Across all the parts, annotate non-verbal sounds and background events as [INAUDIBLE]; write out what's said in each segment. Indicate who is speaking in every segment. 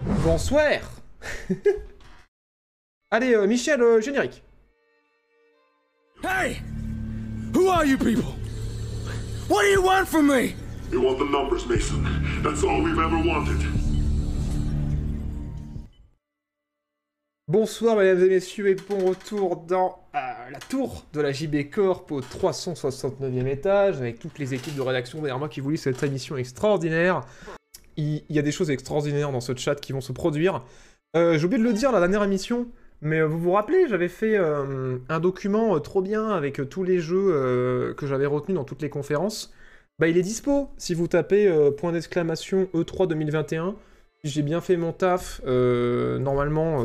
Speaker 1: Bonsoir [LAUGHS] Allez, euh, Michel, euh, générique.
Speaker 2: Hey! Who are you people? What do you want from me?
Speaker 3: You want the numbers, Mason. That's all we've ever wanted.
Speaker 1: Bonsoir mesdames et messieurs et bon retour dans euh, la tour de la JB Corp au 369e étage avec toutes les équipes de rédaction derrière moi qui voulaient cette émission extraordinaire. Il, y a des choses extraordinaires dans ce chat qui vont se produire. Euh, J'ai oublié de le dire la dernière émission, mais euh, vous vous rappelez, j'avais fait euh, un document trop bien avec tous les jeux que j'avais retenus dans toutes les conférences. Bah il est dispo si vous tapez point d'exclamation E E3 2021. Si j'ai bien fait mon taf, normalement,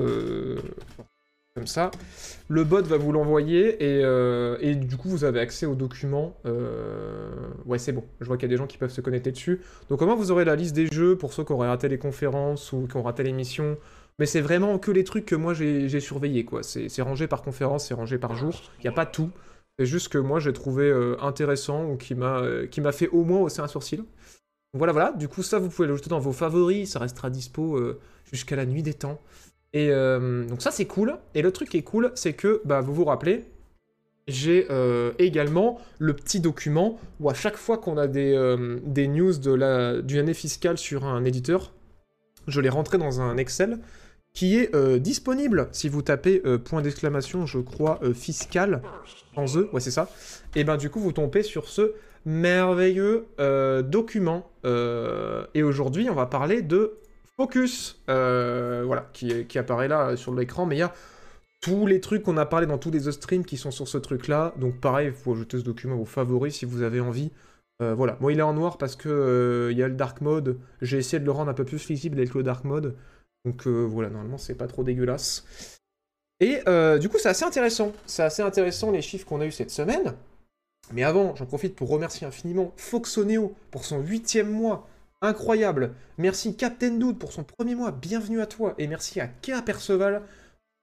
Speaker 1: comme ça, le bot va vous l'envoyer et, euh, du coup vous avez accès au document. Euh, Ouais, c'est bon. Je vois qu'il y a des gens qui peuvent se connecter dessus. Donc moins vous aurez la liste des jeux pour ceux qui auraient raté les conférences ou qui ont raté l'émission. Mais c'est vraiment que les trucs que moi j'ai surveillés, quoi. C'est rangé par conférence, c'est rangé par jour. Il n'y a pas tout. C'est juste que moi j'ai trouvé euh, intéressant ou qui m'a qui fait au moins hausser un sourcil. Voilà, voilà. Du coup, ça, vous pouvez l'ajouter dans vos favoris. Ça restera dispo jusqu'à la nuit des temps. Et euh, donc ça, c'est cool. Et le truc qui est cool, c'est que, bah, vous vous rappelez, j'ai euh, également le petit document où à chaque fois qu'on a des, euh, news de la, d'une année fiscale sur un éditeur, je les rentrais dans un Excel qui est disponible si vous tapez point d'exclamation, je crois, fiscal, en E, ouais c'est ça. Et ben du coup vous tombez sur ce merveilleux document. Et aujourd'hui on va parler de Focus, euh, voilà, qui, apparaît là euh, sur l'écran, mais il y a tous les trucs qu'on a parlé dans tous les streams qui sont sur ce truc-là. Donc pareil, il faut ajouter ce document vos favoris si vous avez envie. Euh, voilà, moi il est en noir parce que il y a le dark mode. J'ai essayé de le rendre un peu plus lisible avec le dark mode. Donc voilà, normalement c'est pas trop dégueulasse. Et du coup c'est assez intéressant. C'est assez intéressant les chiffres qu'on a eu cette semaine. Mais avant, j'en profite pour remercier infiniment Foxoneo pour son huitième mois. Incroyable. Merci Captain Dude pour son premier mois. Bienvenue à toi. Et merci à K Perceval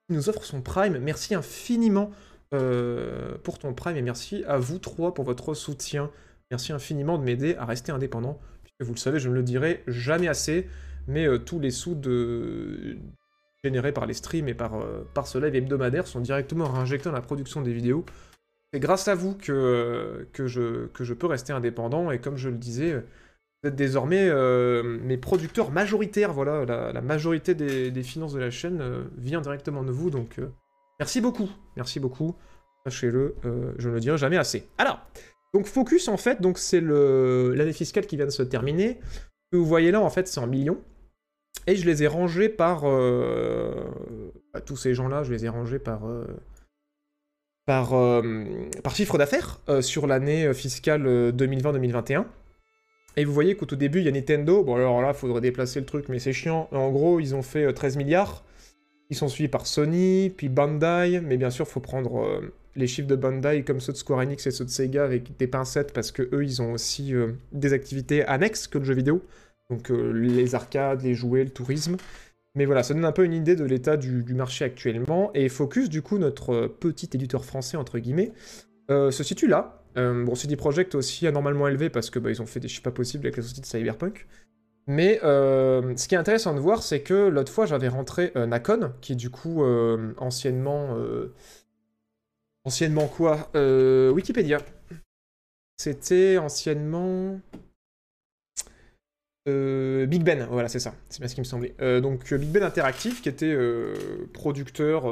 Speaker 1: qui nous offre son Prime. Merci infiniment euh, pour ton Prime. Et merci à vous trois pour votre soutien. Merci infiniment de m'aider à rester indépendant. Puisque vous le savez, je ne le dirai jamais assez. Mais euh, tous les sous générés par les streams et par, euh, par ce live hebdomadaire sont directement réinjectés dans la production des vidéos. C'est grâce à vous que je peux rester indépendant. Et comme je le disais, vous êtes désormais euh, mes producteurs majoritaires. Voilà, la, majorité des, finances de la chaîne euh, vient directement de vous. Donc, euh, merci beaucoup. Merci beaucoup. Sachez-le, je ne le dirai jamais assez. Alors, donc Focus, en fait, donc c'est l'année fiscale qui vient de se terminer. Vous voyez là, en fait, c'est en millions. Et je les ai rangés par... bah, tous ces gens-là, je les ai rangés par... par, chiffre d'affaires sur l'année fiscale euh, 2020-2021. Et vous voyez qu'au tout début, il y a Nintendo. Bon, alors là, faudrait déplacer le truc, mais c'est chiant. En gros, ils ont fait euh, 13 milliards. Ils sont suivis par Sony, puis Bandai. Mais bien sûr, faut prendre euh, les chiffres de Bandai comme ceux de Square Enix et ceux de Sega avec des pincettes parce que eux, ils ont aussi euh, des activités annexes que le jeu vidéo. Donc euh, les arcades, les jouets, le tourisme. Mais voilà, ça donne un peu une idée de l'état du, marché actuellement. Et Focus, du coup, notre euh, petit éditeur français, entre guillemets, euh, se situe là. Euh, bon, CD Projekt aussi anormalement élevé parce que bah, ont fait des chiffres pas possibles avec la société de Cyberpunk. Mais euh, ce qui est intéressant de voir, c'est que l'autre fois, j'avais rentré euh, Nakon, qui est du coup euh, anciennement... euh, anciennement quoi? Wikipédia. C'était anciennement... Euh, Big Ben, voilà, c'est ça, c'est bien ce qui me semblait. Euh, donc euh, Big Ben Interactive, qui était producteur,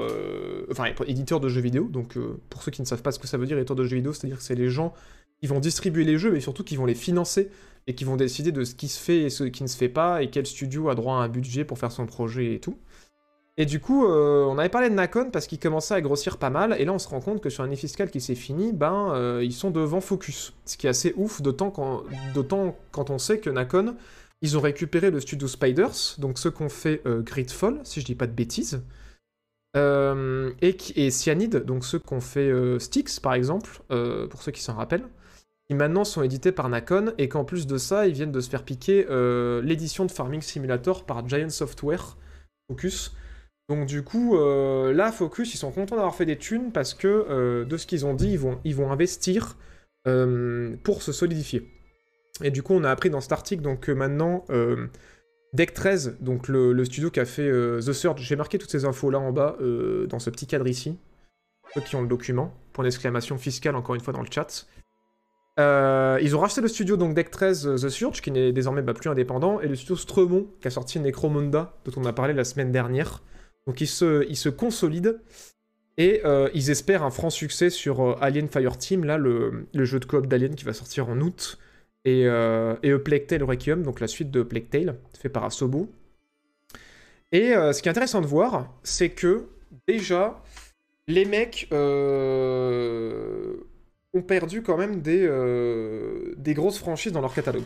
Speaker 1: enfin éditeur de jeux vidéo. Donc pour ceux qui ne savent pas ce que ça veut dire, éditeur de jeux vidéo, c'est-à-dire que c'est les gens qui vont distribuer les jeux, mais surtout qui vont les financer et qui vont décider de ce qui se fait et ce qui ne se fait pas, et quel studio a droit à un budget pour faire son projet et tout. Et du coup, on avait parlé de Nakon parce qu'il commençait à grossir pas mal, et là on se rend compte que sur l'année fiscale qui s'est finie, ben ils sont devant Focus. Ce qui est assez ouf, d'autant quand, quand on sait que Nakon, ils ont récupéré le studio Spiders, donc ceux qu'on fait euh, Gridfall, si je dis pas de bêtises, euh, et, et Cyanide, donc ceux qu'on fait euh, Styx par exemple, pour ceux qui s'en rappellent, qui maintenant sont édités par Nakon, et qu'en plus de ça, ils viennent de se faire piquer l'édition de Farming Simulator par Giant Software, Focus. Donc du coup, là, Focus, ils sont contents d'avoir fait des thunes parce que, de ce qu'ils ont dit, ils vont, investir pour se solidifier. Et du coup, on a appris dans cet article donc, que maintenant, euh, Deck 13, donc le, studio qui a fait euh, The Surge, j'ai marqué toutes ces infos là en bas, euh, dans ce petit cadre ici. Ceux qui ont le document, point d'exclamation fiscale encore une fois dans le chat. Ils ont racheté le studio donc Deck 13 euh, The Surge, qui n'est désormais bah, plus indépendant, et le studio Stremont, qui a sorti Necromunda, dont on a parlé la semaine dernière. Donc ils se, ils se consolident, et ils espèrent un franc succès sur euh, Alien Fireteam, là, le jeu de coop d'Alien qui va sortir en août, et, euh, Plague Requiem, donc la suite de Plague Tale, fait par Asobo. Et euh, ce qui est intéressant de voir, c'est que déjà, les mecs euh, ont perdu quand même des, euh, des grosses franchises dans leur catalogue.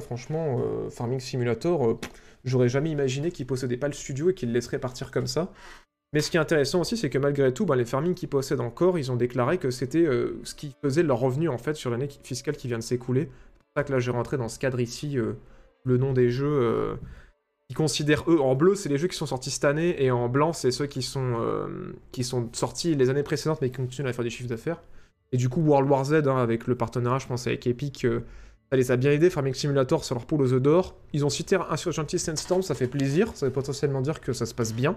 Speaker 1: Franchement, Farming Simulator, j'aurais jamais imaginé qu'ils possédaient pas le studio et qu'ils le laisseraient partir comme ça. Mais ce qui est intéressant aussi, c'est que malgré tout, bah, les farming qu'ils possèdent encore, ils ont déclaré que c'était ce qui faisait leur revenu en fait sur l'année qui- fiscale qui vient de s'écouler. Ça que là, j'ai rentré dans ce cadre ici euh, le nom des jeux. euh, ils considèrent eux en bleu, c'est les jeux qui sont sortis cette année, et en blanc, c'est ceux qui sont, euh, qui sont sortis les années précédentes mais qui continuent à faire des chiffres d'affaires. Et du coup, World War Z, hein, avec le partenariat, je pense, avec Epic, euh, ça les a bien aidés. Farming Simulator sur leur pool aux œufs d'or. Ils ont cité Insurgency Sandstorm, ça fait plaisir, ça veut potentiellement dire que ça se passe bien.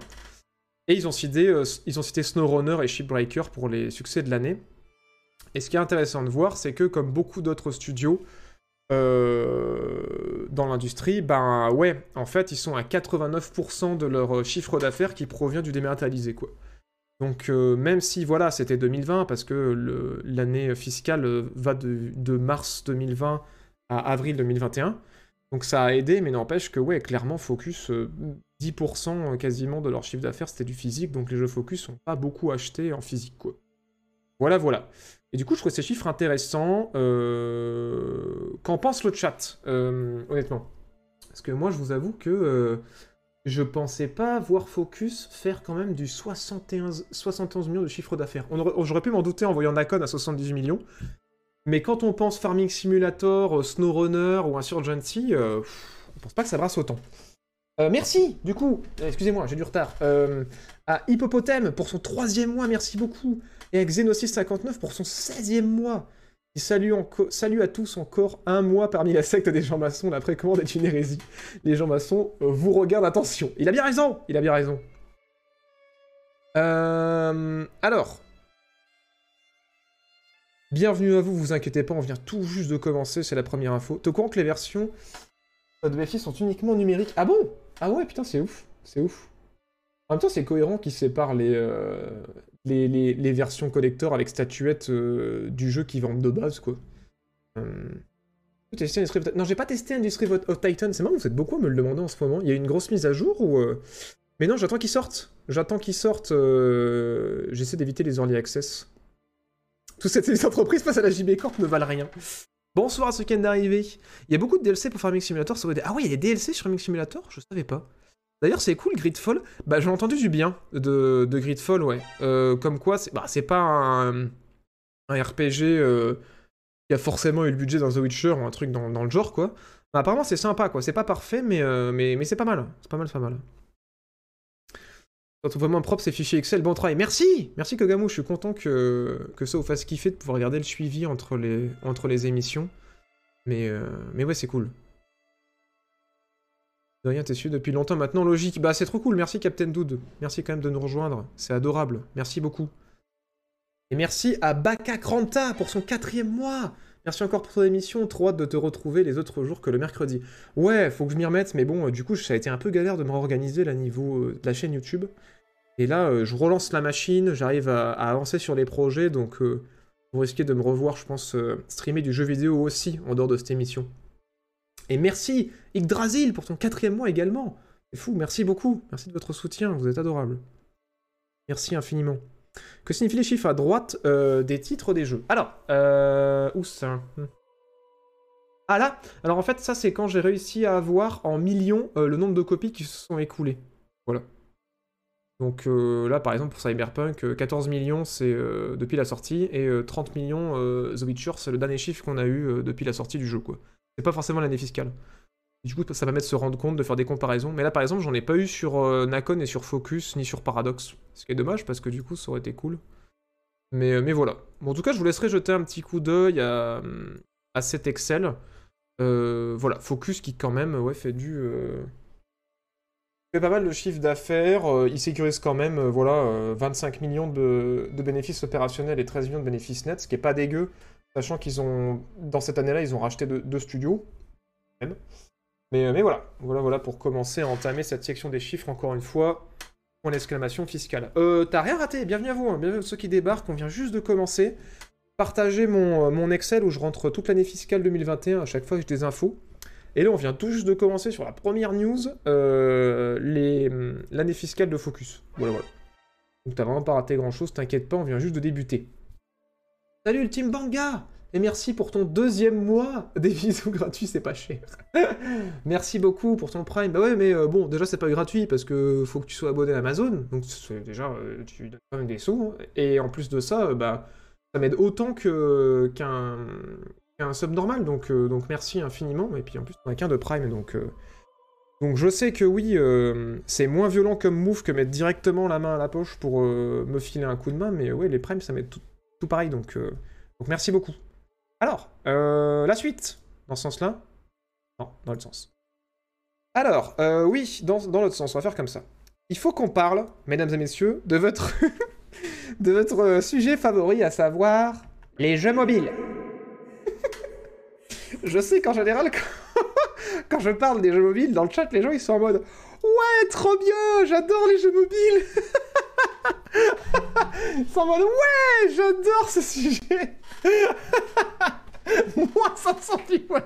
Speaker 1: Et ils ont cité, euh, ils ont cité SnowRunner et Shipbreaker pour les succès de l'année. Et ce qui est intéressant de voir, c'est que comme beaucoup d'autres studios euh, dans l'industrie, ben ouais, en fait, ils sont à 89% de leur euh, chiffre d'affaires qui provient du dématérialisé, quoi. Donc euh, même si, voilà, c'était 2020, parce que l'année fiscale va de, mars 2020 à avril 2021, donc ça a aidé, mais n'empêche que, ouais, clairement, Focus, euh, 10% quasiment de leur chiffre d'affaires, c'était du physique, donc les jeux Focus sont pas beaucoup achetés en physique, quoi. Voilà, voilà. Et du coup, je trouve ces chiffres intéressants. Euh... Qu'en pense le chat, euh, honnêtement? Parce que moi, je vous avoue que euh, je pensais pas voir Focus faire quand même du 71, 71 millions de chiffre d'affaires. J'aurais pu m'en douter en voyant Nakon à 78 millions. Mais quand on pense Farming Simulator, euh, SnowRunner ou Insurgency, on pense pas que ça brasse autant. Merci, du coup, excusez-moi, j'ai du retard, à Hippopotame pour son troisième mois, merci beaucoup, et à Xenosys59 pour son 16e mois. Et salut, à tous encore un mois parmi la secte des gens maçons, la précommande est une hérésie. Les gens maçons euh, vous regardent, attention. Il a bien raison, il a bien raison. Euh, alors, bienvenue à vous, vous inquiétez pas, on vient tout juste de commencer, c'est la première info. T'es que les versions de BFI sont uniquement numériques? Ah bon? Ah ouais, putain, c'est ouf, c'est ouf. En même temps, c'est cohérent qu'ils séparent les, euh, les, les- versions collector avec statuettes euh, du jeu qui vendent de base, quoi. Ti- Non, j'ai pas testé Industry of Titan, c'est marrant, vous êtes beaucoup à me le demander en ce moment. Il y a une grosse mise à jour ou... euh, Mais non, j'attends qu'ils sortent. J'attends qu'ils sortent. J'essaie d'éviter les early access. Toutes ces, [LAUGHS] entreprises face à la JB Corp ne valent rien. Bonsoir à ceux qui viennent d'arriver. Il y a beaucoup de DLC pour Farming Simulator. Ah ouais, il y a des DLC sur Farming Simulator? Je savais pas. D'ailleurs, c'est cool, Gridfall. Bah, j'ai entendu du bien de, Gridfall, ouais. Euh, comme quoi, c'est bah, pas un, RPG euh, qui a forcément eu le budget dans The Witcher ou un truc dans, le genre, quoi. Bah, apparemment, c'est sympa, quoi. C'est pas parfait, mais, euh, mais, mais c'est pas mal. C'est pas mal, c'est pas mal. Ça trouve vraiment propre ces fichiers Excel. Bon travail. Merci Merci Kogamu, je suis content que, ça vous fasse kiffer de pouvoir regarder le suivi entre les, entre les émissions. Mais, mais ouais, c'est cool. De rien, t'es su depuis longtemps maintenant, logique. Bah, c'est trop cool, merci Captain Dude. Merci quand même de nous rejoindre, c'est adorable. Merci beaucoup. Et merci à Baka Kranta pour son quatrième mois. Merci encore pour ton émission, trop hâte de te retrouver les autres jours que le mercredi. Ouais, faut que je m'y remette, mais bon, euh, du coup, ça a été un peu galère de me réorganiser là niveau euh, de la chaîne YouTube. Et là, euh, je relance la machine, j'arrive à, avancer sur les projets, donc vous risquez de me revoir, je pense, streamer du jeu vidéo aussi en dehors de cette émission. Et merci Yggdrasil pour ton quatrième mois également. C'est fou, merci beaucoup. Merci de votre soutien, vous êtes adorable. Merci infiniment. Que signifient les chiffres à droite euh, des titres des jeux? Alors, euh, où ça? Hmm. Ah là Alors en fait, ça c'est quand j'ai réussi à avoir en millions euh, le nombre de copies qui se sont écoulées. Voilà. Donc euh, là, par exemple, pour Cyberpunk, euh, 14 millions, c'est depuis la sortie, et euh, 30 millions, The Witcher, c'est le dernier chiffre qu'on a eu depuis la sortie du jeu, quoi. C'est pas forcément l'année fiscale. Du coup, ça permet de se rendre compte, de faire des comparaisons. Mais là, par exemple, j'en ai pas eu sur euh, Nakon et sur Focus, ni sur Paradox. Ce qui est dommage, parce que du coup, ça aurait été cool. Mais, euh, mais voilà. Bon, en tout cas, je vous laisserai jeter un petit coup d'œil à, à cet Excel. Euh, voilà, Focus qui, quand même, ouais, fait du... euh, fait pas mal de chiffre d'affaires, il sécurise quand même voilà, euh, 25 millions de, de bénéfices opérationnels et 13 millions de bénéfices nets, ce qui est pas dégueu, sachant qu'ils ont, dans cette année-là, ils ont racheté deux, studios. même. Mais, euh, mais voilà, voilà, voilà pour commencer à entamer cette section des chiffres, encore une fois, point d'exclamation fiscale. Euh, t'as rien raté, bienvenue à vous, hein, bienvenue à ceux qui débarquent, on vient juste de commencer. Partagez mon, euh, mon Excel où je rentre toute l'année fiscale 2021 à chaque fois que j'ai des infos. Et là, on vient tout juste de commencer sur la première news, euh, les- l'année fiscale de Focus. Voilà, voilà. Donc t'as vraiment pas raté grand chose, t'inquiète pas, on vient juste de débuter. Salut Ultime Banga Et merci pour ton deuxième mois [LAUGHS] Des bisous gratuits, c'est pas cher. [LAUGHS] merci beaucoup pour ton Prime. Bah ouais, mais euh, bon, déjà c'est pas gratuit parce que faut que tu sois abonné à Amazon. Donc déjà, euh, tu donnes quand même des sous. hein. Et en plus de ça, euh, bah, ça m'aide autant qu'un qu'un sub normal. Donc, euh, donc merci infiniment. Et puis en plus, on a qu'un de Prime. Donc, donc je sais que oui, c'est moins violent comme move que mettre directement la main à la poche pour me filer un coup de main. Mais ouais, les Primes, ça m'aide tout, tout pareil. Donc, euh, donc merci beaucoup. Alors, euh, la suite, dans ce sens-là? Non, dans l'autre sens. Alors, euh, oui, dans, dans l'autre sens, on va faire comme ça. Il faut qu'on parle, mesdames et messieurs, de votre, [LAUGHS] de votre sujet favori, à savoir les jeux mobiles. [LAUGHS] je sais qu'en général, [LAUGHS] quand, quand je parle des jeux mobiles, dans le chat, les gens ils sont en mode Ouais, trop bien, j'adore les jeux mobiles. [LAUGHS] En mode Ouais, j'adore ce sujet. [LAUGHS] Moi, 500 viewers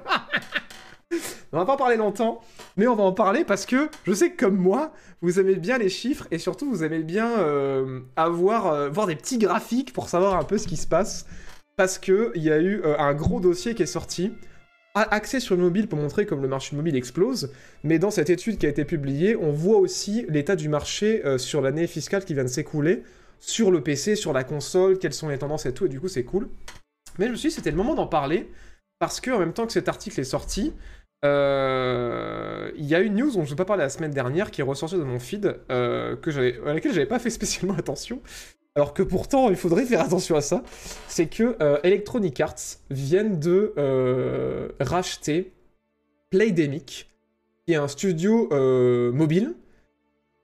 Speaker 1: [LAUGHS] On va pas en parler longtemps, mais on va en parler parce que je sais que comme moi, vous aimez bien les chiffres et surtout vous aimez bien euh, avoir euh, voir des petits graphiques pour savoir un peu ce qui se passe. Parce que il y a eu euh, un gros dossier qui est sorti, axé sur le mobile pour montrer comme le marché mobile explose. Mais dans cette étude qui a été publiée, on voit aussi l'état du marché euh, sur l'année fiscale qui vient de s'écouler, sur le PC, sur la console, quelles sont les tendances et tout. Et du coup, c'est cool. Mais je me suis dit, c'était le moment d'en parler parce que en même temps que cet article est sorti, euh, il y a une news dont je n'ai pas parlé la semaine dernière qui est ressortie de mon feed, euh, à laquelle j'avais pas fait spécialement attention, alors que pourtant il faudrait faire attention à ça. C'est que euh, Electronic Arts viennent de euh, racheter Playdemic, qui est un studio euh, mobile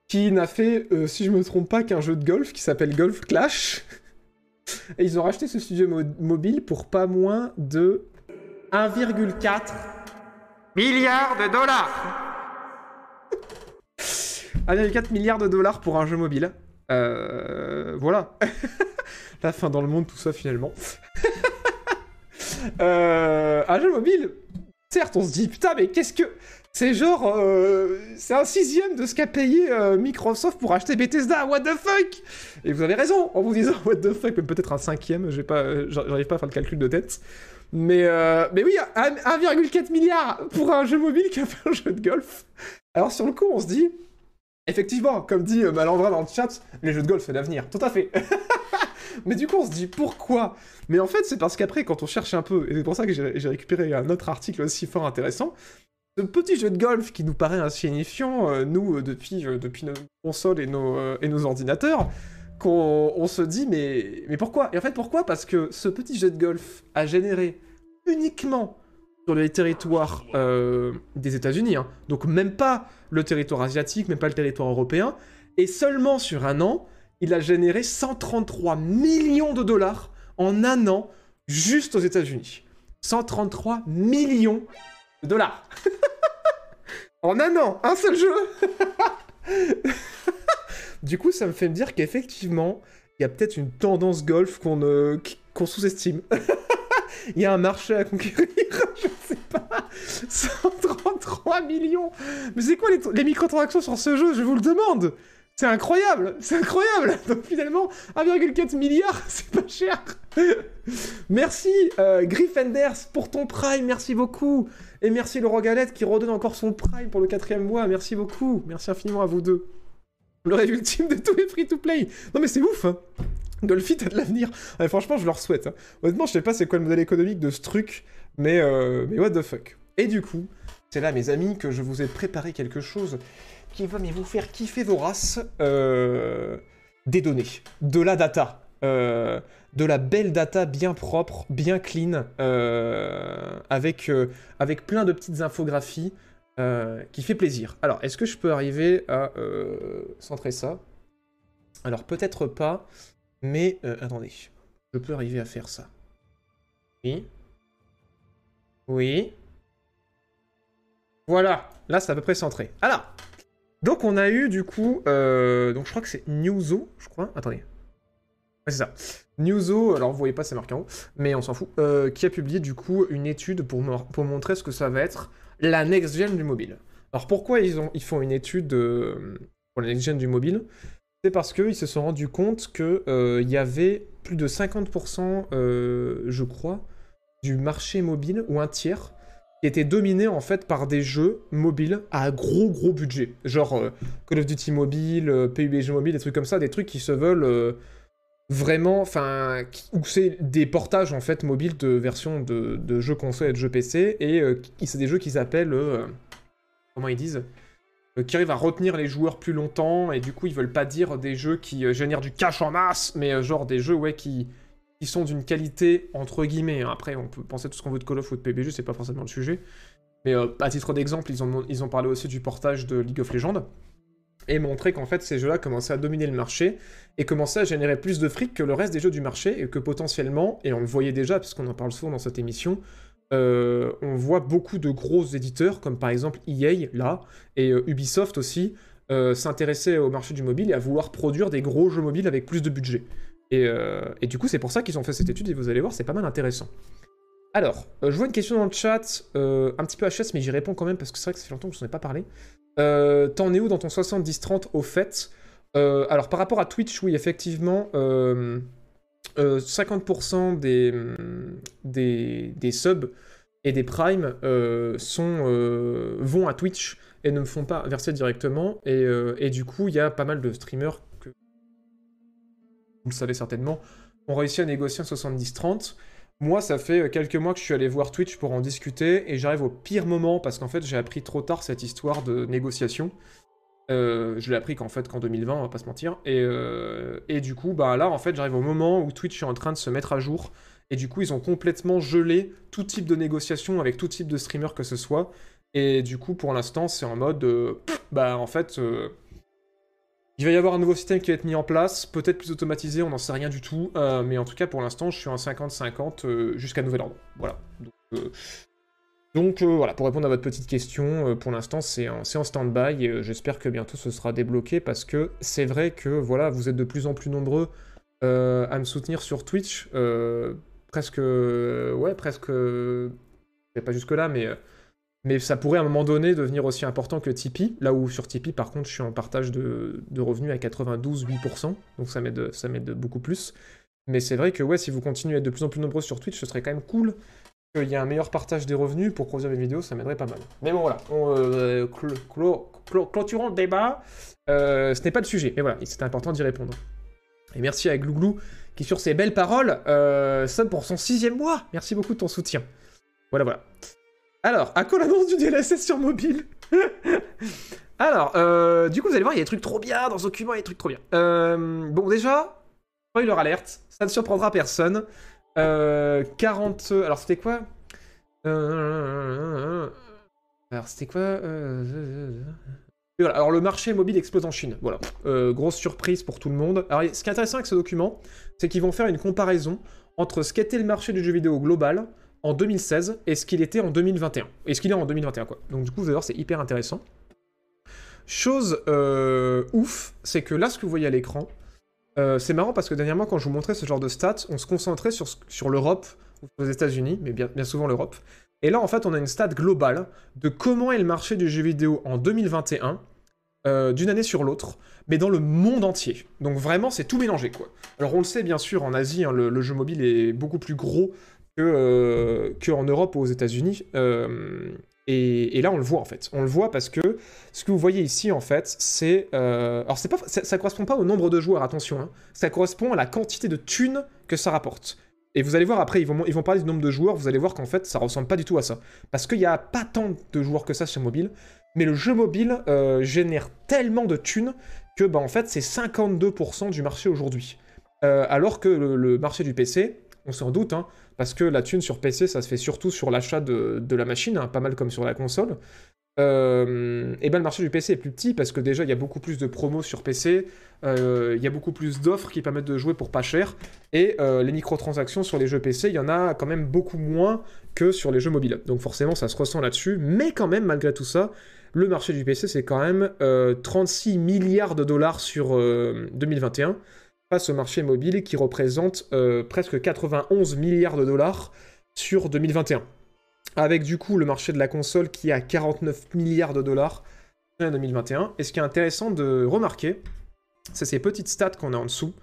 Speaker 1: qui n'a fait, si je me trompe pas, qu'un jeu de golf qui s'appelle Golf Clash. [LAUGHS] Et ils ont racheté ce studio mo- mobile pour pas moins de 1,4 milliards de dollars. [LAUGHS] 1,4 milliard de dollars pour un jeu mobile. Euh, voilà. [LAUGHS] La fin dans le monde, tout ça finalement. [LAUGHS] Euh, un jeu mobile. Certes, on se dit putain, mais qu'est-ce que. C'est genre. euh, c'est un sixième de ce qu'a payé euh, Microsoft pour acheter Bethesda. What the fuck? Et vous avez raison en vous disant [LAUGHS] what the fuck, même peut-être un cinquième. Pas, j'arrive pas à faire le calcul de tête. Mais, mais oui, un- 1,4 milliard pour un jeu mobile qui a fait un jeu de golf. Alors sur le coup, on se dit, effectivement, comme dit euh, Malandra dans le chat, les jeux de golf, c'est l'avenir. Tout à fait. [LAUGHS] mais du coup, on se dit, pourquoi? Mais en fait, c'est parce qu'après, quand on cherche un peu, et c'est pour ça que j'ai récupéré un autre article aussi fort intéressant, ce petit jeu de golf qui nous paraît insignifiant, euh, nous, euh, depuis, nos consoles et nos, et nos ordinateurs, qu'on on se dit, mais, mais pourquoi? Et en fait, pourquoi? Parce que ce petit jeu de golf a généré uniquement sur les territoires euh, des États-Unis, hein. donc même pas le territoire asiatique, même pas le territoire européen, et seulement sur un an, il a généré 133 millions de dollars en un an, juste aux États-Unis. 133 millions de dollars. [LAUGHS] en un an, un seul jeu. [LAUGHS] du coup, ça me fait me dire qu'effectivement, il y a peut-être une tendance golf qu'on euh, qu'on sous-estime. [LAUGHS] Il y a un marché à conquérir, [LAUGHS] je sais pas. 133 millions. Mais c'est quoi les, microtransactions sur ce jeu? Je vous le demande. C'est incroyable. C'est incroyable. [LAUGHS] Donc finalement, 1,4 milliard, [LAUGHS] c'est pas cher. Merci euh, Griffenders pour ton prime, merci beaucoup. Et merci Laurent Galette qui redonne encore son prime pour le quatrième mois, merci beaucoup. Merci infiniment à vous deux. Le rêve ultime de tous les free-to-play. Non mais c'est ouf hein Golfit a de l'avenir. Franchement, je leur souhaite. hein. Honnêtement, je sais pas c'est quoi le modèle économique de ce truc, mais, euh, mais what the fuck. Et du coup, c'est là, mes amis, que je vous ai préparé quelque chose qui va vous faire kiffer vos races. Euh, des données, de la data. Euh, de la belle data bien propre, bien clean, avec, plein de petites infographies. qui fait plaisir. Alors, est-ce que je peux arriver à centrer ça? Alors, peut-être pas, mais euh, attendez. Je peux arriver à faire ça. Oui. Oui. Voilà, là c'est à peu près centré. Alors, donc on a eu du coup, euh, donc je crois que c'est Newzo, je crois. Attendez. Ouais, c'est ça. Newzo, alors vous voyez pas, c'est marqué en haut, mais on s'en fout, euh, qui a publié du coup une étude pour, mo- pour montrer ce que ça va être la next-gen du mobile. Alors pourquoi ils, ont, font une étude pour la next-gen du mobile? C'est parce qu'ils se sont rendus compte qu'il y avait plus de 50%, euh, je crois, du marché mobile, ou un tiers, qui était dominé en fait par des jeux mobiles à gros gros budget. Genre euh, Call of Duty mobile, euh, PUBG mobile, des trucs comme ça, des trucs qui se veulent euh, vraiment, enfin, qui- où c'est des portages en fait mobiles de versions de, de jeux console et de jeux PC, et euh, qui- c'est des jeux qu'ils appellent, euh, comment ils disent? euh, qui arrivent à retenir les joueurs plus longtemps, et du coup ils veulent pas dire des jeux qui euh, génèrent du cash en masse, mais euh, genre des jeux qui, sont d'une qualité entre guillemets. hein. Après on peut penser tout ce qu'on veut de Call of ou de PUBG, c'est pas forcément le sujet. Mais euh, à titre d'exemple, ils ont, ils ont parlé aussi du portage de League of Legends, et montré qu'en fait ces jeux-là commençaient à dominer le marché, et commençaient à générer plus de fric que le reste des jeux du marché, et que potentiellement, et on le voyait déjà, puisqu'on en parle souvent dans cette émission, euh, on voit beaucoup de gros éditeurs, comme par exemple EA, là, et euh, Ubisoft aussi, euh, s'intéresser au marché du mobile et à vouloir produire des gros jeux mobiles avec plus de budget. Et, du coup, c'est pour ça qu'ils ont fait cette étude, et vous allez voir, c'est pas mal intéressant. Alors, je vois une question dans le chat, un petit peu HS, mais j'y réponds quand même, parce que c'est vrai que ça fait longtemps que je n'en ai pas parlé. T'en es où dans ton 70-30 au fait? Alors, par rapport à Twitch, oui, effectivement, euh, euh, 50% des, des, subs et des primes euh, sont, euh, vont à Twitch et ne me font pas verser directement. Et, et du coup, il y a pas mal de streamers que vous le savez certainement, ont réussi à négocier un 70-30. Moi, ça fait quelques mois que je suis allé voir Twitch pour en discuter et j'arrive au pire moment parce qu'en fait, j'ai appris trop tard cette histoire de négociation. Euh, je l'ai appris qu'en fait qu'en 2020, on va pas se mentir. Et, euh, et du coup, bah là, en fait, j'arrive au moment où Twitch est en train de se mettre à jour. Et du coup, ils ont complètement gelé tout type de négociation avec tout type de streamer que ce soit. Et du coup, pour l'instant, c'est en mode, euh, bah en fait, il va y avoir un nouveau système qui va être mis en place, peut-être plus automatisé, on n'en sait rien du tout. mais en tout cas, pour l'instant, je suis en 50-50 euh, jusqu'à nouvel ordre. Voilà. Donc, donc, euh, voilà, pour répondre à votre petite question, euh, pour l'instant c'est en, stand-by euh, j'espère que bientôt ce sera débloqué parce que c'est vrai que voilà, vous êtes de plus en plus nombreux à me soutenir sur Twitch. presque. ouais, presque. pas jusque-là, mais. mais ça pourrait à un moment donné devenir aussi important que Tipeee, là où sur Tipeee par contre je suis en partage de, revenus à 92,8%, donc ça m'aide beaucoup plus. Mais c'est vrai que ouais, si vous continuez à être de plus en plus nombreux sur Twitch, ce serait quand même cool qu'il y ait un meilleur partage des revenus pour produire mes vidéos, ça m'aiderait pas mal. Mais bon voilà, on, euh, clôturons le débat, Euh, ce n'est pas le sujet, mais voilà, c'était important d'y répondre. Et merci à Glouglou qui sur ses belles paroles euh, sonne pour son sixième mois. Merci beaucoup de ton soutien. Voilà, voilà. Alors, à quoi l'annonce du DLSS sur mobile? [LAUGHS] Alors, euh, du coup, vous allez voir, il y a des trucs trop bien dans ce document, il y a des trucs trop bien. Euh, bon, déjà, spoiler alerte, ça ne surprendra personne. Euh, 40... Alors, c'était quoi? Euh, Alors, c'était quoi Euh, voilà, alors le marché mobile explose en Chine. Voilà, Euh, grosse surprise pour tout le monde. Alors ce qui est intéressant avec ce document, c'est qu'ils vont faire une comparaison entre ce qu'était le marché du jeu vidéo global en 2016 et ce qu'il était en 2021. Et ce qu'il est en 2021, quoi. Donc du coup, vous allez voir, c'est hyper intéressant. Chose euh, ouf, c'est que là, ce que vous voyez à l'écran, euh, c'est marrant parce que dernièrement, quand je vous montrais ce genre de stats, on se concentrait sur, sur l'Europe, ou aux États-Unis, mais bien, souvent l'Europe. Et là, en fait, on a une stat globale de comment est le marché du jeu vidéo en 2021, euh, d'une année sur l'autre, mais dans le monde entier. Donc vraiment, c'est tout mélangé, quoi. Alors on le sait, bien sûr, en Asie, hein, le, le jeu mobile est beaucoup plus gros que, euh, que en Europe ou aux États-Unis. Et, là, on le voit, en fait. On le voit parce que ce que vous voyez ici, en fait, c'est... euh, alors, pas, ça, ça correspond pas au nombre de joueurs, attention. hein. Ça correspond à la quantité de thunes que ça rapporte. Et vous allez voir après, ils vont, ils vont parler du nombre de joueurs, vous allez voir qu'en fait, ça ressemble pas du tout à ça. Parce qu'il n'y a pas tant de joueurs que ça sur mobile, mais le jeu mobile euh, génère tellement de thunes que, bah, en fait, c'est 52% du marché aujourd'hui. Euh, alors que le, le marché du PC, on s'en doute, hein, parce que la thune sur PC, ça se fait surtout sur l'achat de, de la machine, hein, pas mal comme sur la console. euh, et ben le marché du PC est plus petit parce que déjà il y a beaucoup plus de promos sur PC, euh, il y a beaucoup plus d'offres qui permettent de jouer pour pas cher, et euh, les microtransactions sur les jeux PC, il y en a quand même beaucoup moins que sur les jeux mobiles. Donc forcément ça se ressent là-dessus, mais quand même malgré tout ça, le marché du PC c'est quand même 36 milliards de dollars sur 2021 au marché mobile qui représente presque 91 milliards de dollars sur 2021 avec du coup le marché de la console qui est à 49 milliards de dollars en 2021. Et ce qui est intéressant de remarquer, c'est ces petites stats qu'on a en dessous,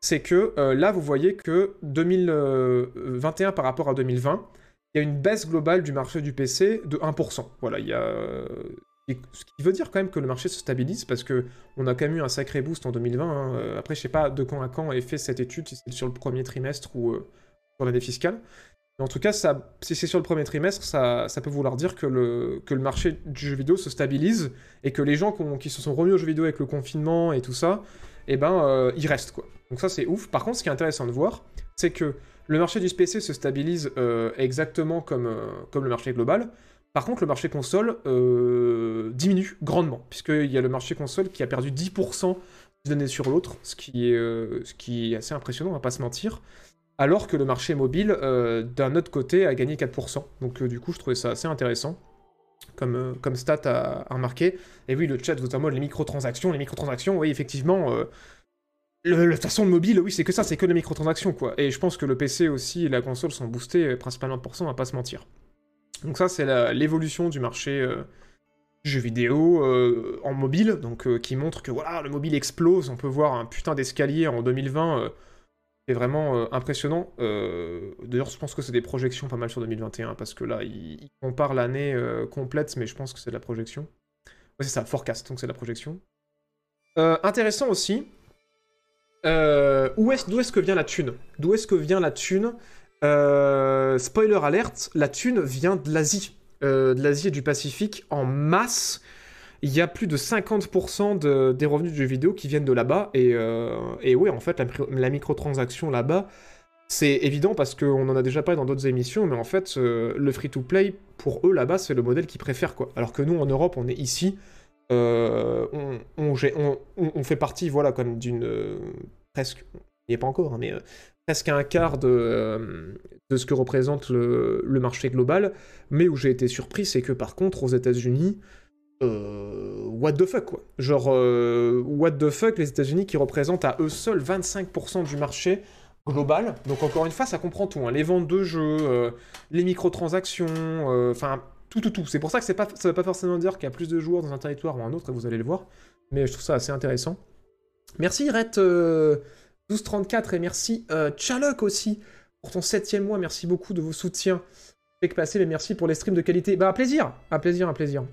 Speaker 1: c'est que euh, là vous voyez que 2021 par rapport à 2020, il y a une baisse globale du marché du PC de 1%. Voilà, il y a... Ce qui veut dire quand même que le marché se stabilise parce que on a quand même eu un sacré boost en 2020. Hein. Après, je sais pas de quand à quand est fait cette étude, si c'est sur le premier trimestre ou euh, sur l'année fiscale en tout cas, si c'est sur le premier trimestre, ça, peut vouloir dire que le, marché du jeu vidéo se stabilise et que les gens qui, se sont remis au jeu vidéo avec le confinement et tout ça, eh ben, euh, ils restent quoi. Donc ça, c'est ouf. Par contre, ce qui est intéressant de voir, c'est que le marché du PC se stabilise euh, exactement euh, comme le marché global. Par contre, le marché console diminue grandement, puisqu'il y a le marché console qui a perdu 10% d'une sur l'autre, ce, qui est, ce qui est assez impressionnant, on va pas se mentir alors que le marché mobile, euh, d'un autre côté, a gagné 4%. Donc euh, du coup, je trouvais ça assez intéressant comme, euh, comme stat à, remarquer. Et oui, le chat mode les microtransactions, les microtransactions, oui, effectivement, le, façon de mobile, oui, c'est que ça, c'est que les microtransactions, quoi. Et je pense que le PC aussi et la console sont boostés principalement pour ça, on va pas se mentir. Donc ça, c'est l'évolution du marché jeu vidéo en mobile, donc qui montre que voilà, le mobile explose, on peut voir un putain d'escalier en 2020 c'est vraiment euh, impressionnant. Euh, d'ailleurs, je pense que c'est des projections pas mal sur 2021, parce que là, il, compare l'année euh, complète, mais je pense que c'est de la projection. C'est ça, forecast, donc c'est de la projection. intéressant aussi, d'où est-ce que vient la thune? D'où est-ce que vient la thune? Spoiler alerte, la thune vient de l'Asie. de l'Asie et du Pacifique en masse il y a plus de 50% des revenus du jeu vidéo qui viennent de là-bas. Et, euh, et ouais, en fait, la, microtransaction là-bas, c'est évident parce qu'on en a déjà parlé dans d'autres émissions, mais en fait, euh, le free-to-play, pour eux là-bas, c'est le modèle qu'ils préfèrent. Quoi. Alors que nous, en Europe, on est ici, euh, on, on, fait partie, voilà, comme d'une... presque... Il n'y est pas encore, hein, mais presque un quart de, de ce que représente le, marché global. Mais où j'ai été surpris, c'est que par contre, aux États-Unis, euh, what the fuck quoi. Genre euh, what the fuck les États-Unis qui représentent à eux seuls 25% du marché global. Donc encore une fois, ça comprend tout. Hein. Les ventes de jeux, euh, les microtransactions, enfin tout tout tout. C'est pour ça que ça veut pas forcément dire qu'il y a plus de joueurs dans un territoire ou un autre, et vous allez le voir. Mais je trouve ça assez intéressant. Merci Ret 1234 et merci Chalok aussi pour ton septième mois. Merci beaucoup de vos soutiens. Fait que passer, mais merci pour les streams de qualité. Bah plaisir, un plaisir, un plaisir.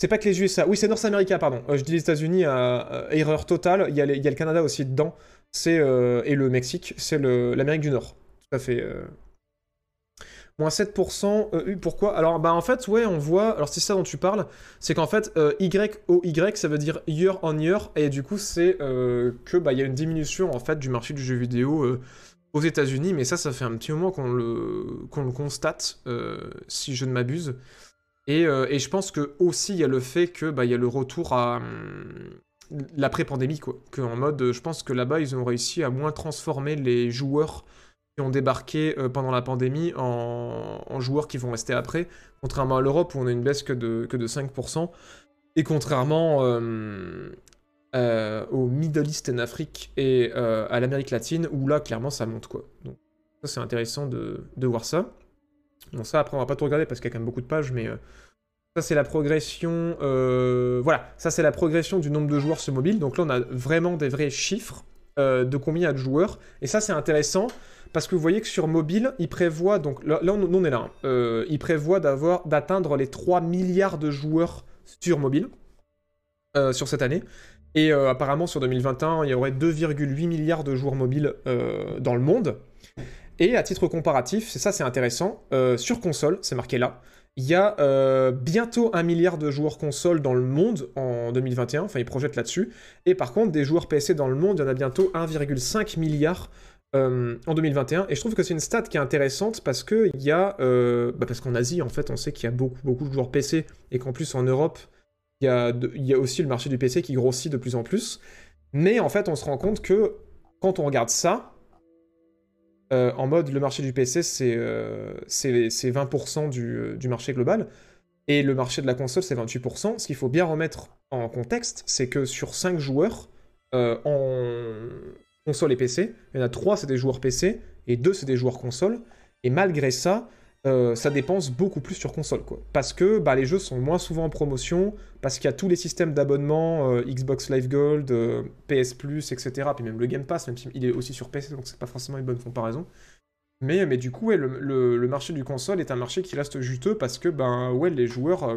Speaker 1: C'est pas que les USA. Oui, c'est North America, pardon. Euh, je dis les États-Unis, euh, erreur totale. Il y, a il y, a le Canada aussi dedans. C'est euh, et le Mexique. C'est l'Amérique du Nord. Tout à fait. Moins 7%. pourquoi? Alors, bah en fait, ouais, on voit. Alors, c'est ça dont tu parles. C'est qu'en fait, Y-O-Y, ça veut dire year on year. Et du coup, c'est que bah il y a une diminution en fait du marché du jeu vidéo aux États-Unis. Mais ça, ça fait un petit moment qu'on le, qu'on le constate, si je ne m'abuse. Euh, et, je pense que aussi il y a le fait que bah, il y a le retour à hum, l'après-pandémie, quoi. Que mode, je pense que là-bas, ils ont réussi à moins transformer les joueurs ont débarqué euh, pendant la pandémie en, joueurs qui vont rester après, contrairement à l'Europe où on a une baisse que de, que de 5%, et contrairement euh, au Middle East en Afrique et à l'Amérique latine, où là, clairement, ça monte, quoi. Donc, ça, c'est intéressant de, de voir ça. Bon, ça, après, on va pas tout regarder parce qu'il y a quand même beaucoup de pages, mais euh, ça, c'est la progression. Euh, voilà, ça, c'est la progression du nombre de joueurs sur mobile. Donc là, on a vraiment des vrais chiffres euh, de combien il y a de joueurs. Et ça, c'est intéressant parce que vous voyez que sur mobile, il prévoit. Donc là, on, est là. Hein, prévoit d'atteindre les 3 milliards de joueurs sur mobile sur cette année. Et apparemment, sur 2021, il y aurait 2,8 milliards de joueurs mobiles dans le monde. Et à titre comparatif, c'est ça c'est intéressant, euh, sur console, c'est marqué là, il y a euh, bientôt un milliard de joueurs console dans le monde en 2021, enfin ils projettent là-dessus, et par contre des joueurs PC dans le monde, il y en a bientôt 1,5 milliard euh, en 2021. Et je trouve que c'est une stat qui est intéressante parce que il y a, euh, bah, parce qu'en Asie, en fait, on sait qu'il y a beaucoup, beaucoup de joueurs PC et qu'en plus en Europe, il y, a aussi le marché du PC qui grossit de plus en plus. Mais en fait, on se rend compte que quand on regarde ça, euh, en mode le marché du PC, c'est c'est c'est 20% du, du marché global. Et le marché de la console, c'est 28%. Ce qu'il faut bien remettre en contexte, c'est que sur 5 joueurs en console et PC, il y en a 3 c'est des joueurs PC et 2 c'est des joueurs console. Et malgré ça, euh, ça dépense beaucoup plus sur console. Quoi. Parce que bah, les jeux sont moins souvent en promotion, parce qu'il y a tous les systèmes d'abonnement, euh, Xbox Live Gold, euh, PS Plus, etc. Puis même le Game Pass, même s'il est aussi sur PC, donc c'est pas forcément une bonne comparaison. Mais, mais du coup, le, marché du console est un marché qui reste juteux parce que ben, ouais, les joueurs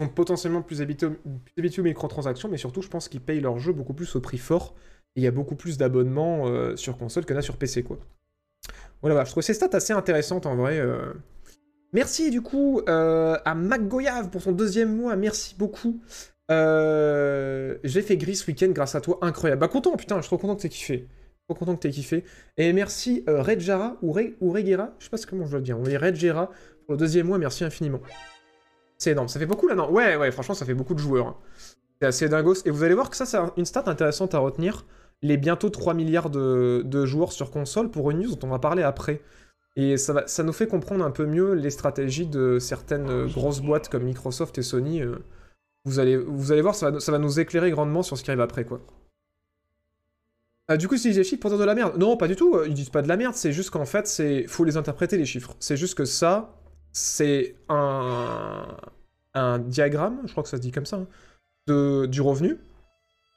Speaker 1: sont potentiellement plus habitués, plus habitués aux microtransactions, mais surtout, je pense qu'ils payent leurs jeux beaucoup plus au prix fort. Il y a beaucoup plus d'abonnements euh, sur console en a sur PC, quoi. Voilà, je trouve ces stats assez intéressantes en vrai. euh. Merci du coup euh, à McGoyave pour son deuxième mois, merci beaucoup. J'ai fait gris ce week-end grâce à toi, incroyable. Bah content, putain, je suis trop content que t'aies kiffé. Trop content que t'aies kiffé. Et merci Redjara ou, ou Regera, je sais pas comment je dois le dire. On va dire Redjera pour le deuxième mois, merci infiniment. C'est énorme, ça fait beaucoup là, non? Ouais, ouais, franchement, ça fait beaucoup de joueurs. hein. C'est assez dingos. Et vous allez voir que ça, c'est un- une stat intéressante à retenir. Les bientôt 3 milliards de, de joueurs sur console pour une news dont on va parler après. Et ça, va, ça nous fait comprendre un peu mieux les stratégies de certaines euh, grosses boîtes comme Microsoft et Sony. euh. Vous allez, vous allez voir, ça va, ça va nous éclairer grandement sur ce qui arrive après, quoi. Ah, du coup, si les chiffres pour dire de la merde. Non, pas du tout. euh, Ils disent pas de la merde. C'est juste qu'en fait, c'est faut les interpréter les chiffres. C'est juste que ça, c'est un un diagramme, je crois que ça se dit comme ça, hein, de du revenu.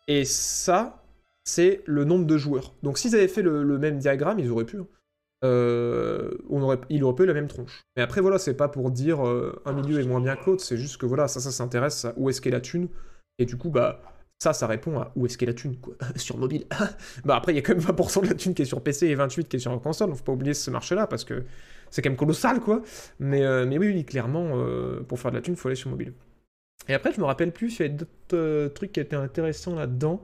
Speaker 1: Et ça, c'est le nombre de joueurs. Donc, s'ils avaient fait le, même diagramme, ils auraient pu. hein. Euh, on aurait, il aurait pu la même tronche. Mais après, voilà, c'est pas pour dire euh, un milieu est moins bien que l'autre. C'est juste que voilà, ça, ça s'intéresse à où est-ce qu'est la thune. Et du coup, bah. Ça, ça répond à où est-ce qu'est la thune, quoi. [LAUGHS] sur mobile. [LAUGHS] bah après, il y a quand même 20% de la thune qui est sur PC et 28% qui est sur console. Donc faut pas oublier ce marché-là parce que c'est quand même colossal, quoi. Mais, euh, mais oui, clairement, pour faire de la thune, faut aller sur mobile. Et après, je me rappelle plus, il y avait d'autres trucs qui étaient intéressants là-dedans.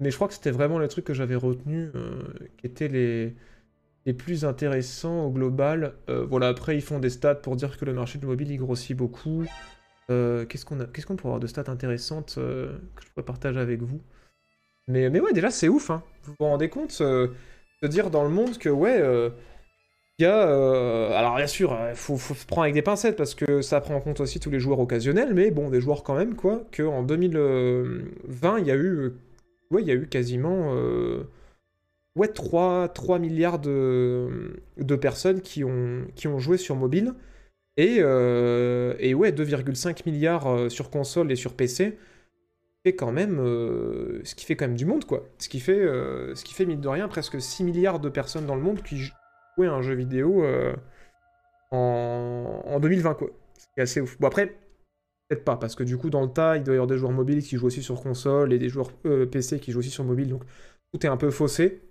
Speaker 1: Mais je crois que c'était vraiment les trucs que j'avais retenus euh, qui étaient les, les plus intéressants au global. Euh, voilà, après, ils font des stats pour dire que le marché du mobile, il grossit beaucoup. Euh, Qu'est-ce qu'on pourrait avoir de stats intéressantes euh, que je pourrais partager avec vous? Mais, mais ouais, déjà, c'est ouf, hein. Vous vous rendez compte de dire dans le monde que, ouais, il y a... alors, bien sûr, il faut, faut se prendre avec des pincettes, parce que ça prend en compte aussi tous les joueurs occasionnels, mais bon, des joueurs quand même, quoi, qu'en 2020, il y a eu... ouais, il y a eu quasiment... euh, ouais, 3, 3 milliards de, de personnes qui ont, qui ont joué sur mobile. Et, euh, et ouais, 2,5 milliards euh, sur console et sur PC. Fait quand même, ce qui fait quand même du monde, quoi. Ce qui fait, ce qui fait mine de rien, presque 6 milliards de personnes dans le monde qui jouaient à un jeu vidéo en, en 2020, quoi. C'est assez ouf. Bon, après, peut-être pas, parce que du coup, dans le tas, il doit y avoir des joueurs mobiles qui jouent aussi sur console et des joueurs euh, PC qui jouent aussi sur mobile, donc tout est un peu faussé.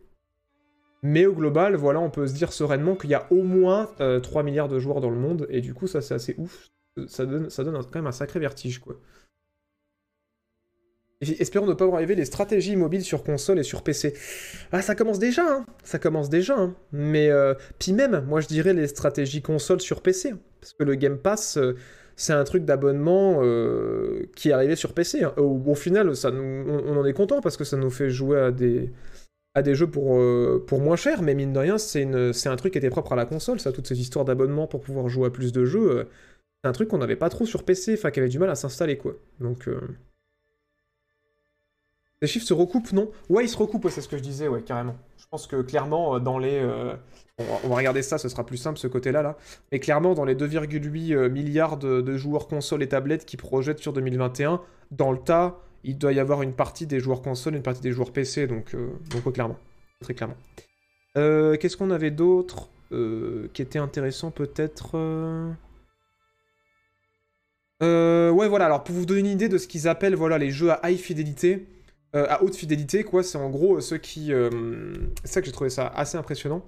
Speaker 1: Mais au global, voilà, on peut se dire sereinement qu'il y a au moins euh, 3 milliards de joueurs dans le monde, et du coup, ça, c'est assez ouf. Ça donne, ça donne quand même un sacré vertige, quoi. Et Espérons ne pas voir arriver les stratégies mobiles sur console et sur PC. Ah, ça commence déjà, hein. Ça commence déjà, hein. Mais, euh, puis même, moi je dirais les stratégies console sur PC. hein. Parce que le Game Pass, euh, c'est un truc d'abonnement euh, qui est arrivé sur PC. hein. Au, final, ça on, en est content parce que ça nous fait jouer à des, à des jeux pour, euh, pour moins cher, mais mine de rien, c'est un truc qui était propre à la console, ça, toutes ces histoires d'abonnement pour pouvoir jouer à plus de jeux. euh, c'est un truc qu'on n'avait pas trop sur PC, enfin qui avait du mal à s'installer, quoi. Donc. les chiffres se recoupent, non? Ouais, ils se recoupent, c'est ce que je disais, ouais, carrément. Je pense que clairement, dans les... On, va, regarder ça, ce sera plus simple, ce côté-là, là. Mais clairement, dans les 2,8 euh, milliards de, joueurs consoles et tablettes qui projettent sur 2021, dans le tas, il doit y avoir une partie des joueurs consoles, une partie des joueurs PC, donc, euh, clairement. Très clairement. Euh, Qu'est-ce qu'on avait d'autre qui était intéressant, peut-être ouais, voilà, alors pour vous donner une idée de ce qu'ils appellent voilà, les jeux à high fidélité, à haute fidélité, quoi, c'est en gros ceux qui. c'est ça que j'ai trouvé ça assez impressionnant.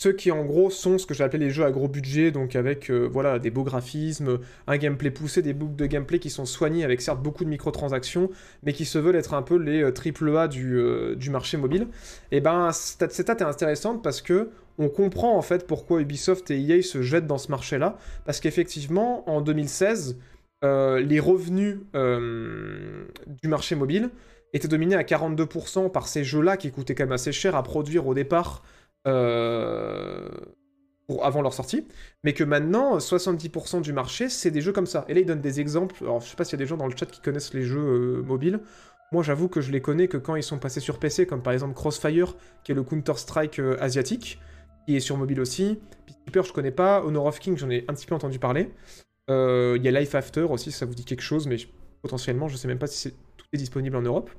Speaker 1: Ceux qui en gros sont ce que appelé les jeux à gros budget, donc avec euh, voilà des beaux graphismes, un gameplay poussé, des boucles de gameplay qui sont soignés avec certes beaucoup de microtransactions, mais qui se veulent être un peu les euh, triple A du, euh, marché mobile. Et ben cette stat est intéressante parce que on comprend en fait pourquoi Ubisoft et EA se jettent dans ce marché-là, parce qu'effectivement en 2016 les revenus du marché mobile étaient dominés à 42% par ces jeux-là qui coûtaient quand même assez cher à produire au départ euh, avant leur sortie, mais que maintenant, 70% du marché, c'est des jeux comme ça. Et là, il donne des exemples. Alors, je sais pas s'il y a des gens dans le chat qui connaissent les jeux euh, mobiles. Moi, j'avoue que je les connais que quand ils sont passés sur PC, comme par exemple Crossfire, qui est le Counter-Strike euh, asiatique, qui est sur mobile aussi. Peacekeeper, je connais pas. Honor of King, j'en ai un petit peu entendu parler. Il y a Life After aussi, ça vous dit quelque chose, mais potentiellement, je sais même pas si tout est disponible en Europe.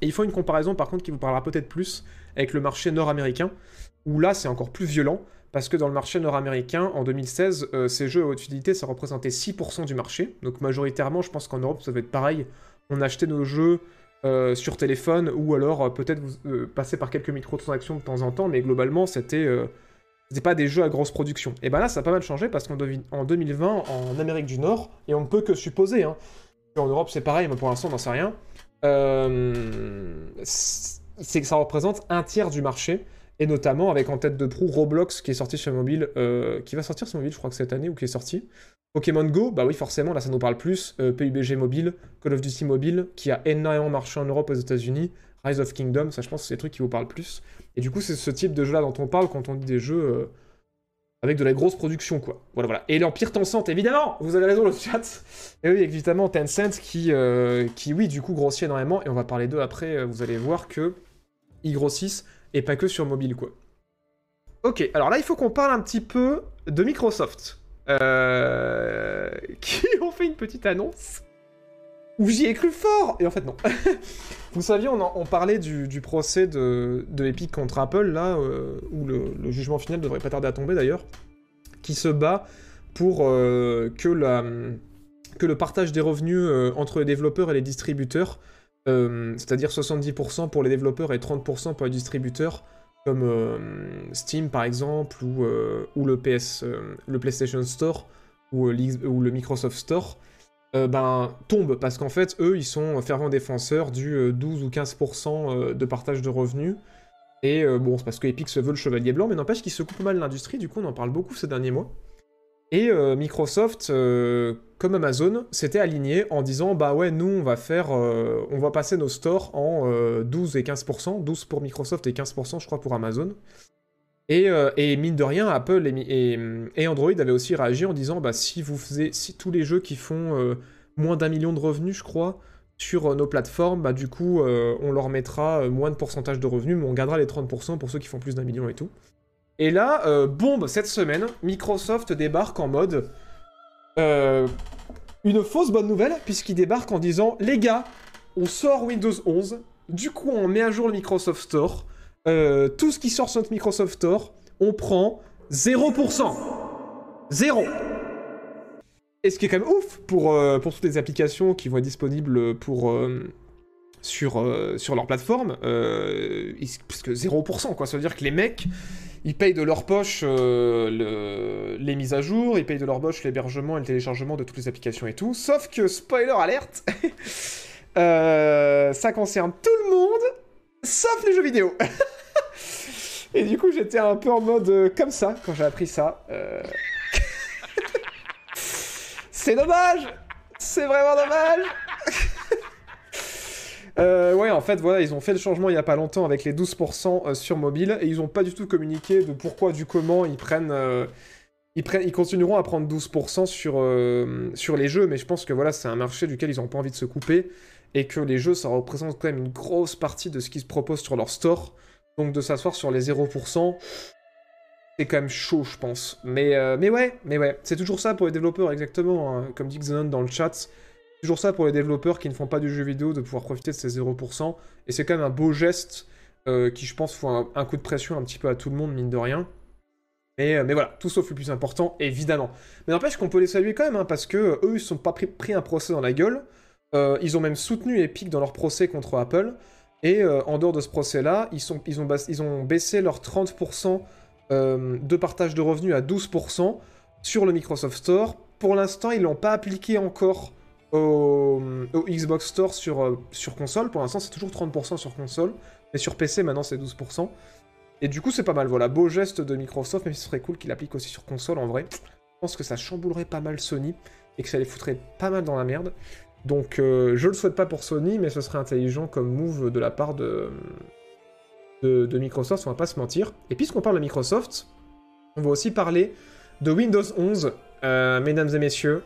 Speaker 1: Et il faut une comparaison, par contre, qui vous parlera peut-être plus avec le marché nord-américain, où là c'est encore plus violent, parce que dans le marché nord-américain, en 2016, euh, ces jeux à haute utilité, ça représentait 6% du marché. Donc majoritairement, je pense qu'en Europe, ça va être pareil. On achetait nos jeux euh, sur téléphone, ou alors euh, peut-être vous passer par quelques microtransactions de temps en temps, mais globalement, c'était pas des jeux à grosse production. Et ben là, ça a pas mal changé, parce qu'en 2020, en Amérique du Nord, et on ne peut que supposer, hein, en Europe c'est pareil, mais pour l'instant, on n'en sait rien, c'est que ça représente un tiers du marché, et notamment avec en tête de proue Roblox qui est sorti sur mobile, euh, qui va sortir sur mobile je crois que cette année ou qui est sorti. Pokémon Go, bah oui forcément là ça nous parle plus, euh, PUBG mobile, Call of Duty mobile, qui a énormément marché en Europe aux États-Unis, Rise of Kingdom, ça je pense que c'est des trucs qui vous parlent plus. Et du coup c'est ce type de jeu là dont on parle quand on dit des jeux euh, avec de la grosse production quoi. Voilà voilà. Et l'Empire Tencent évidemment, vous avez raison le chat. Et oui évidemment Tencent qui, qui oui du coup grossit énormément et on va parler d'eux après, vous allez voir que ils grossissent, et pas que sur mobile, quoi. Ok, alors là, il faut qu'on parle un petit peu de Microsoft, euh, [LAUGHS] qui ont fait une petite annonce où j'y ai cru fort Et en fait, non. [LAUGHS] Vous saviez, on, parlait du, procès de, Epic contre Apple, là, euh, où le, jugement final devrait pas tarder à tomber, d'ailleurs, qui se bat pour euh, que, le partage des revenus entre les développeurs et les distributeurs euh, c'est-à-dire 70% pour les développeurs et 30% pour les distributeurs, comme euh, Steam par exemple, ou, euh, ou le, PS, le PlayStation Store, ou, le Microsoft Store, ben, tombe, parce qu'en fait, eux, ils sont fervents défenseurs du 12 ou 15% de partage de revenus. Et bon, c'est parce que Epic se veut le chevalier blanc, mais n'empêche qu'ils se coupent mal l'industrie, du coup on en parle beaucoup ces derniers mois. Et Microsoft, comme Amazon, s'était aligné en disant bah ouais, nous on va faire, euh, on va passer nos stores en 12 et 15%, 12 pour Microsoft et 15% je crois pour Amazon. Et, mine de rien, Apple et, Android avaient aussi réagi en disant bah si vous faisiez, si tous les jeux qui font moins d'un million de revenus, je crois, sur nos plateformes, bah du coup on leur mettra moins de pourcentage de revenus, mais on gardera les 30% pour ceux qui font plus d'un million et tout. Et là, euh, bombe, cette semaine, Microsoft débarque en mode... Euh, une fausse bonne nouvelle, puisqu'il débarque en disant « Les gars, on sort Windows 11, du coup on met à jour le Microsoft Store, euh, tout ce qui sort sur notre Microsoft Store, on prend 0%. Zéro Et ce qui est quand même ouf pour, pour toutes les applications qui vont être disponibles pour sur, sur leur plateforme, parce que 0%, quoi. Ça veut dire que les mecs, ils payent de leur poche euh, les mises à jour, ils payent de leur poche l'hébergement et le téléchargement de toutes les applications et tout. Sauf que, spoiler alerte, [LAUGHS] euh, ça concerne tout le monde, sauf les jeux vidéo. [LAUGHS] et du coup, j'étais un peu en mode euh, comme ça quand j'ai appris ça. [LAUGHS] C'est dommage C'est vraiment dommage euh, ouais, en fait, voilà, ils ont fait le changement il y a pas longtemps avec les 12% euh, sur mobile, et ils ont pas du tout communiqué de pourquoi, du comment ils prennent... Euh, ils, continueront à prendre 12% sur, euh, sur les jeux, mais je pense que voilà, c'est un marché duquel ils ont pas envie de se couper, et que les jeux, ça représente quand même une grosse partie de ce qu'ils se proposent sur leur store, donc de s'asseoir sur les 0%, c'est quand même chaud, je pense. Mais, mais ouais, mais ouais, c'est toujours ça pour les développeurs, exactement, hein. comme dit Xenon dans le chat, toujours ça pour les développeurs qui ne font pas du jeu vidéo de pouvoir profiter de ces 0%. Et c'est quand même un beau geste euh, qui, je pense, fout un, coup de pression un petit peu à tout le monde, mine de rien. Mais, euh, mais voilà, tout sauf le plus important, évidemment. Mais n'empêche qu'on peut les saluer quand même, hein, parce que euh, eux, ils sont pas pris, un procès dans la gueule. ils ont même soutenu Epic dans leur procès contre Apple. Et en dehors de ce procès-là, ils, ils, ont ils ont baissé leurs 30% euh, de partage de revenus à 12% sur le Microsoft Store. Pour l'instant, ils l'ont pas appliqué encore au, au Xbox Store sur, euh, sur console. Pour l'instant, c'est toujours 30% sur console. Mais sur PC, maintenant, c'est 12%. Et du coup, c'est pas mal. Voilà, beau geste de Microsoft, mais ce serait cool qu'il applique aussi sur console en vrai. Je pense que ça chamboulerait pas mal Sony et que ça les foutrait pas mal dans la merde. Donc, euh, je le souhaite pas pour Sony, mais ce serait intelligent comme move de la part de, de, de Microsoft, on va pas se mentir. Et puisqu'on parle de Microsoft, on va aussi parler de Windows 11, euh, mesdames et messieurs,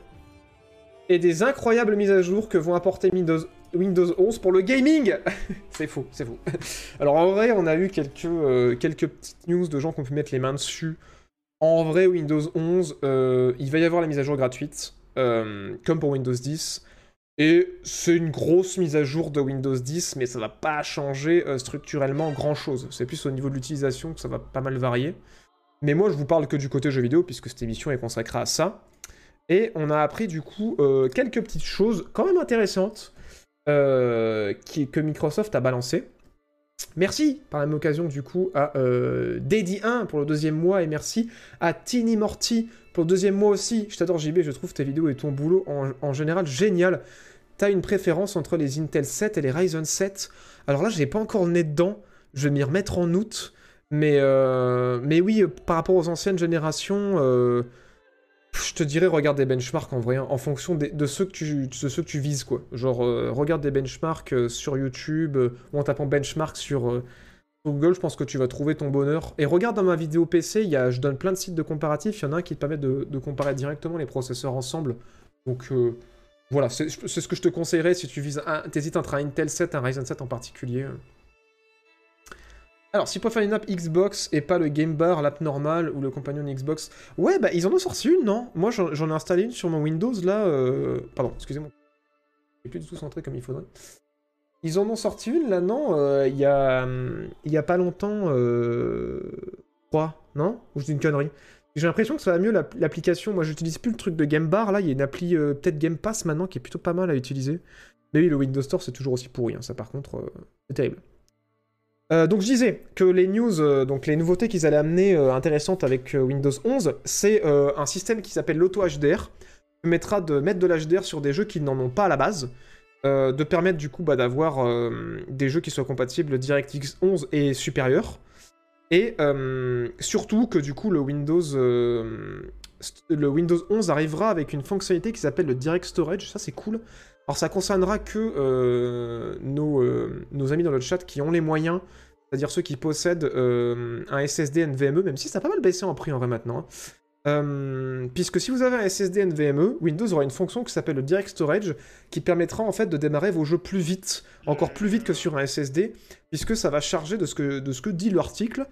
Speaker 1: et des incroyables mises à jour que vont apporter Windows, Windows 11 pour le gaming [LAUGHS] C'est faux, c'est faux. [LAUGHS] Alors en vrai, on a eu quelques, euh, quelques petites news de gens qui ont pu mettre les mains dessus. En vrai, Windows 11, euh, il va y avoir la mise à jour gratuite, euh, comme pour Windows 10. Et c'est une grosse mise à jour de Windows 10, mais ça va pas changer structurellement grand-chose. C'est plus au niveau de l'utilisation que ça va pas mal varier. Mais moi, je vous parle que du côté jeux vidéo, puisque cette émission est consacrée à ça. Et on a appris du coup euh, quelques petites choses quand même intéressantes euh, qui, que Microsoft a balancées. Merci par la même occasion du coup à euh, Daddy1 pour le deuxième mois et merci à Tiny Morty pour le deuxième mois aussi. Je t'adore JB, je trouve tes vidéos et ton boulot en, général génial. T'as une préférence entre les Intel 7 et les Ryzen 7 Alors là, je n'ai pas encore le nez dedans. Je vais m'y remettre en août. Mais, euh, mais oui, euh, par rapport aux anciennes générations, je te dirais regarde des benchmarks en vrai, en fonction de, ceux que tu, vises quoi. Genre euh, regarde des benchmarks euh, sur YouTube euh, ou en tapant benchmark sur Google, je pense que tu vas trouver ton bonheur. Et regarde dans ma vidéo PC, y a, je donne plein de sites de comparatifs, il y en a un qui te permet de, comparer directement les processeurs ensemble. Donc voilà, c'est ce que je te conseillerais si tu vises un, t'hésites entre un Intel 7 et un Ryzen 7 en particulier. Euh. Alors, si pour faire une app Xbox et pas le Game Bar, l'app normale ou le compagnon Xbox, ouais, bah ils en ont sorti une, non? Moi j'en ai installé une sur mon Windows là. euh, Pardon, excusez-moi. Je plus du tout centré comme il faudrait. Ils en ont sorti une là, non? Euh, Il y a, hum, y a pas longtemps, euh... quoi Non? Ou je dis une connerie J'ai l'impression que ça va mieux l'app- l'application. Moi, j'utilise plus le truc de Game Bar. Là, il y a une appli euh, peut-être Game Pass maintenant qui est plutôt pas mal à utiliser. Mais oui, le Windows Store c'est toujours aussi pourri. hein. Ça, par contre, euh, c'est terrible. Euh, donc je disais que les news, euh, donc les nouveautés qu'ils allaient amener euh, intéressantes avec Windows 11, c'est un système qui s'appelle l'auto HDR, qui permettra de mettre de l'HDR sur des jeux qui n'en ont pas à la base, de permettre du coup bah, d'avoir des jeux qui soient compatibles DirectX 11 et supérieurs, et surtout que du coup le Windows, le Windows 11 arrivera avec une fonctionnalité qui s'appelle le Direct Storage, ça c'est cool. Alors ça concernera que euh, nos, euh, nos amis dans le chat qui ont les moyens, c'est-à-dire ceux qui possèdent euh, un SSD NVMe, même si ça a pas mal baissé en prix en vrai maintenant. hein. Puisque si vous avez un SSD NVMe, Windows aura une fonction qui s'appelle le Direct Storage qui permettra en fait de démarrer vos jeux plus vite, encore plus vite que sur un SSD, puisque ça va charger de ce que dit l'article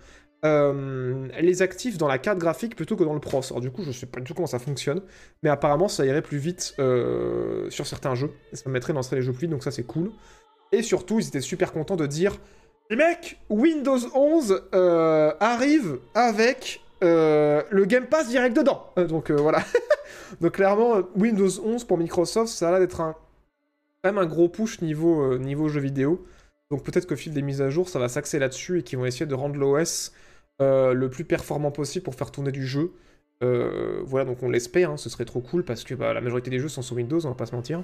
Speaker 1: euh, les actifs dans la carte graphique plutôt que dans le pros. Alors du coup, je sais pas du tout comment ça fonctionne, mais apparemment ça irait plus vite euh, sur certains jeux. Et ça permettrait lancer les jeux plus vite, donc ça c'est cool. Et surtout, ils étaient super contents de dire Les mecs, Windows 11 euh, arrive avec le Game Pass direct dedans. Donc voilà. [LAUGHS] donc clairement, Windows 11 pour Microsoft, ça a l'air d'être un, même un gros push niveau, niveau jeux vidéo. Donc peut-être qu'au fil des mises à jour, ça va s'axer là-dessus et qu'ils vont essayer de rendre l'OS le plus performant possible pour faire tourner du jeu. Euh, voilà, donc on l'espère, hein, ce serait trop cool parce que bah, la majorité des jeux sont sur Windows, on va pas se mentir.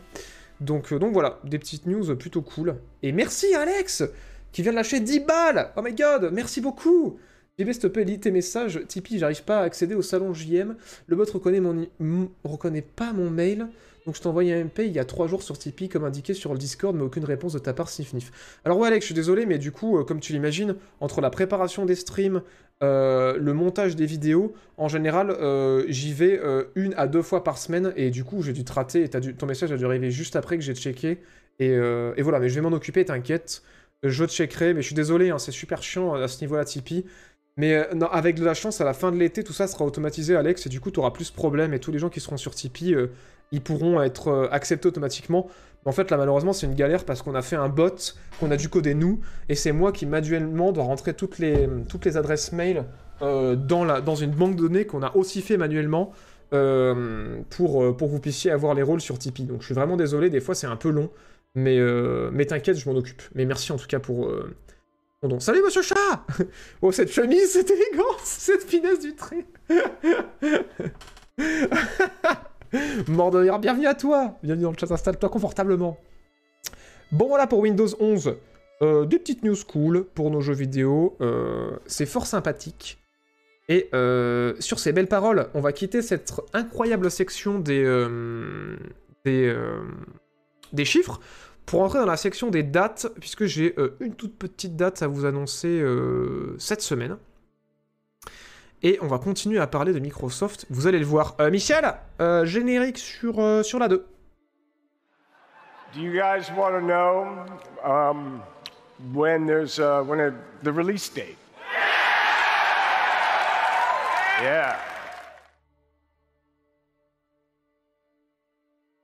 Speaker 1: Donc, euh, donc voilà, des petites news plutôt cool. Et merci Alex qui vient de lâcher 10 balles Oh my god, merci beaucoup JB, plaît, lis tes messages. Tipeee, j'arrive pas à accéder au salon JM. Le bot reconnaît, mon reconnaît pas mon mail. Donc je t'ai envoyé un MP il y a 3 jours sur Tipeee, comme indiqué sur le Discord, mais aucune réponse de ta part, sniff nif. Alors ouais Alex, je suis désolé, mais du coup, euh, comme tu l'imagines, entre la préparation des streams, euh, le montage des vidéos, en général, euh, j'y vais une à deux fois par semaine, et du coup, j'ai dû te rater, et ton message a dû arriver juste après que j'ai checké. Et, et voilà, mais je vais m'en occuper, t'inquiète. Je checkerai, mais je suis désolé, hein, c'est super chiant à ce niveau-là, Tipeee. Mais avec de la chance, à la fin de l'été, tout ça sera automatisé, Alex, et du coup, tu auras plus de problèmes, et tous les gens qui seront sur Tipeee, ils pourront être euh, acceptés automatiquement. En fait, là, malheureusement, c'est une galère parce qu'on a fait un bot qu'on a dû coder nous, et c'est moi qui manuellement dois rentrer toutes les, toutes les adresses mail euh, dans, la, dans une banque de données qu'on a aussi fait manuellement euh, pour, pour que vous puissiez avoir les rôles sur Tipeee. Donc je suis vraiment désolé, des fois c'est un peu long, mais, mais t'inquiète, je m'en occupe. Mais merci en tout cas pour, Pardon. Salut monsieur chat [LAUGHS] Oh cette chemise, [LAUGHS] cette élégance, cette finesse du trait [LAUGHS] [LAUGHS] Mort de rire, bienvenue à toi Bienvenue dans le chat, installe-toi confortablement. Bon voilà pour Windows 11. Euh, des petites news cool pour nos jeux vidéo. Euh, c'est fort sympathique. Et euh, sur ces belles paroles, on va quitter cette incroyable section des, chiffres pour entrer dans la section des dates, puisque j'ai une toute petite date à vous annoncer cette semaine. Et on va continuer à parler de Microsoft. Vous allez le voir. Euh, Michel, euh, générique sur, euh, sur la 2.
Speaker 4: Do you guys want to know um, when there's uh, when a, the release date? Yeah.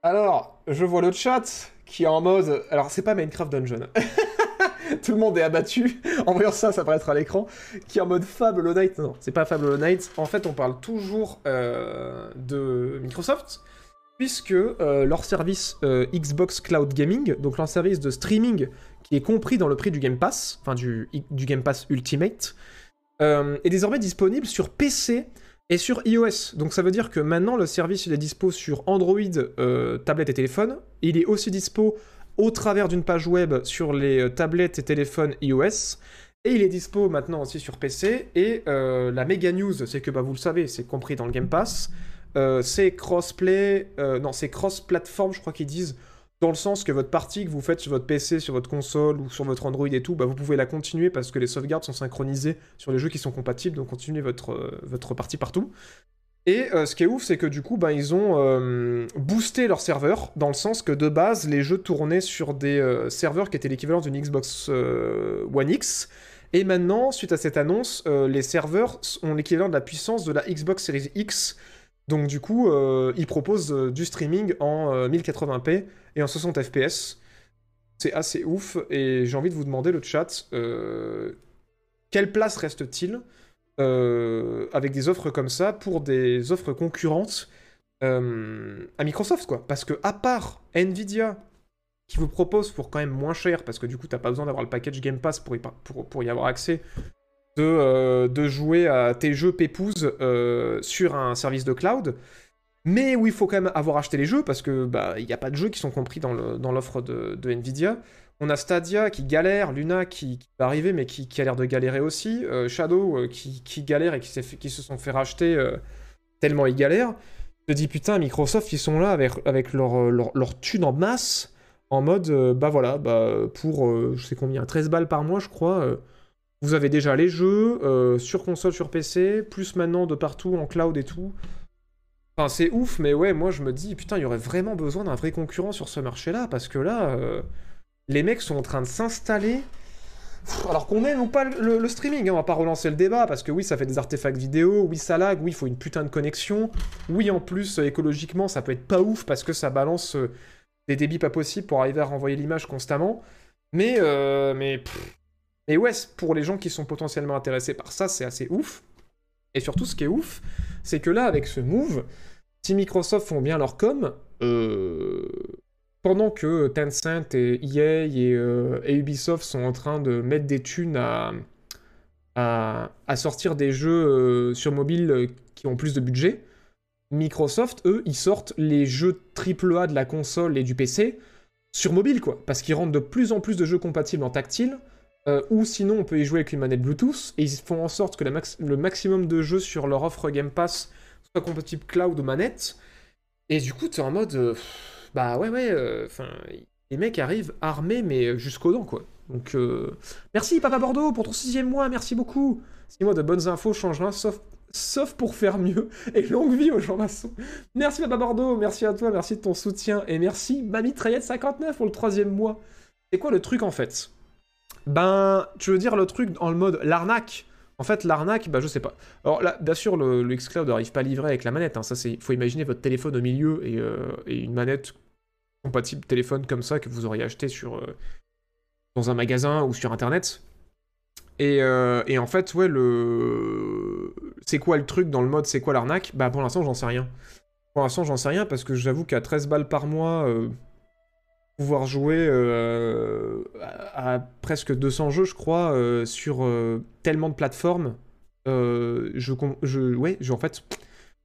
Speaker 1: Alors, je vois le chat qui est en mode. Alors, c'est pas Minecraft Dungeon. [LAUGHS] Tout le monde est abattu en voyant ça, ça apparaître à l'écran. Qui est en mode Fable Hollow Knight. Non, c'est pas Fable Hollow Knight. En fait, on parle toujours euh, de Microsoft, puisque euh, leur service euh, Xbox Cloud Gaming, donc leur service de streaming qui est compris dans le prix du Game Pass, enfin du, du Game Pass Ultimate, est désormais disponible sur PC et sur iOS. Donc ça veut dire que maintenant le service il est dispo sur Android, tablette et téléphone. Il est aussi dispo au travers d'une page web sur les euh, tablettes et téléphones iOS. Et il est dispo maintenant aussi sur PC. Et euh, la méga news, c'est que bah, vous le savez, c'est compris dans le Game Pass. Euh, c'est crossplay, non, c'est cross-platform, je crois qu'ils disent, dans le sens que votre partie que vous faites sur votre PC, sur votre console ou sur votre Android et tout, bah, vous pouvez la continuer parce que les sauvegardes sont synchronisées sur les jeux qui sont compatibles, donc continuez votre, votre partie partout. Et euh, ce qui est ouf, c'est que du coup, bah, ils ont euh, boosté leur serveur, dans le sens que de base, les jeux tournaient sur des euh, serveurs qui étaient l'équivalent d'une Xbox One X. Et maintenant, suite à cette annonce, les serveurs ont l'équivalent de la puissance de la Xbox Series X. Donc du coup, ils proposent du streaming en euh, 1080p et en 60 fps. C'est assez ouf. Et j'ai envie de vous demander, le chat, quelle place reste-t-il euh, avec des offres comme ça pour des offres concurrentes euh, à Microsoft, quoi. Parce que à part Nvidia, qui vous propose pour quand même moins cher, parce que du coup, t'as pas besoin d'avoir le package Game Pass pour y, pour, pour y avoir accès, de, euh, de jouer à tes jeux pépouses euh, sur un service de cloud. Mais où il faut quand même avoir acheté les jeux, parce que bah il n'y a pas de jeux qui sont compris dans dans l'offre de, de Nvidia. On a Stadia qui galère, Luna qui, va arriver, mais qui, a l'air de galérer aussi, euh, Shadow euh, qui, qui galère et qui, se sont fait racheter euh, tellement ils galèrent. Je te dis putain, Microsoft, ils sont là avec, avec leur, leur, thune en masse, en mode, bah voilà, bah, pour, je sais combien, 13 balles par mois, je crois, vous avez déjà les jeux, sur console, sur PC, plus maintenant de partout, en cloud et tout. Enfin, c'est ouf, mais ouais, moi je me dis, putain, il y aurait vraiment besoin d'un vrai concurrent sur ce marché-là, parce que là, les mecs sont en train de s'installer. Alors qu'on aime ou pas le, streaming, hein, on va pas relancer le débat, parce que oui, ça fait des artefacts vidéo, oui, ça lag, oui, il faut une putain de connexion, oui, en plus, euh, écologiquement, ça peut être pas ouf, parce que ça balance euh, des débits pas possibles pour arriver à renvoyer l'image constamment, mais, euh, mais, ouais, pour les gens qui sont potentiellement intéressés par ça, c'est assez ouf. Et surtout, ce qui est ouf, c'est que là, avec ce move, si Microsoft font bien leur com, euh, pendant que Tencent et EA et, euh, et Ubisoft sont en train de mettre des thunes à, sortir des jeux euh, sur mobile euh, qui ont plus de budget, Microsoft, eux, ils sortent les jeux AAA de la console et du PC sur mobile, quoi. Parce qu'ils rendent de plus en plus de jeux compatibles en tactile, ou sinon on peut y jouer avec une manette Bluetooth, et ils font en sorte que le maximum de jeux sur leur offre Game Pass soit compatible cloud ou manette. Et du coup, t'es en mode. Euh, bah ouais, ouais, euh, enfin. les mecs arrivent armés, mais jusqu'aux dents, quoi. Donc, euh, merci Papa Bordeaux pour ton sixième mois, merci beaucoup. Six mois de bonnes infos change rien, sauf, sauf pour faire mieux. Et longue vie aux gens maçons. Merci Papa Bordeaux, merci à toi, merci de ton soutien. Et merci Mamie Trayette59 pour le troisième mois. C'est quoi le truc en fait? Ben, tu veux dire le truc en le mode l'arnaque? En fait, l'arnaque, bah je sais pas. Alors là, bien sûr, le, le xCloud n'arrive pas à livrer avec la manette. Hein. Ça, faut imaginer votre téléphone au milieu et, euh, et une manette compatible téléphone comme ça que vous auriez acheté sur euh, dans un magasin ou sur internet. Et, euh, et en fait, ouais, le c'est quoi le truc dans le mode c'est quoi l'arnaque? Bah pour l'instant, j'en sais rien. Pour l'instant, j'en sais rien parce que j'avoue qu'à 13 balles par mois, euh, pouvoir jouer à, a presque 200 jeux, je crois, sur tellement de plateformes. Je, je, ouais, je- en fait,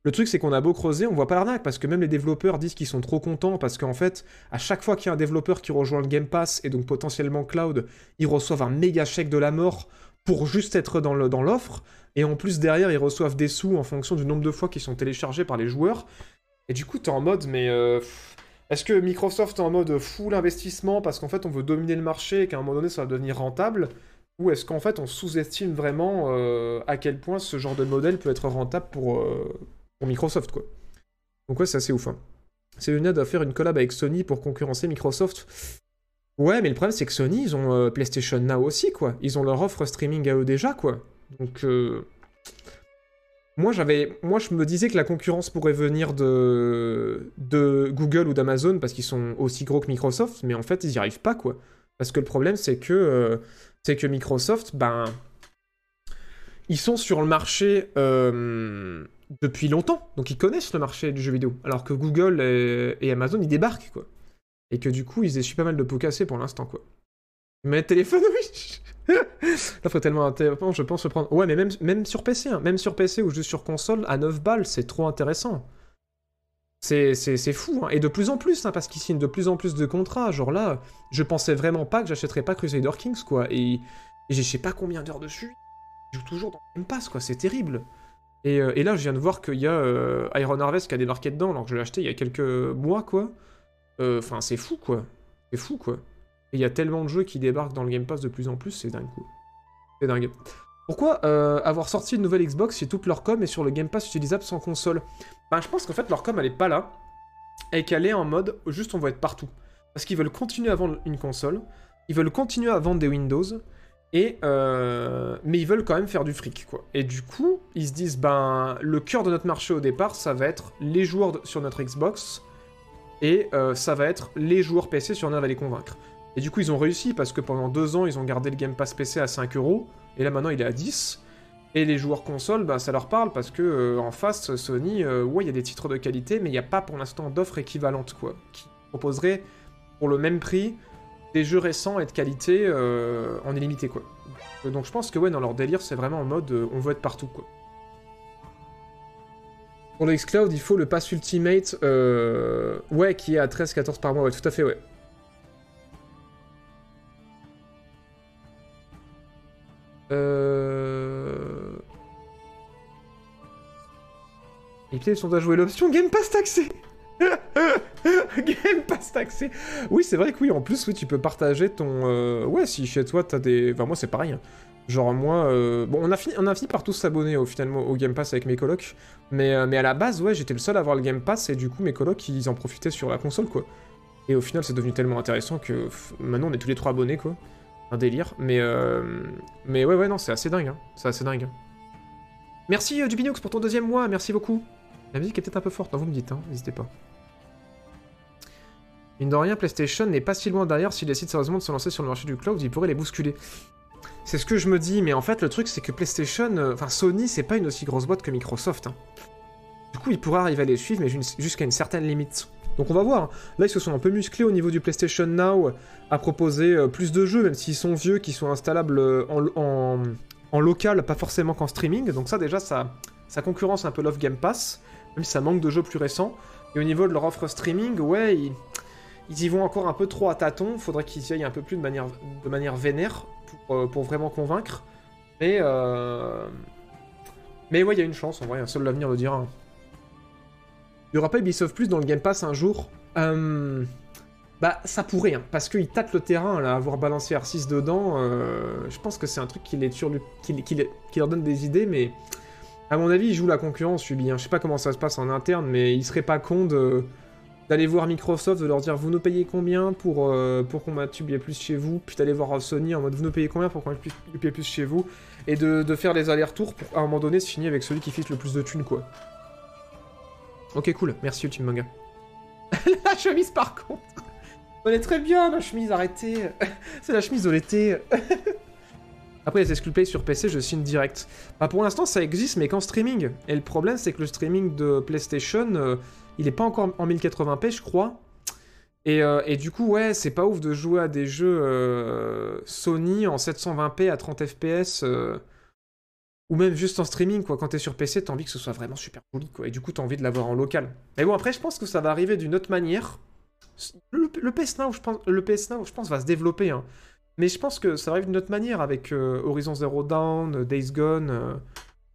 Speaker 1: le truc c'est qu'on a beau creuser, on voit pas l'arnaque parce que même les développeurs disent qu'ils sont trop contents parce qu'en fait, à chaque fois qu'il y a un développeur qui rejoint le Game Pass et donc potentiellement Cloud, ils reçoivent un méga chèque de la mort pour juste être dans l'offre. et en plus derrière, ils reçoivent des sous en fonction du nombre de fois qu'ils sont téléchargés par les joueurs. Et du coup, t'es en mode, mais euh, est-ce que Microsoft est en mode full investissement parce qu'en fait on veut dominer le marché et qu'à un moment donné ça va devenir rentable? Ou est-ce qu'en fait on sous-estime vraiment euh, à quel point ce genre de modèle peut être rentable pour, euh, Microsoft quoi Donc ouais, c'est assez ouf. Hein. C'est une aide à faire une collab avec Sony pour concurrencer Microsoft. Ouais, mais le problème c'est que Sony, ils ont euh, PlayStation Now aussi quoi. Ils ont leur offre streaming à eux déjà quoi. Donc euh, moi, j'avais, moi, je me disais que la concurrence pourrait venir de, de Google ou d'Amazon parce qu'ils sont aussi gros que Microsoft, mais en fait, ils n'y arrivent pas, quoi. Parce que le problème, c'est que, euh, c'est que Microsoft, ben, ils sont sur le marché depuis longtemps, donc ils connaissent le marché du jeu vidéo. Alors que Google et, Amazon, ils débarquent, quoi. Et que du coup, ils essuient pas mal de pots cassés pour l'instant, quoi. Mais téléphone, [LAUGHS] oui Là, faut tellement intéressant, je pense, se prendre. Ouais, mais même, même sur PC, hein, même sur PC ou juste sur console, à 9 balles, c'est trop intéressant. C'est, fou, hein. et de plus en plus, hein, parce qu'ils signent de plus en plus de contrats. Genre là, je pensais vraiment pas que j'achèterais pas Crusader Kings, quoi. Et, j'ai je sais pas combien d'heures dessus. Je joue toujours dans Game Pass, quoi, c'est terrible. Et, euh, et là, je viens de voir qu'il y a euh, Iron Harvest qui a débarqué dedans, alors que je l'ai acheté il y a quelques mois, quoi. Euh, Enfin, c'est fou, quoi. C'est fou, quoi. Et il y a tellement de jeux qui débarquent dans le Game Pass de plus en plus, c'est dingue. C'est dingue. Pourquoi avoir sorti une nouvelle Xbox si toute leur com est sur le Game Pass utilisable sans console? Ben, je pense qu'en fait, leur com, elle est pas là, et qu'elle est en mode juste on va être partout. Parce qu'ils veulent continuer à vendre une console, ils veulent continuer à vendre des Windows, et euh, mais ils veulent quand même faire du fric, quoi. Et du coup, ils se disent, ben, le cœur de notre marché au départ, ça va être les joueurs sur notre Xbox, et euh, ça va être les joueurs PC sur on va les convaincre. Et du coup, ils ont réussi parce que pendant deux ans, ils ont gardé le Game Pass PC à 5 euros. Et là, maintenant, il est à 10. Et les joueurs console, bah, ça leur parle parce que euh, en face, Sony, ouais, il y a des titres de qualité, mais il n'y a pas pour l'instant d'offres équivalentes, quoi. Qui proposeraient pour le même prix des jeux récents et de qualité euh, en illimité, quoi. Euh, Donc je pense que, ouais, dans leur délire, c'est vraiment en mode euh, on veut être partout, quoi. Pour le xCloud, il faut le pass Ultimate, ouais, qui est à 13-14 par mois, ouais, tout à fait, ouais. Euh... Et puis ils sont à jouer l'option Game Pass taxé [LAUGHS] Game Pass taxé Oui, c'est vrai que oui, en plus, oui, tu peux partager ton... euh, Ouais, si chez toi, t'as des... Enfin, moi, c'est pareil. hein. Genre, moi... euh, Bon, on a, fini, par tous s'abonner, au, finalement, au Game Pass avec mes colocs. Mais, euh, mais à la base, ouais, j'étais le seul à avoir le Game Pass, et du coup, mes colocs, ils en profitaient sur la console, quoi. Et au final, c'est devenu tellement intéressant que... maintenant, on est tous les trois abonnés, quoi. Un délire. Mais, mais ouais, ouais, non, c'est assez dingue. Hein. C'est assez dingue. Merci, euh, Dubinox, pour ton deuxième mois. Merci beaucoup. La musique est peut-être un peu forte, non, vous me dites, hein. N'hésitez pas. Mine de rien, PlayStation n'est pas si loin derrière. S'ils décident sérieusement de se lancer sur le marché du cloud, ils pourraient les bousculer. C'est ce que je me dis, mais en fait, le truc, c'est que PlayStation, euh, enfin, Sony, c'est pas une aussi grosse boîte que Microsoft. hein. Du coup, ils pourraient arriver à les suivre, mais jus- jusqu'à une certaine limite. Donc on va voir. Là, ils se sont un peu musclés au niveau du PlayStation Now à proposer euh, plus de jeux, même s'ils sont vieux, qui sont installables euh, en, local, pas forcément qu'en streaming. Donc ça, déjà, ça, concurrence un peu l'offre Game Pass, même si ça manque de jeux plus récents. Et au niveau de leur offre streaming, ouais, ils, ils y vont encore un peu trop à tâtons. Faudrait qu'ils y aillent un peu plus de manière, de manière vénère pour, euh, pour vraiment convaincre. Mais, euh... mais ouais, il y a une chance, en vrai, seul l'avenir le dira. Il y aura pas Ubisoft Plus dans le Game Pass un jour Euh, Bah, ça pourrait, hein, parce qu'ils tâtent le terrain, là, avoir balancé R6 dedans. euh, je pense que c'est un truc qui, les qui, les- qui leur donne des idées, mais à mon avis, ils jouent la concurrence, Ubi. hein. Je sais pas comment ça se passe en interne, mais il serait pas con de d'aller voir Microsoft, de leur dire vous nous payez combien pour, euh, pour qu'on publie plus chez vous, puis d'aller voir Sony en mode vous nous payez combien pour qu'on publie plus chez vous, et de, faire les allers-retours pour à un moment donné se finir avec celui qui fiche le plus de thunes, quoi. Ok, cool, merci Ultime Manga. [LAUGHS] la chemise par contre Elle est très bien, ma chemise, arrêtez [LAUGHS] C'est la chemise de l'été [LAUGHS] Après, les Excluplay sur PC, je signe direct. Bah, pour l'instant, ça existe, mais qu'en streaming. Et le problème, c'est que le streaming de PlayStation, euh, il est pas encore en 1080p, je crois. Et, euh, et du coup, ouais, c'est pas ouf de jouer à des jeux euh, Sony en 720p à 30 fps. euh, ou même juste en streaming, quoi. Quand t'es sur PC, t'as envie que ce soit vraiment super joli, quoi. Et du coup, t'as envie de l'avoir en local. Mais bon, après, je pense que ça va arriver d'une autre manière. Le, PS Now, je pense, va se développer, hein. Mais je pense que ça arrive d'une autre manière avec Horizon Zero Dawn, Days Gone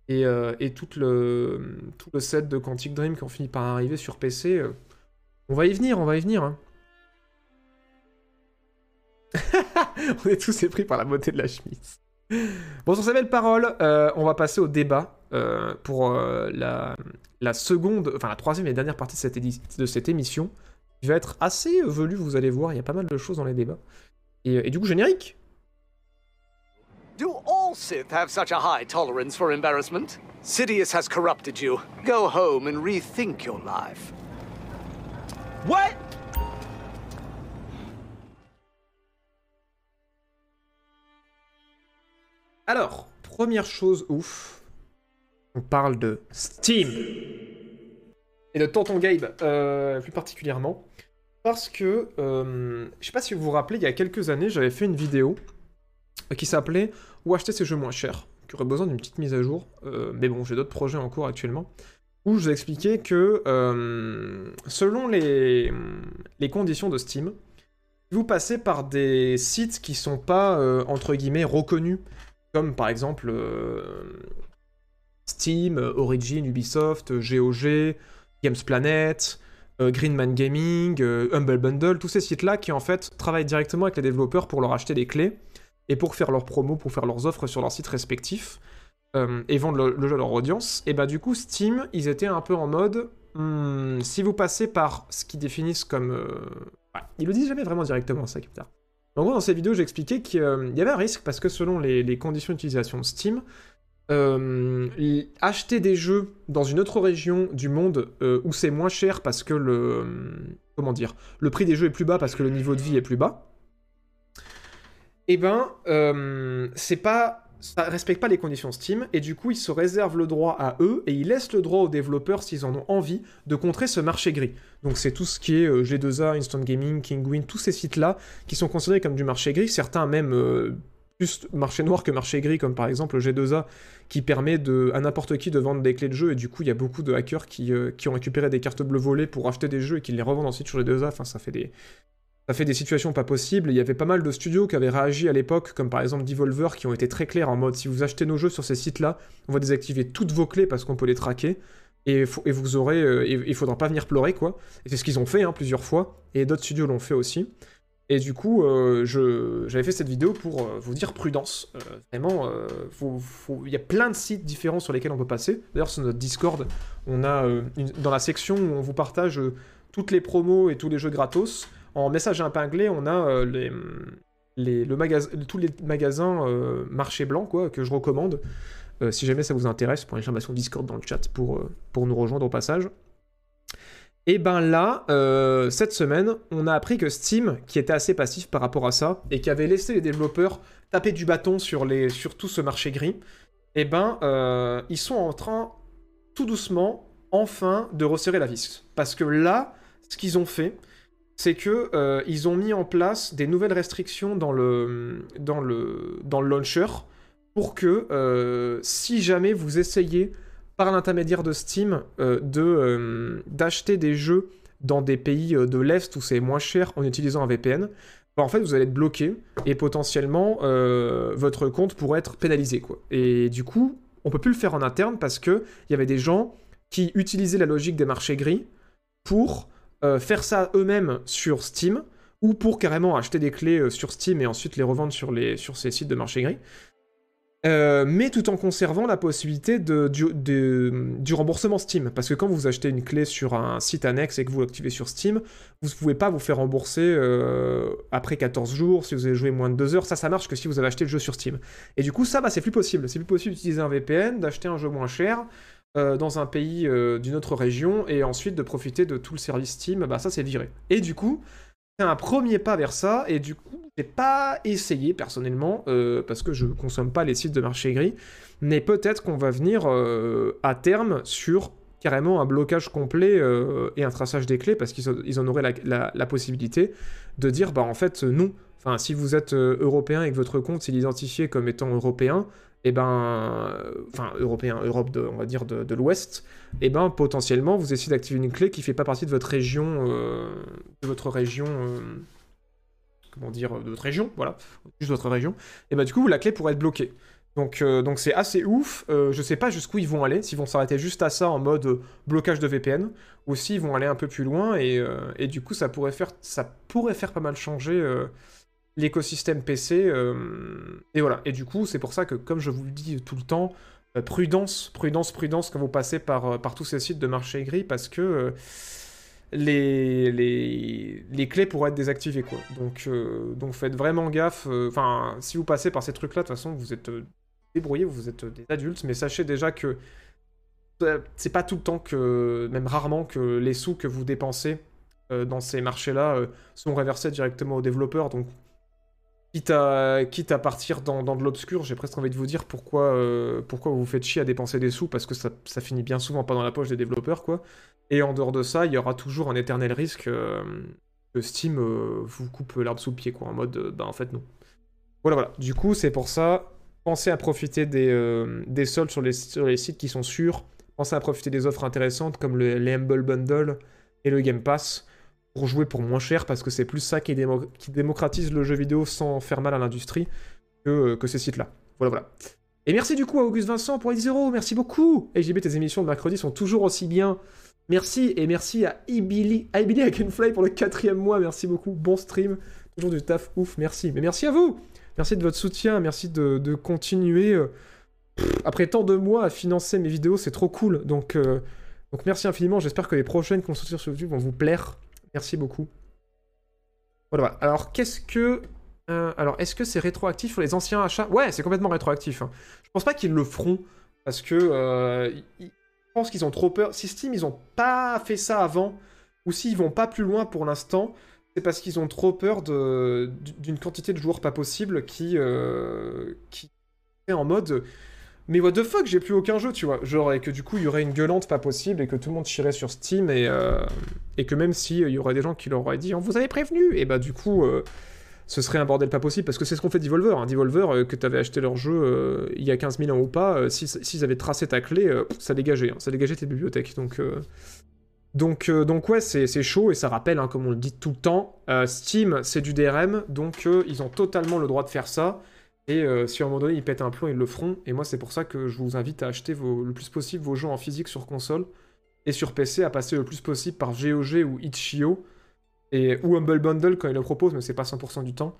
Speaker 1: et, euh, et tout, le, tout le set de Quantic Dream qui ont fini par arriver sur PC. euh. On va y venir, on va y venir. hein. [LAUGHS] on est tous épris par la beauté de la chemise. Bon, sur ces belles paroles, euh, on va passer au débat pour la, la seconde, enfin la troisième et dernière partie de cette, émission. Qui va être assez velue, vous allez voir, il y a pas mal de choses dans les débats. Et, du coup, générique
Speaker 5: Have such a high tolerance for embarrassment? Sidious has corrupted you. Go home and rethink your life.
Speaker 2: What?
Speaker 1: Alors, première chose ouf, on parle de Steam. Et de Tonton Gabe, euh, plus particulièrement. Parce que, euh, je sais pas si vous vous rappelez, il y a quelques années, j'avais fait une vidéo qui s'appelait Où acheter ces jeux moins chers, qui aurait besoin d'une petite mise à jour. Euh, mais bon, j'ai d'autres projets en cours actuellement. Où je vous expliquais que, euh, selon les, les conditions de Steam, vous passez par des sites qui sont pas, euh, entre guillemets, reconnus comme par exemple Steam, Origin, Ubisoft, GOG, Games Planet, Greenman Gaming, Humble Bundle, tous ces sites-là qui en fait travaillent directement avec les développeurs pour leur acheter des clés et pour faire leurs promos, pour faire leurs offres sur leurs sites respectifs euh, et vendre le, jeu à leur audience. Et bah du coup Steam, ils étaient un peu en mode hmm, si vous passez par ce qu'ils définissent comme... euh, ouais, ils le disent jamais vraiment directement ça, Captain. En gros, dans cette vidéo, j'expliquais qu'il y avait un risque parce que selon les, conditions d'utilisation de Steam, euh, acheter des jeux dans une autre région du monde euh, où c'est moins cher parce que le comment dire le prix des jeux est plus bas parce que le niveau de vie est plus bas, eh ben euh, c'est pas ça respecte pas les conditions Steam et du coup ils se réservent le droit à eux et ils laissent le droit aux développeurs s'ils en ont envie de contrer ce marché gris. Donc c'est tout ce qui est euh, G2A, Instant Gaming, Kingwin, tous ces sites là qui sont considérés comme du marché gris, certains même euh, plus marché noir que marché gris, comme par exemple le G2A, qui permet de, à n'importe qui de vendre des clés de jeu, et du coup il y a beaucoup de hackers qui, qui ont récupéré des cartes bleues volées pour acheter des jeux et qui les revendent ensuite sur G2A, enfin ça fait des... Ça fait des situations pas possibles. Il y avait pas mal de studios qui avaient réagi à l'époque, comme par exemple Devolver, qui ont été très clairs en mode si vous achetez nos jeux sur ces sites-là, on va désactiver toutes vos clés parce qu'on peut les traquer. Et, vous aurez, euh, il faudra pas venir pleurer quoi. Et c'est ce qu'ils ont fait hein, plusieurs fois. Et d'autres studios l'ont fait aussi. Et du coup, euh, j'avais fait cette vidéo pour euh, vous dire prudence. Vraiment, il y a plein de sites différents sur lesquels on peut passer. D'ailleurs, sur notre Discord, on a une- dans la section où on vous partage toutes les promos et tous les jeux gratos. En message épinglé, on a euh, tous les magasins euh, marché blanc quoi, que je recommande. Euh, si jamais ça vous intéresse, pour l'information Discord dans le chat pour, pour nous rejoindre au passage. Et ben là, cette semaine, on a appris que Steam, qui était assez passif par rapport à ça, et qui avait laissé les développeurs taper du bâton sur, les, tout ce marché gris, et ben, euh, ils sont en train, tout doucement, enfin, de resserrer la vis. Parce que là, ce qu'ils ont fait, c'est que euh, ils ont mis en place des nouvelles restrictions dans le, dans le, dans le launcher pour que euh, si jamais vous essayez par l'intermédiaire de Steam euh, de d'acheter des jeux dans des pays de l'Est où c'est moins cher en utilisant un VPN, bah, vous allez être bloqué et potentiellement votre compte pourrait être pénalisé. Et du coup, on peut plus le faire en interne parce que il y avait des gens qui utilisaient la logique des marchés gris pour euh, faire ça eux-mêmes sur Steam ou pour carrément acheter des clés euh, sur Steam et ensuite les revendre sur, les, sur ces sites de marché gris. Euh, mais tout en conservant la possibilité de, du, remboursement Steam. Parce que quand vous achetez une clé sur un site annexe et que vous l'activez sur Steam, vous ne pouvez pas vous faire rembourser après 14 jours si vous avez joué moins de 2 heures. Ça, ça marche que si vous avez acheté le jeu sur Steam. Et du coup, ça, bah, c'est plus possible. C'est plus possible d'utiliser un VPN, d'acheter un jeu moins cher euh, dans un pays euh, d'une autre région et ensuite de profiter de tout le service Steam. Bah, ça, c'est viré. Et du coup, c'est un premier pas vers ça, et du coup, j'ai pas essayé personnellement, euh, parce que je consomme pas les sites de marché gris, mais peut-être qu'on va venir à terme sur carrément un blocage complet et un traçage des clés parce qu'ils en auraient la, possibilité de dire bah en fait non. Enfin, si vous êtes européen et que votre compte est identifié comme étant européen, et ben, euh, enfin européen, Europe de, on va dire de, l'Ouest, et ben potentiellement vous essayez d'activer une clé qui fait pas partie de votre région, euh, de votre région, euh, comment dire, de votre région, voilà, juste votre région. Et ben du coup la clé pourrait être bloquée. Donc donc c'est assez ouf. Je sais pas jusqu'où ils vont aller, s'ils vont s'arrêter juste à ça en mode blocage de VPN, ou s'ils vont aller un peu plus loin et, et du coup ça pourrait faire ça pourrait faire pas mal changer. L'écosystème PC. euh, et voilà. Et du coup, c'est pour ça que, comme je vous le dis tout le temps, euh, prudence, prudence, prudence quand vous passez par, euh, par tous ces sites de marché gris parce que les, clés pourraient être désactivées. Quoi. Donc, faites vraiment gaffe. Enfin, si vous passez par ces trucs-là, de toute façon, vous êtes débrouillés, vous êtes des adultes, mais sachez déjà que c'est pas tout le temps que, même rarement, que les sous que vous dépensez dans ces marchés-là sont reversés directement aux développeurs. Donc quitte à, partir dans, de l'obscur, j'ai presque envie de vous dire pourquoi, euh, vous faites chier à dépenser des sous, parce que ça, finit bien souvent pas dans la poche des développeurs, quoi. Et en dehors de ça, il y aura toujours un éternel risque euh, que Steam euh, vous coupe l'herbe sous le pied, quoi, en mode, bah en fait non. Voilà, voilà. Du coup, c'est pour ça, pensez à profiter des, des soldes sur les, sites qui sont sûrs, pensez à profiter des offres intéressantes comme le, les Humble Bundle et le Game Pass pour jouer pour moins cher parce que c'est plus ça qui, démo- qui démocratise le jeu vidéo sans faire mal à l'industrie que, que ces sites-là. Voilà, voilà. Et merci du coup à Auguste Vincent pour les 10 euros, merci beaucoup. JB, tes émissions de mercredi sont toujours aussi bien. Merci, et merci à Ibili, à Ibili Fly pour le quatrième mois, merci beaucoup. Bon stream, toujours du taf ouf, merci. Mais merci à vous, merci de votre soutien, merci de, continuer. euh, après tant de mois à financer mes vidéos, c'est trop cool. Donc, euh, merci infiniment, j'espère que les prochaines qu'on sur YouTube vont vous plaire. Merci beaucoup. Alors qu'est-ce que... euh, alors, est-ce que c'est rétroactif sur les anciens achats? Ouais, c'est complètement rétroactif. hein. Je pense pas qu'ils le feront, parce que... euh, je pense qu'ils ont trop peur. Si Steam, ils ont pas fait ça avant, ou s'ils vont pas plus loin pour l'instant, c'est parce qu'ils ont trop peur d'une quantité de joueurs pas possible qui... euh, qui est en mode... Mais what the fuck, j'ai plus aucun jeu, tu vois. Genre, et que du coup, il y aurait une gueulante pas possible et que tout le monde chierait sur Steam et, euh, et que même si euh, y aurait des gens qui leur auraient dit on vous avait prévenu, et bah du coup, euh, ce serait un bordel pas possible parce que c'est ce qu'on fait Devolver. Hein. Devolver, euh, que t'avais acheté leur jeu il y a 15 000 ans ou pas, euh, si- s'ils avaient tracé ta clé, ça dégageait, hein. ça dégageait tes bibliothèques. Donc, donc, donc ouais, c'est chaud et ça rappelle, hein, comme on le dit tout le temps, Steam c'est du DRM, donc ils ont totalement le droit de faire ça. Et euh, si à un moment donné ils pètent un plomb, ils le feront. Et moi, c'est pour ça que je vous invite à acheter le plus possible vos jeux en physique sur console et sur PC, à passer le plus possible par GOG ou Itch.io et ou Humble Bundle quand ils le proposent, mais c'est pas 100% du temps.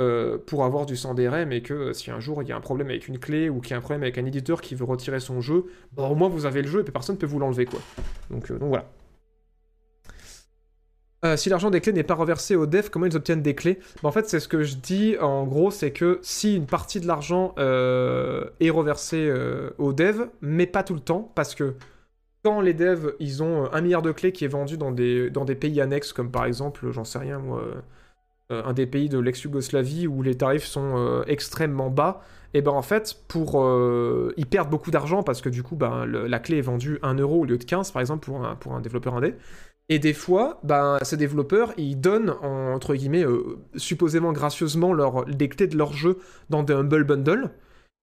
Speaker 1: euh, pour avoir du sans DRM et que euh, si un jour il y a un problème avec une clé ou qu'il y a un problème avec un éditeur qui veut retirer son jeu, bah, au moins vous avez le jeu et personne ne peut vous l'enlever quoi. Donc voilà. Euh, si l'argent des clés n'est pas reversé aux devs, comment ils obtiennent des clés? Bah, En fait, c'est ce que je dis en gros, c'est que si une partie de l'argent euh, est reversée euh, aux devs, mais pas tout le temps, parce que quand les devs, ils ont un milliard de clés qui est vendu dans des, dans des pays annexes, comme par exemple, j'en sais rien moi, un des pays de l'ex-Yougoslavie où les tarifs sont extrêmement bas, et ben en fait, pour, ils perdent beaucoup d'argent parce que du coup, le- la clé est vendue 1 euro au lieu de 15 par exemple pour un, pour un développeur indé. Et des fois, ben, ces développeurs, ils donnent, en- entre guillemets, euh, supposément gracieusement, leur, les clés de leur jeu dans des Humble Bundle.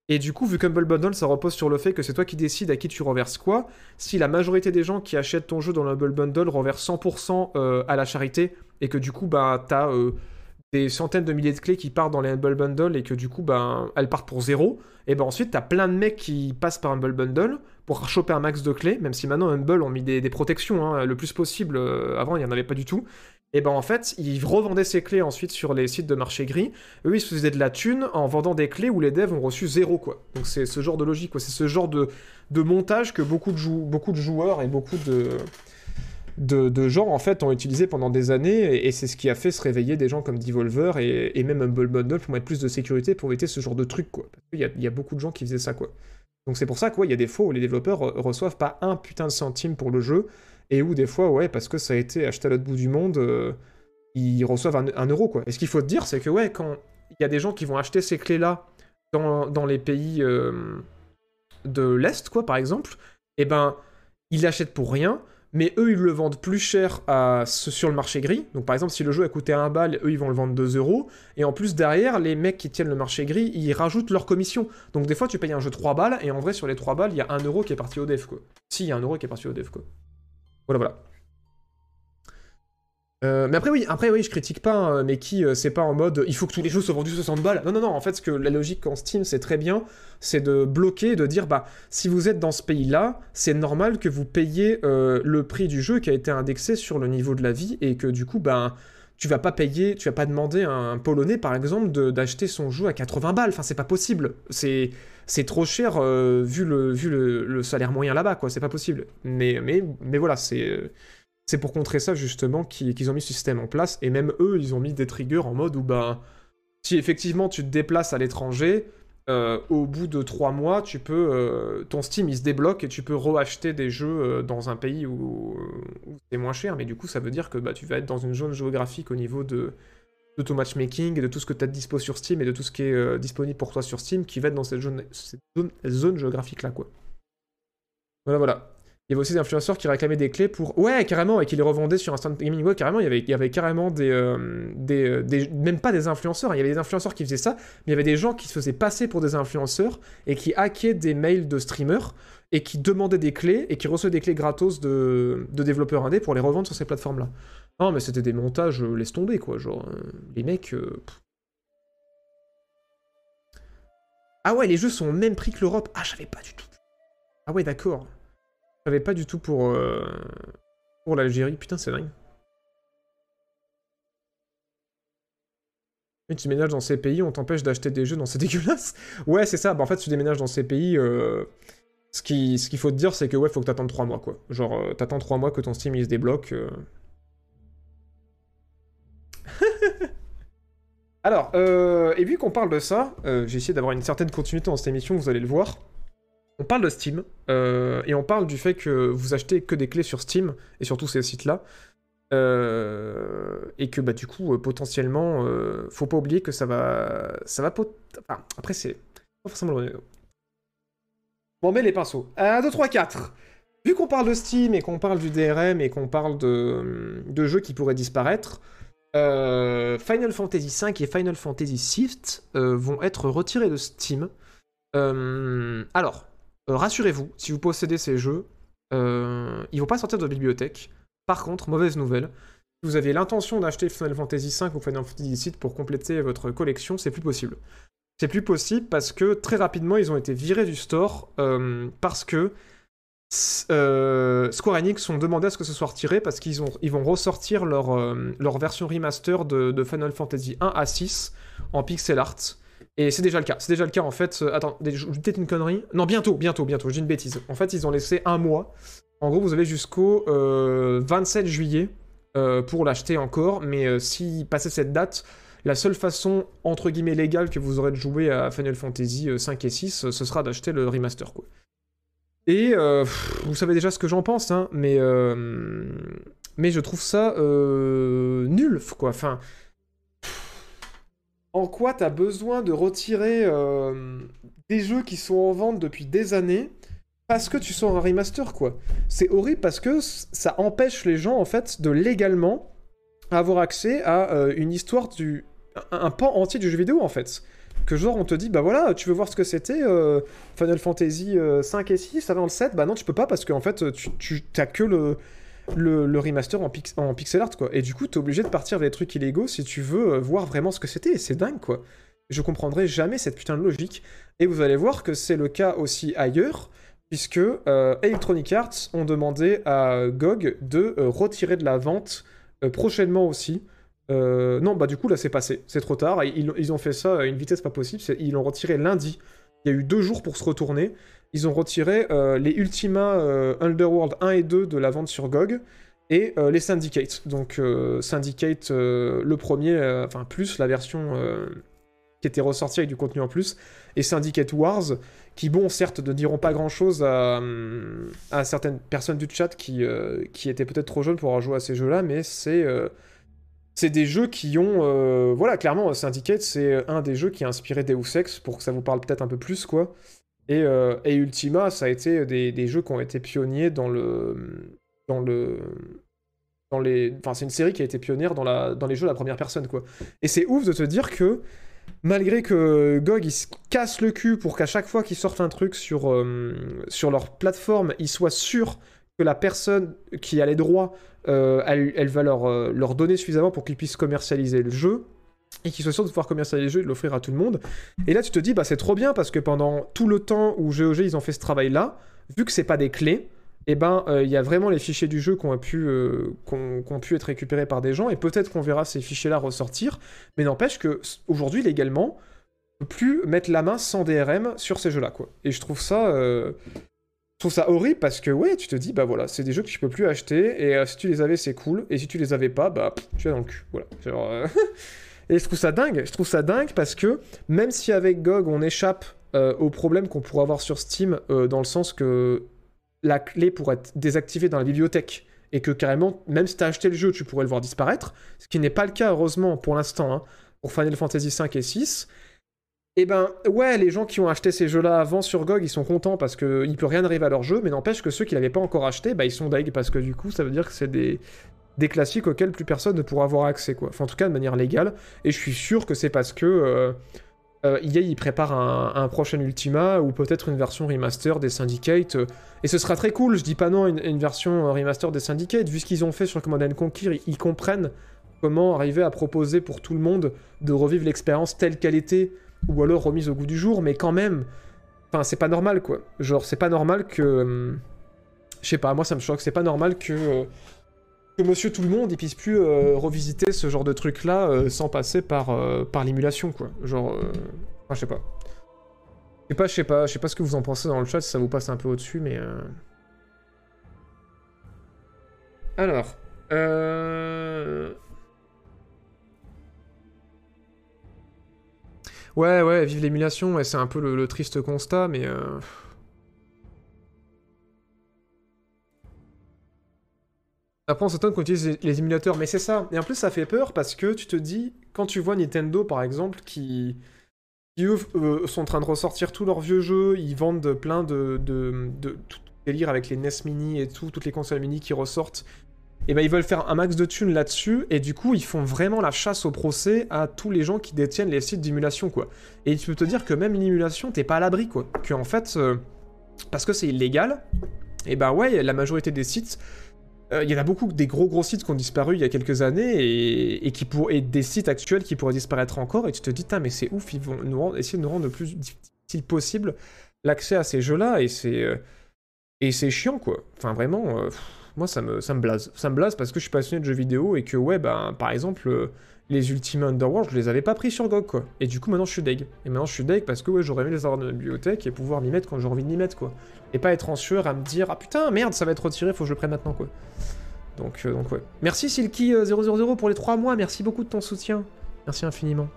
Speaker 1: Et du coup, vu qu'Humble Bundle, ça repose sur le fait que c'est toi qui décides à qui tu reverses quoi, si la majorité des gens qui achètent ton jeu dans l'Humble Bundle reversent 100% euh, à la charité, et que du coup, bah, t'as euh, des centaines de milliers de clés qui partent dans les Humble Bundle, et que du coup, ben elles partent pour zéro, et ben ensuite, t'as plein de mecs qui passent par Humble Bundle pour choper un max de clés, même si maintenant Humble ont mis des, protections hein, le plus possible, euh, avant il n'y en avait pas du tout. Et ben en fait, ils revendaient ces clés ensuite sur les sites de marché gris. Eux, ils se faisaient de la thune en vendant des clés où les devs ont reçu zéro, quoi. Donc c'est ce genre de logique, quoi. C'est ce genre de, montage que beaucoup de, beaucoup de joueurs et beaucoup de, gens, en fait, ont utilisé pendant des années. Et, c'est ce qui a fait se réveiller des gens comme Devolver et, même Humble Bundle pour mettre plus de sécurité, pour éviter ce genre de truc, quoi. Il y a beaucoup de gens qui faisaient ça, quoi. Donc c'est pour ça qu'il y a des fois où les développeurs re- reçoivent pas un putain de centime pour le jeu, et où des fois, ouais, parce que ça a été acheté à l'autre bout du monde, euh, ils reçoivent un, euro, quoi. Et ce qu'il faut te dire, c'est que, ouais, quand il y a des gens qui vont acheter ces clés-là dans, dans les pays euh, de l'Est, quoi, par exemple, et ben, ils l'achètent pour rien, mais eux, ils le vendent plus cher sur le marché gris. Donc par exemple, si le jeu a coûté 1 balle, eux, ils vont le vendre 2 euros. Et en plus, derrière, les mecs qui tiennent le marché gris, ils rajoutent leur commission. Donc des fois, tu payes un jeu 3 balles, et en vrai, sur les 3 balles, il y a 1 euro qui est parti au dev, quoi. Si, il y a 1 euro qui est parti au dev, quoi. Voilà, voilà. Euh, mais après oui, après oui, je critique pas, hein, mais qui euh, c'est pas en mode il faut que tous les jeux soient vendus 60 balles. Non non non, en fait ce que la logique en Steam c'est très bien, c'est de bloquer, de dire bah si vous êtes dans ce pays-là, c'est normal que vous payiez euh, le prix du jeu qui a été indexé sur le niveau de la vie et que du coup ben tu vas pas payer, tu vas pas demander à un Polonais par exemple d'acheter son jeu à 80 balles. Enfin c'est pas possible. C'est c'est trop cher vu le vu le, le salaire moyen là-bas quoi. C'est pas possible. Mais mais mais voilà c'est c'est pour contrer ça justement qu'ils ont mis ce système en place, et même eux, ils ont mis des triggers en mode où bah, si effectivement tu te déplaces à l'étranger, euh, au bout de trois mois, tu peux, euh, ton Steam il se débloque et tu peux re-acheter des jeux euh, dans un pays où, c'est moins cher, mais du coup ça veut dire que bah, tu vas être dans une zone géographique au niveau de, de ton matchmaking et de tout ce que tu as dispo sur Steam et de tout ce qui est disponible pour toi sur Steam qui va être dans cette zone, géographique là quoi. Voilà voilà. Il y avait aussi des influenceurs qui réclamaient des clés pour. Ouais, carrément, et qui les revendaient sur Instant Gaming. Ouais, carrément, il y avait, il y avait carrément des, euh, euh, des, Même pas des influenceurs, il y avait des influenceurs qui faisaient ça, mais il y avait des gens qui se faisaient passer pour des influenceurs et qui hackaient des mails de streamers et qui demandaient des clés et qui recevaient des clés gratos de, de développeurs indés pour les revendre sur ces plateformes-là. Non, mais c'était des montages, euh, laisse tomber, quoi. Genre, les mecs. Ah ouais, les jeux sont au même prix que l'Europe. Ah, j'avais pas du tout. Ah ouais, d'accord pas du tout pour, euh, pour l'Algérie. Putain, c'est dingue. Et tu déménages dans ces pays, on t'empêche d'acheter des jeux dans ces [LAUGHS] dégueulasses. Ouais, c'est ça. Bah, en fait, tu déménages dans ces pays. Euh, ce qu'il ce faut te dire, c'est que ouais, faut que t'attendes 3 mois, quoi. Genre, euh, t'attends 3 mois que ton Steam il se débloque. [LAUGHS] Alors, et vu qu'on parle de ça, j'ai essayé d'avoir une certaine continuité dans cette émission, vous allez le voir on parle de Steam, euh, et on parle du fait que vous achetez que des clés sur Steam, et surtout ces sites-là, euh, et que bah, du coup, euh, potentiellement, faut pas oublier que ça va... Ça va après, c'est pas forcément le... Bon, mais les pinceaux. 1, 2, 3, 4 Vu qu'on parle de Steam, et qu'on parle du DRM, et qu'on parle de, de jeux qui pourraient disparaître, Final Fantasy V et Final Fantasy VI vont être retirés de Steam. alors, euh, rassurez-vous, si vous possédez ces jeux, euh, ils vont pas sortir de la bibliothèque. Par contre, mauvaise nouvelle, si vous avez l'intention d'acheter Final Fantasy V ou Final Fantasy VII pour compléter votre collection, c'est plus possible. C'est plus possible parce que très rapidement, ils ont été virés du store euh, parce que Square Enix ont demandé à ce que ce soit retiré parce qu'ils ils vont ressortir leur, leur version remaster de, de, Final Fantasy 1 à 6 en pixel art. Et c'est déjà le cas. C'est déjà le cas en fait. Euh, attends, peut-être une connerie. Non, bientôt, bientôt, bientôt. J'ai une bêtise. En fait, ils ont laissé un mois. En gros, vous avez jusqu'au 27 euh, juillet euh, pour l'acheter encore. Mais si passez cette date, la seule façon entre guillemets légale que vous aurez de jouer à Final Fantasy 5 et 6, ce sera d'acheter le remaster quoi. Et vous savez déjà ce que j'en pense, hein, mais mais je trouve ça nul quoi. Enfin en quoi t'as besoin de retirer euh, des jeux qui sont en vente depuis des années parce que tu sors un remaster, quoi. C'est horrible parce que ça empêche les gens, en fait, de légalement avoir accès à euh, une histoire du... Un, pan entier du jeu vidéo, en fait. Que genre, on te dit, bah voilà, tu veux voir ce que c'était euh, Final Fantasy 5 et 6 avant le 7 Bah non, tu peux pas parce qu'en fait, tu, tu que le le, remaster en, pixel art, quoi. Et du coup, t'es obligé de partir des trucs illégaux si tu veux euh, voir vraiment ce que c'était, c'est dingue, quoi. Je comprendrai jamais cette putain de logique. Et vous allez voir que c'est le cas aussi ailleurs, puisque euh, Electronic Arts ont demandé à GOG de euh, retirer de la vente prochainement aussi. non, bah du coup, là, c'est passé. C'est trop tard. Ils, ont fait ça à une vitesse pas possible. Ils l'ont retiré lundi. Il y a eu deux jours pour se retourner ils ont retiré euh, les Ultima euh, Underworld 1 et 2 de la vente sur GOG et euh, les Syndicate. Donc Syndicate, le premier, enfin plus la version qui était ressortie avec du contenu en plus, et Syndicate Wars, qui bon, certes, ne diront pas grand-chose à, à, certaines personnes du chat qui, qui étaient peut-être trop jeunes pour avoir joué à ces jeux-là, mais c'est c'est des jeux qui ont... voilà, clairement, Syndicate, c'est un des jeux qui a inspiré Deus Ex, pour que ça vous parle peut-être un peu plus, quoi. Et, euh, et Ultima, ça a été des, jeux qui ont été pionniers dans le. Dans le. Dans les... Enfin, c'est une série qui a été pionnière dans, la, dans les jeux à la première personne, quoi. Et c'est ouf de te dire que, malgré que GOG, ils se cassent le cul pour qu'à chaque fois qu'ils sortent un truc sur, euh, leur plateforme, ils soient sûrs que la personne qui a les droits, euh, elle, va leur, leur donner suffisamment pour qu'ils puissent commercialiser le jeu et qu'ils soient sûrs de pouvoir commercialiser le jeu et de l'offrir à tout le monde. Et là, tu te dis, bah, c'est trop bien parce que pendant tout le temps où GOG ils ont fait ce travail-là, vu que c'est pas des clés, eh ben, euh, il y a vraiment les fichiers du jeu qui ont, pu, euh, pu être récupérés par des gens et peut-être qu'on verra ces fichiers-là ressortir. Mais n'empêche que aujourd'hui, légalement, on peut plus mettre la main sans DRM sur ces jeux-là, quoi. Et je trouve ça. euh, trouve ça horrible parce que ouais, tu te dis bah voilà, c'est des jeux que tu peux plus acheter et si tu les avais c'est cool et si tu les avais pas bah tu es dans le cul. Voilà. [LAUGHS] et je trouve ça dingue. Je trouve ça dingue parce que même si avec GOG on échappe euh, aux problèmes qu'on pourrait avoir sur Steam euh, dans le sens que la clé pourrait être désactivée dans la bibliothèque et que carrément même si tu as acheté le jeu tu pourrais le voir disparaître, ce qui n'est pas le cas heureusement pour l'instant hein, pour Final Fantasy 5 et 6. Et ben ouais, les gens qui ont acheté ces jeux-là avant sur GOG, ils sont contents parce qu'il peut rien arriver à leur jeu, mais n'empêche que ceux qui l'avaient pas encore acheté, bah ils sont deg parce que du coup ça veut dire que c'est des, des classiques auxquels plus personne ne pourra avoir accès quoi. Enfin en tout cas de manière légale, et je suis sûr que c'est parce que euh, euh, il prépare un, prochain Ultima ou peut-être une version remaster des Syndicate, euh, et ce sera très cool, je dis pas non une, version euh, remaster des Syndicate, vu ce qu'ils ont fait sur Command and Conquer, ils, ils comprennent comment arriver à proposer pour tout le monde de revivre l'expérience telle qu'elle était ou alors remise au goût du jour, mais quand même, enfin, c'est pas normal, quoi. Genre, c'est pas normal que... hum, Je sais pas, moi ça me choque, c'est pas normal que... que monsieur tout le monde, il puisse plus euh, revisiter ce genre de truc-là euh, sans passer par, euh, par l'émulation, quoi. Genre... Enfin, je sais pas. Je sais pas, je sais pas, je sais pas ce que vous en pensez dans le chat, si ça vous passe un peu au-dessus, mais... Alors... Ouais, ouais, vive l'émulation, ouais, c'est un peu le triste constat, mais... Après, on s'étonne qu'on utilise les, émulateurs, mais c'est ça. Et en plus, ça fait peur parce que tu te dis, quand tu vois Nintendo, par exemple, qui, qui eux, euh, sont en train de ressortir tous leurs vieux jeux, ils vendent plein de, de, délire avec les NES Mini et tout, toutes les consoles mini qui ressortent. Et ben ils veulent faire un max de thunes là-dessus, et du coup, ils font vraiment la chasse au procès à tous les gens qui détiennent les sites d'émulation, quoi. Et tu peux te dire que même une émulation, t'es pas à l'abri, quoi. Que en fait, euh, parce que c'est illégal, et ben ouais, la majorité des sites, euh, il y en a beaucoup des gros gros sites qui ont disparu il y a quelques années et, et qui pour, et des sites actuels qui pourraient disparaître encore et tu te dis mais c'est ouf ils vont nous rendre- essayer de nous rendre le plus difficile possible l'accès à ces jeux là et c'est euh, et c'est chiant quoi. Enfin vraiment euh, moi ça me ça me blase ça me blase parce que je suis passionné de jeux vidéo et que ouais ben par exemple les Ultima Underworld je les avais pas pris sur GOG quoi. Et du coup maintenant je suis deg. Et maintenant je suis deg parce que ouais j'aurais aimé les avoir dans la bibliothèque et pouvoir m'y mettre quand j'ai envie de m'y mettre quoi. Et pas être anxieux à me dire ah putain merde ça va être retiré faut que je le prenne maintenant quoi donc, euh, donc ouais. Merci Silky000 pour les 3 mois, merci beaucoup de ton soutien. Merci infiniment.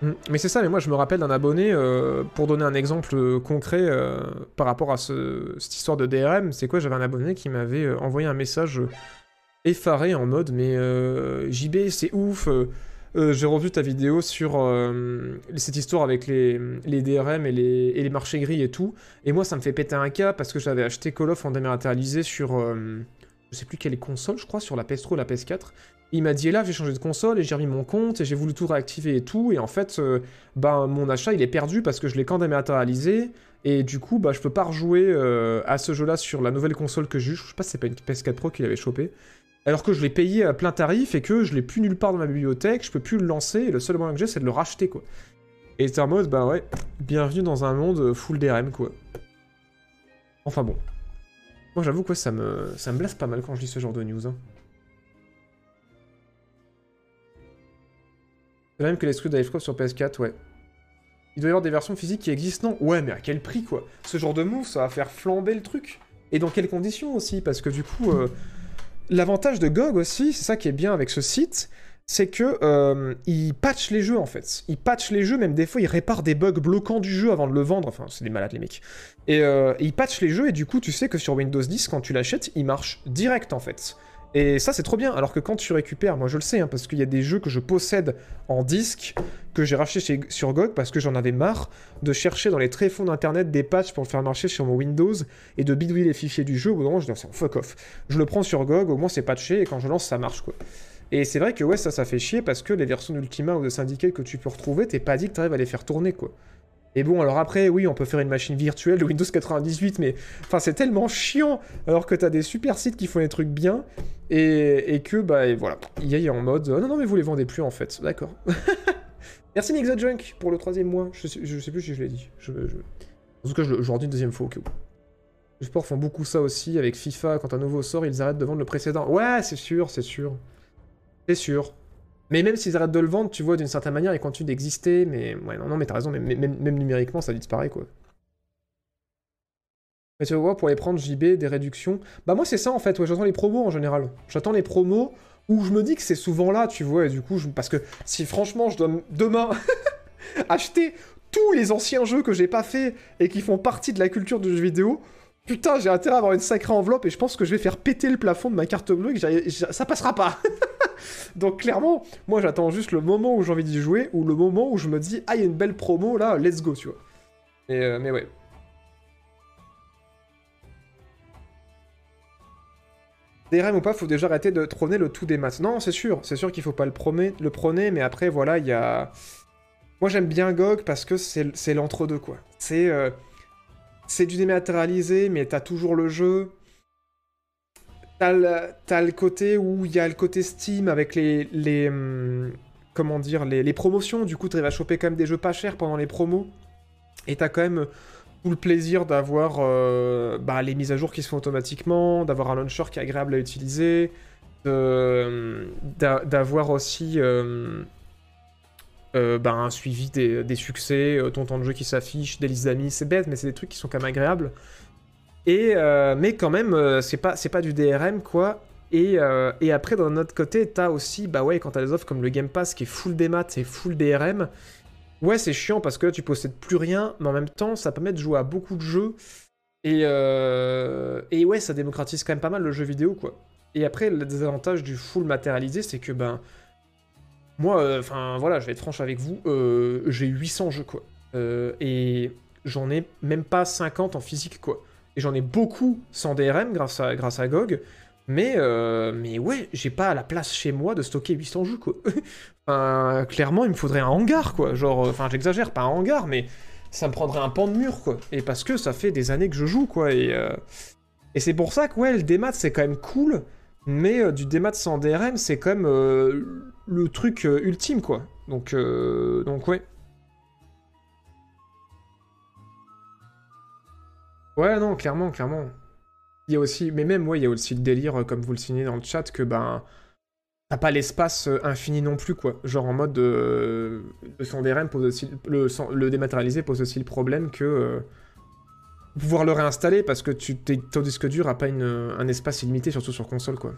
Speaker 1: Mm, Mais c'est ça, mais moi je me rappelle d'un abonné, euh, pour donner un exemple euh, concret euh, par rapport à ce- cette histoire de DRM, c'est quoi? J'avais un abonné qui m'avait euh, envoyé un message euh, effaré en mode mais euh, JB c'est ouf, euh, euh, j'ai revu ta vidéo sur cette histoire avec les, DRM et les, marchés gris et tout, et moi ça me fait péter un cas parce que j'avais acheté Call of en dématérialisé sur je sais plus quelle console, je crois, sur la PS3 ou la PS4. Il m'a dit, là, j'ai changé de console et j'ai remis mon compte et j'ai voulu tout réactiver et tout. Et en fait, ben, mon achat, il est perdu parce que je l'ai quand dématérialisé. Et du coup, bah, je peux pas rejouer à ce jeu-là sur la nouvelle console que j'ai. Je sais pas si c'est pas une PS4 Pro qu'il avait chopé. Alors que je l'ai payé à plein tarif et que je l'ai plus nulle part dans ma bibliothèque, je peux plus le lancer et le seul moyen que j'ai, c'est de le racheter, quoi. Et c'est mode, bah ouais, bienvenue dans un monde full DRM, quoi. Enfin bon. Moi, j'avoue que ça me, ça me blesse pas mal quand je lis ce genre de news. hein. C'est même que les screws d'Ivecroft sur PS4, ouais. Il doit y avoir des versions physiques qui existent, non? Ouais, mais à quel prix, quoi? Ce genre de move, ça va faire flamber le truc. Et dans quelles conditions aussi? Parce que du coup, euh, l'avantage de GOG aussi, c'est ça qui est bien avec ce site, c'est que euh, ils les jeux en fait. Ils patchent les jeux, même des fois ils réparent des bugs bloquants du jeu avant de le vendre. Enfin, c'est des malades les mecs. Et euh, ils patchent les jeux et du coup, tu sais que sur Windows 10, quand tu l'achètes, il marche direct en fait. Et ça, c'est trop bien. Alors que quand tu récupères, moi je le sais, hein, parce qu'il y a des jeux que je possède en disque que j'ai racheté chez- sur GOG parce que j'en avais marre de chercher dans les tréfonds d'internet des patchs pour le faire marcher sur mon Windows et de bidouiller les fichiers du jeu. Au bout moment, je dis, c'est fuck off. Je le prends sur GOG, au moins c'est patché et quand je lance, ça marche quoi. Et c'est vrai que ouais, ça, ça fait chier parce que les versions d'Ultima ou de Syndicate que tu peux retrouver, t'es pas dit que t'arrives à les faire tourner quoi. Et bon, alors après, oui, on peut faire une machine virtuelle de Windows 98, mais enfin, c'est tellement chiant alors que t'as des super sites qui font des trucs bien et, que, bah, voilà, EA est en mode, euh, non, non, mais vous les vendez plus en fait, d'accord. [LAUGHS] Merci Nick the Junk pour le troisième mois, je sais, sais plus si je l'ai dit. En tout cas, je, je une deuxième fois au cas où. Les sports font beaucoup ça aussi avec FIFA, quand un nouveau sort, ils arrêtent de vendre le précédent. Ouais, c'est sûr, c'est sûr. C'est sûr. Mais même s'ils arrêtent de le vendre, tu vois, d'une certaine manière, ils continuent d'exister, mais... Ouais, non, non, mais t'as raison, même, même numériquement, ça disparaît, quoi. Mais tu vois, pour les prendre JB, des réductions... Bah moi, c'est ça, en fait, ouais, j'attends les promos, en général. J'attends les promos, où je me dis que c'est souvent là, tu vois, et du coup, parce que si, franchement, je dois demain [LAUGHS] acheter tous les anciens jeux que j'ai pas fait et qui font partie de la culture du jeu vidéo... Putain, j'ai intérêt à avoir une sacrée enveloppe et je pense que je vais faire péter le plafond de ma carte bleue et que ça passera pas. [LAUGHS] Donc clairement, moi j'attends juste le moment où j'ai envie d'y jouer ou le moment où je me dis ah il y a une belle promo là, let's go, tu vois. Mais, euh, mais ouais. DRM ou pas, faut déjà arrêter de trôner le tout des maths. Non, c'est sûr, c'est sûr qu'il faut pas le, prôner, mais après voilà, il y a... Moi j'aime bien GOG parce que c'est c'est l'entre-deux quoi. C'est euh, c'est du dématérialisé, mais t'as toujours le jeu. T'as le, côté où il y a le côté Steam avec les, hum, comment dire, les, promotions. Du coup, tu vas choper quand même des jeux pas chers pendant les promos. Et t'as quand même tout le plaisir d'avoir euh, bah, les mises à jour qui se font automatiquement, d'avoir un launcher qui est agréable à utiliser, d'avoir aussi euh, euh, bah, un suivi des, des succès, ton temps de jeu qui s'affiche, des listes d'amis, c'est bête, mais c'est des trucs qui sont quand même agréables. Euh, mais quand même, euh, c'est pas, du DRM, quoi. Et, euh, et après, d'un autre côté, t'as aussi, bah ouais, quand t'as des offres comme le Game Pass qui est full démat et full DRM, ouais, c'est chiant parce que là, tu possèdes plus rien, mais en même temps, ça permet de jouer à beaucoup de jeux. Et, et ouais, ça démocratise quand même pas mal le jeu vidéo, quoi. Et après, le désavantage du full matérialisé, c'est que, ben, moi, enfin, voilà, je vais être franche avec vous, j'ai 800 jeux, quoi. Et j'en ai même pas 50 en physique, quoi. Et j'en ai beaucoup sans DRM grâce à, GOG. Mais, euh, mais ouais, j'ai pas la place chez moi de stocker 800 jeux, quoi. [LAUGHS] Enfin, clairement, il me faudrait un hangar, quoi. Genre, euh, enfin, j'exagère, pas un hangar, mais ça me prendrait un pan de mur, quoi. Et parce que ça fait des années que je joue, quoi. Et, euh, et c'est pour ça que, ouais, le démat, c'est quand même cool. Mais du démat sans DRM, c'est quand même le truc ultime, quoi. Donc, donc ouais. Ouais, non, clairement, clairement. Il y a aussi, mais même, ouais, il y a aussi le délire, euh, comme vous le signez dans le chat, que ben, t'as pas l'espace euh, infini non plus, quoi. Genre en mode, euh, le sans DRM pose aussi, le, le dématérialisé pose aussi le problème que pouvoir le réinstaller parce que tu, ton disque dur a pas un espace illimité, surtout sur console, quoi.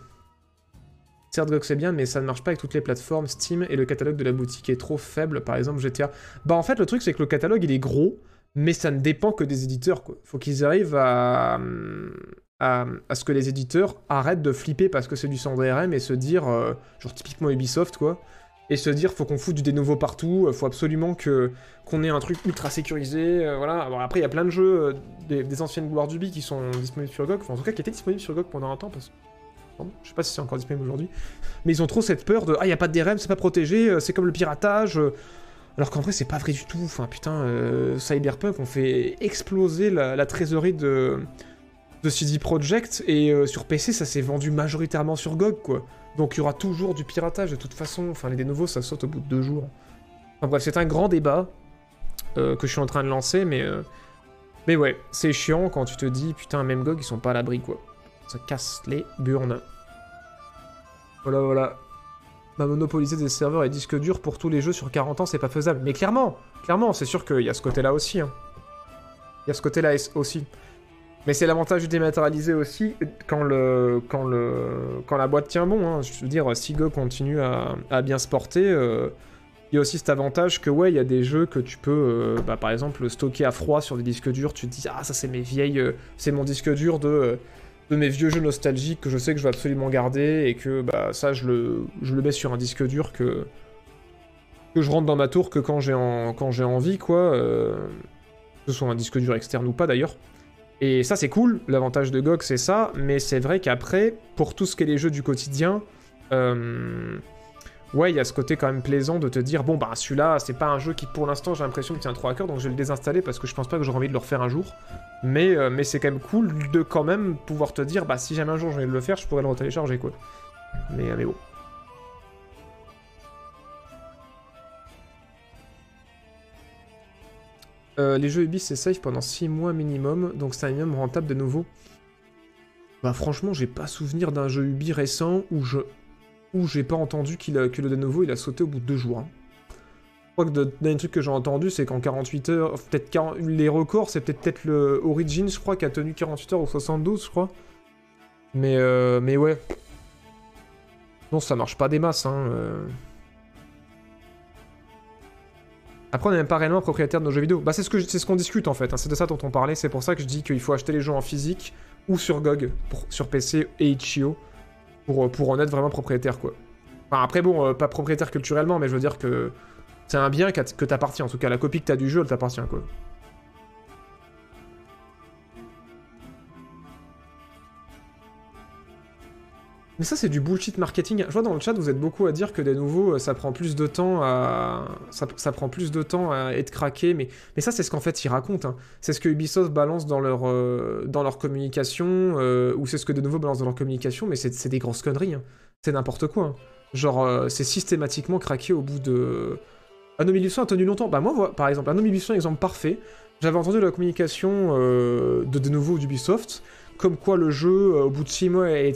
Speaker 1: Certes, GOG c'est bien, mais ça ne marche pas avec toutes les plateformes Steam et le catalogue de la boutique est trop faible, par exemple GTA. Bah en fait, le truc c'est que le catalogue il est gros, mais ça ne dépend que des éditeurs, quoi. Faut qu'ils arrivent à, à, ce que les éditeurs arrêtent de flipper parce que c'est du sans DRM et se dire, euh, genre typiquement Ubisoft, quoi, et se dire faut qu'on foute du des nouveaux partout, euh, faut absolument que qu'on ait un truc ultra sécurisé, euh, voilà. Alors après, il y a plein de jeux des, anciennes gloires du qui sont disponibles sur GOG, enfin en tout cas qui étaient disponibles sur GOG pendant un temps, parce que je sais pas si c'est encore disponible aujourd'hui, mais ils ont trop cette peur de ah, il y a pas de DRM, c'est pas protégé, c'est comme le piratage. Alors qu'en vrai, c'est pas vrai du tout. Enfin, putain, euh, Cyberpunk, on fait exploser la, trésorerie de, CD Projekt et euh, sur PC, ça s'est vendu majoritairement sur GOG, quoi. Donc il y aura toujours du piratage de toute façon. Enfin, les nouveaux, ça saute au bout de deux jours. Enfin bref, c'est un grand débat euh, que je suis en train de lancer, mais. Mais ouais, c'est chiant quand tu te dis, putain, même GOG, ils sont pas à l'abri, quoi. Ça casse les burnes. Voilà, voilà. Bah, monopoliser des serveurs et disques durs pour tous les jeux sur 40 ans, c'est pas faisable. Mais clairement, clairement, c'est sûr qu'il y a ce côté-là aussi. hein. Il y a ce côté-là aussi. Mais c'est l'avantage du dématérialisé aussi quand le quand le quand la boîte tient bon. hein. Je veux dire, si Go continue à, bien se porter, euh, il y a aussi cet avantage que ouais, il y a des jeux que tu peux, euh, bah, par exemple, stocker à froid sur des disques durs. Tu te dis ah ça c'est mes vieilles, euh, c'est mon disque dur de euh, de mes vieux jeux nostalgiques que je sais que je vais absolument garder et que bah ça je le je mets sur un disque dur que que je rentre dans ma tour que quand j'ai en... quand j'ai envie, quoi. euh, Que ce soit un disque dur externe ou pas d'ailleurs. Et ça, c'est cool. L'avantage de GOG, c'est ça. Mais c'est vrai qu'après, pour tout ce qui est les jeux du quotidien, euh, ouais, il y a ce côté quand même plaisant de te dire bon, bah celui-là, c'est pas un jeu qui pour l'instant, j'ai l'impression que tient trop à cœur, donc je vais le désinstaller parce que je pense pas que j'aurai envie de le refaire un jour. Mais, euh, mais c'est quand même cool de quand même pouvoir te dire bah si jamais un jour envie de le faire, je pourrais le retélécharger quoi. Mais, euh, mais bon. Euh, les jeux Ubi c'est safe pendant 6 mois minimum, donc c'est un minimum rentable de nouveau. Bah franchement, j'ai pas souvenir d'un jeu Ubi récent où je où j'ai pas entendu que le de nouveau il a sauté au bout de deux jours. hein. Je crois que de- d'un truc que j'ai entendu, c'est qu'en 48 heures, peut-être 40 les records, c'est peut-être peut-être le Origins, je crois, qui a tenu 48 heures ou 72, je crois. Mais euh, mais ouais. Non, ça marche pas des masses, hein. euh. Après, on n'est même pas réellement propriétaire de nos jeux vidéo. Bah, c'est ce c'est ce qu'on discute en fait. hein. C'est de ça dont on parlait. C'est pour ça que je dis qu'il faut acheter les jeux en physique ou sur GOG, sur PC et Itch.io, pour, euh, pour en être vraiment propriétaire, quoi. Enfin, après, bon, euh, pas propriétaire culturellement, mais je veux dire que c'est un bien que t'appartient. En tout cas, la copie que t'as du jeu, elle t'appartient, quoi. Mais ça, c'est du bullshit marketing. Je vois dans le chat, vous êtes beaucoup à dire que des nouveaux, euh, ça prend plus de temps à... Ça, prend plus de temps à être craqué, mais, mais ça, c'est ce qu'en fait, ils racontent. hein. C'est ce que Ubisoft balance dans leur, euh, dans leur communication, euh, ou c'est ce que de nouveau balance dans leur communication, mais c'est des grosses conneries. hein. C'est n'importe quoi. hein. Genre, c'est systématiquement craqué au bout de... 1800 a tenu longtemps. Bah moi, par exemple, 1800, exemple parfait. J'avais entendu la communication de de nouveau d'Ubisoft, comme quoi le jeu, euh, au bout de 6 mois, est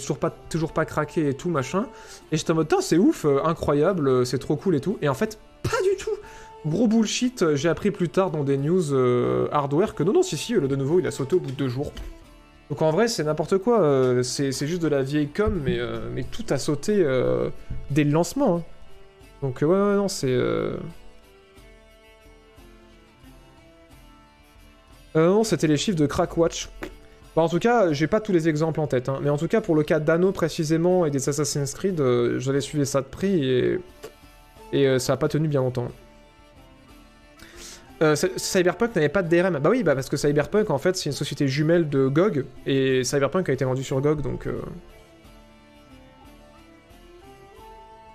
Speaker 1: toujours pas, craqué et tout, machin. Et j'étais en mode, c'est ouf, euh, incroyable, euh, c'est trop cool et tout. Et en fait, pas du tout Gros bullshit, j'ai appris plus tard dans des news hardware que non, non, si, si, le de nouveau, il a sauté au bout de deux jours. Donc en vrai, c'est n'importe quoi, c'est juste de la vieille com, mais, tout a sauté dès le lancement. hein. Donc ouais, ouais, non, c'est... non, c'était les chiffres de Crackwatch. Bah, en tout cas, j'ai pas tous les exemples en tête, hein, mais en tout cas, pour le cas d'Anno précisément et des Assassin's Creed, euh, j'avais suivi ça de prix et, et euh, ça a pas tenu bien longtemps. Euh, Cy- Cyberpunk n'avait pas de DRM. Bah oui, bah parce que Cyberpunk, en fait, c'est une société jumelle de GOG, et Cyberpunk a été vendu sur GOG, donc...